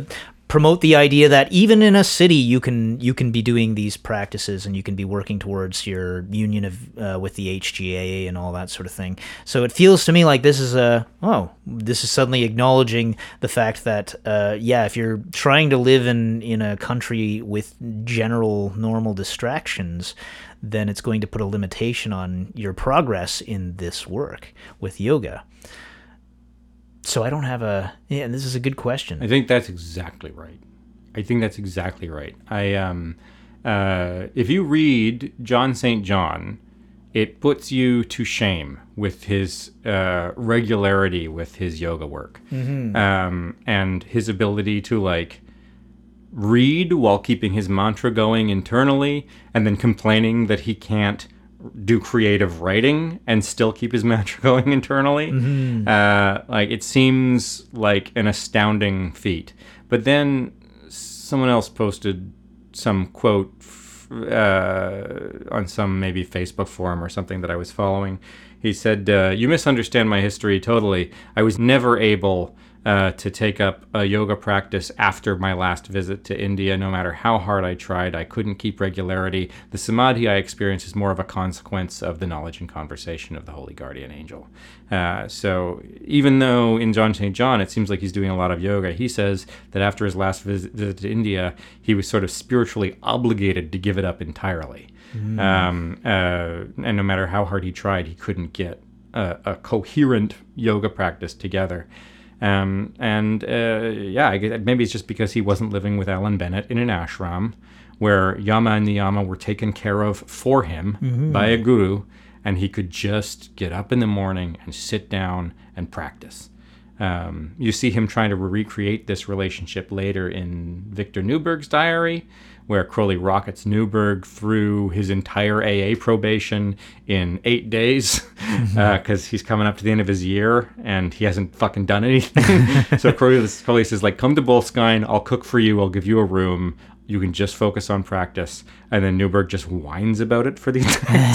promote the idea that even in a city you can you can be doing these practices and you can be working towards your union of uh, with the HGA and all that sort of thing. So it feels to me like this is a oh this is suddenly acknowledging the fact that uh, yeah if you're trying to live in in a country with general normal distractions then it's going to put a limitation on your progress in this work with yoga so I don't have a yeah. This is a good question. I think that's exactly right. I think that's exactly right. I um, uh, if you read John St. John, it puts you to shame with his uh, regularity with his yoga work Mm-hmm. um, and his ability to like read while keeping his mantra going internally and then complaining that he can't do creative writing and still keep his [laughs] mantra going internally. Uh, like it seems like an astounding feat. But then someone else posted some quote uh, on some maybe Facebook forum or something that I was following. He said, uh, "You misunderstand my history totally. I was never able." Uh, to take up a yoga practice after my last visit to India. No matter how hard I tried, I couldn't keep regularity. The samadhi I experienced is more of a consequence of the knowledge and conversation of the holy guardian angel. Uh, so even though in John St. John it seems like he's doing a lot of yoga, he says that after his last visit, visit to India, he was sort of spiritually obligated to give it up entirely. Um, uh, and no matter how hard he tried, he couldn't get a, a coherent yoga practice together. Um, and uh, yeah, I guess maybe it's just because he wasn't living with Alan Bennett in an ashram where yama and niyama were taken care of for him by a guru, and he could just get up in the morning and sit down and practice. Um, you see him trying to recreate this relationship later in Victor Neuburg's diary, where Crowley rockets Neuburg through his entire AA probation in eight days [laughs] [laughs] because he's coming up to the end of his year and he hasn't fucking done anything. [laughs] so Crowley says, like, come to Boleskine, I'll cook for you, I'll give you a room. You can just focus on practice. And then Neuburg just whines about it for the [laughs]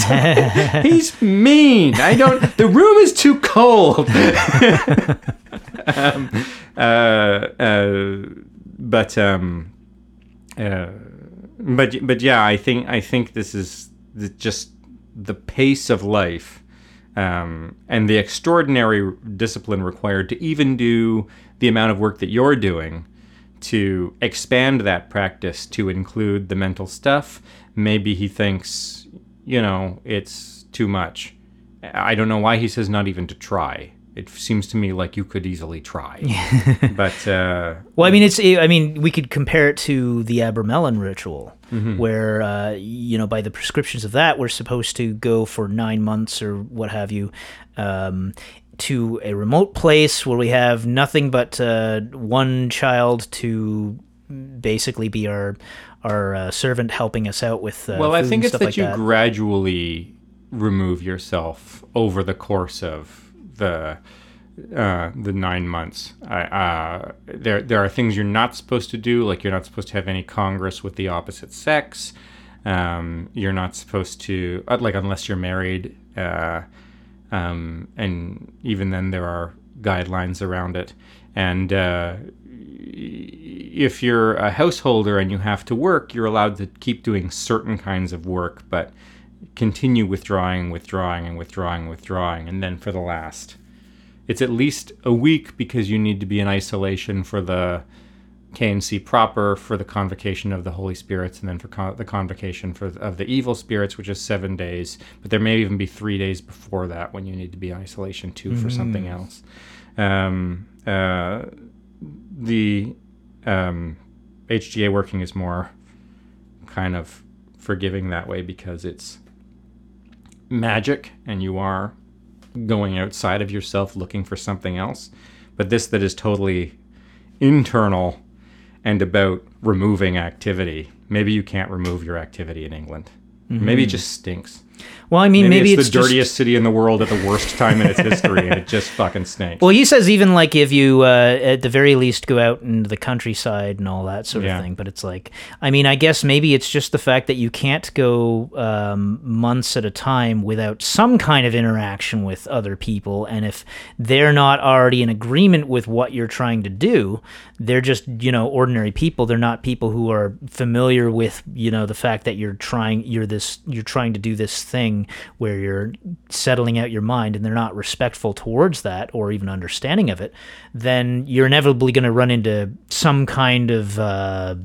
entire time. He's mean. I don't, the room is too cold. um, uh, uh, but um, uh, but but yeah, I think I think this is the, just the pace of life um, and the extraordinary discipline required to even do the amount of work that you're doing to expand that practice to include the mental stuff. Maybe he thinks, you know, it's too much. I don't know why he says not even to try. It seems to me like you could easily try. [laughs] but uh, Well, I mean, it's. I mean, we could compare it to the Abramelin ritual, where uh, you know, by the prescriptions of that, we're supposed to go for nine months or what have you, um, to a remote place where we have nothing but uh, one child to basically be our our uh, servant, helping us out with. Uh, well, I think it's that like you that. gradually remove yourself over the course of the uh, the nine months. I, uh, there there are things you're not supposed to do, like you're not supposed to have any congress with the opposite sex. Um, you're not supposed to uh, like unless you're married, uh, um, and even then there are guidelines around it. And uh, if you're a householder and you have to work, you're allowed to keep doing certain kinds of work, but continue withdrawing, withdrawing, and withdrawing, withdrawing. And then for the last, it's at least a week because you need to be in isolation for the KNC proper, for the convocation of the Holy Spirits, and then for con- the convocation for of the evil spirits, which is seven days. But there may even be three days before that when you need to be in isolation too mm-hmm. for something else. Um, uh, the um, HGA working is more kind of forgiving that way because it's magic and you are going outside of yourself looking for something else. But this that is totally internal and about removing activity. Maybe you can't remove your activity in England. Mm-hmm. Maybe it just stinks. Well, I mean, maybe, maybe it's, it's, the dirtiest city in the world at the worst time in its history, and it just fucking stinks. Well, he says even like if you, uh, at the very least, go out into the countryside and all that sort of thing. But it's like, I mean, I guess maybe it's just the fact that you can't go um, months at a time without some kind of interaction with other people, and if they're not already in agreement with what you're trying to do, they're just you know ordinary people. They're not people who are familiar with you know the fact that you're trying, you're this, you're trying to do this thing where you're settling out your mind and they're not respectful towards that or even understanding of it, then you're inevitably going to run into some kind of uh,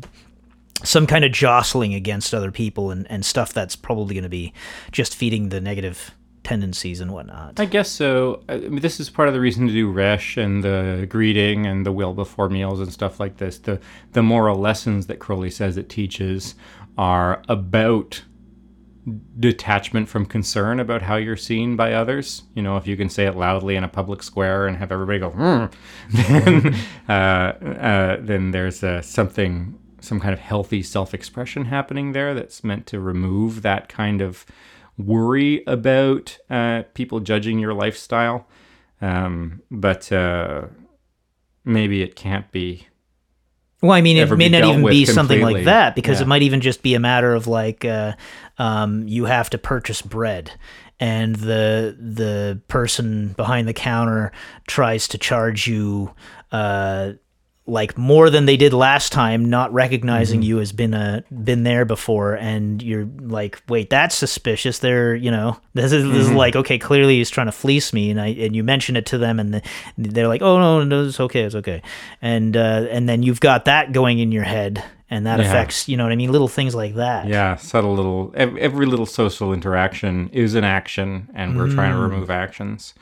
some kind of jostling against other people and, and stuff that's probably going to be just feeding the negative tendencies and whatnot. I guess so. I mean, this is part of the reason to do resh and the greeting and the will before meals and stuff like this. The the moral lessons that Crowley says it teaches are about detachment from concern about how you're seen by others. You know, if you can say it loudly in a public square and have everybody go, mm, [laughs] then uh, uh, then there's uh, something, some kind of healthy self-expression happening there that's meant to remove that kind of worry about uh, people judging your lifestyle. Um, but uh, maybe it can't be well, I mean, it may not even be something like that because yeah. it might even just be a matter of like uh, um, you have to purchase bread, and the the person behind the counter tries to charge you uh, like more than they did last time, not recognizing mm-hmm. you as been a been there before, and you're like, wait, that's suspicious. They're you know [laughs] this is, mm-hmm. this is like okay, clearly he's trying to fleece me, and I and you mention it to them, and the, they're like, oh no, no, it's okay, it's okay, and uh, and then you've got that going in your head, and that yeah. affects you know what I mean, little things like that. Yeah, subtle little every little social interaction is an action, and we're mm. trying to mm. remove actions.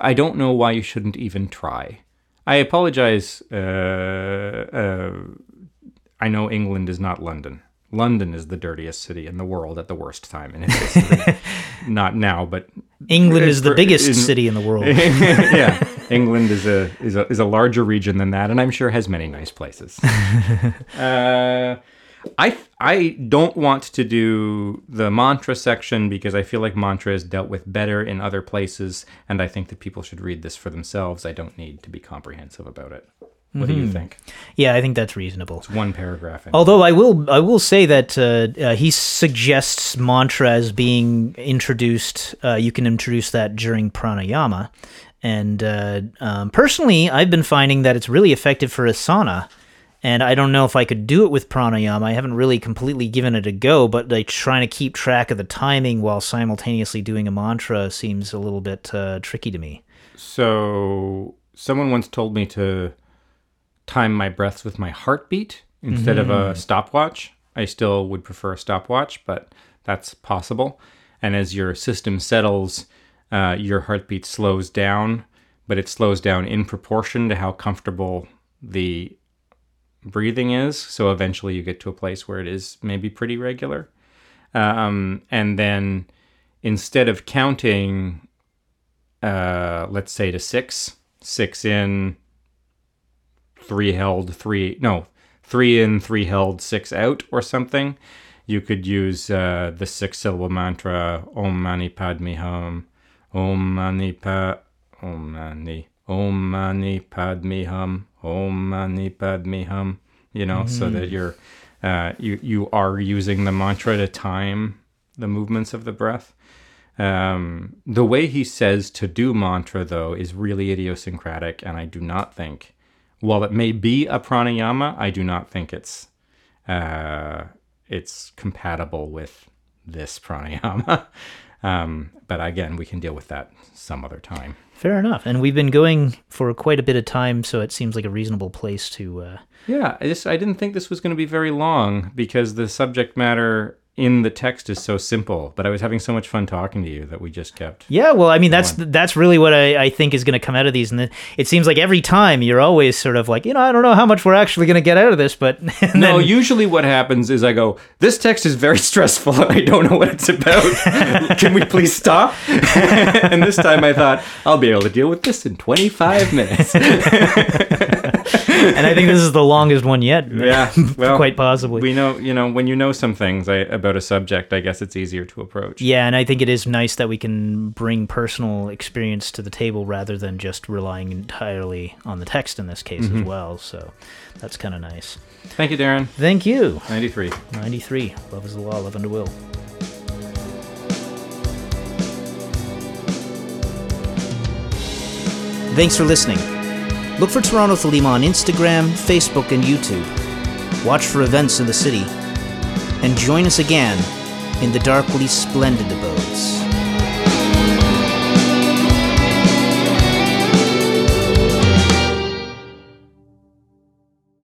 I don't know why you shouldn't even try. I apologize. Uh, uh, I know England is not London. London is the dirtiest city in the world at the worst time in its history. [laughs] not now, but England is the biggest in, city in the world. [laughs] yeah, [laughs] England is a is a is a larger region than that, and I'm sure has many nice places. uh, I I don't want to do the mantra section because I feel like mantra is dealt with better in other places, and I think that people should read this for themselves. I don't need to be comprehensive about it. What mm-hmm. do you mm-hmm. think? Yeah, I think that's reasonable. It's one paragraph. Although I will, I will say that uh, uh, he suggests mantra as being introduced. Uh, you can introduce that during pranayama, and uh, um, personally, I've been finding that it's really effective for asana and I don't know if I could do it with pranayama. I haven't really completely given it a go, but like trying to keep track of the timing while simultaneously doing a mantra seems a little bit uh, tricky to me. So, someone once told me to time my breaths with my heartbeat instead mm-hmm. of a mm-hmm. stopwatch. I still would prefer a stopwatch, but that's possible. And as your system settles, uh, your heartbeat slows down, but it slows down in proportion to how comfortable the breathing is. So eventually you get to a place where it is maybe pretty regular. Um, and then instead of counting, uh, let's say to six, six in, three held, three, no, three in, three held, six out, or something, you could use uh, the six syllable mantra Om Mani Padme Hum, Om Mani Pa, Om Mani, Om Mani Padme Hum, Om Mani Padme Hum, you know, mm-hmm. so that mm-hmm. you're uh, you you are using the mantra to time the movements of the breath. Um, the way he says to do mantra, though, is really idiosyncratic, and I do not think while it may be a pranayama, I do not think it's uh, it's compatible with this pranayama. [laughs] um, but again, we can deal with that some other time. Fair enough. And we've been going for quite a bit of time, so it seems like a reasonable place to. Uh... Yeah, I just I didn't think this was going to be very long because the subject matter in the text is so simple, but I was having so much fun talking to you that we just kept. Yeah, well, I mean, that's going. that's really what I, I think is going to come out of these, and it seems like every time you're always sort of like, you know, I don't know how much we're actually going to get out of this, but [laughs] no. Usually, what happens is I go, this text is very [laughs] stressful, and I don't know what it's about. [laughs] Can we please stop? and this time, I thought I'll be able to deal with this in 25 minutes. And I think this is the longest one yet. [laughs] Yeah, well, quite possibly. We know, you know, when you know some things I, about a subject, I guess it's easier to approach. Yeah, and I think it is nice that we can bring personal experience to the table rather than just relying entirely on the text in this case mm-hmm. as well. So that's kind of nice. Thank you, Darren. Thank you. 93. 93. Love is the law, love under will. Thanks for listening. Look for Toronto Thelema on Instagram, Facebook, and YouTube. Watch for events in the city and join us again in the darkly splendid abodes.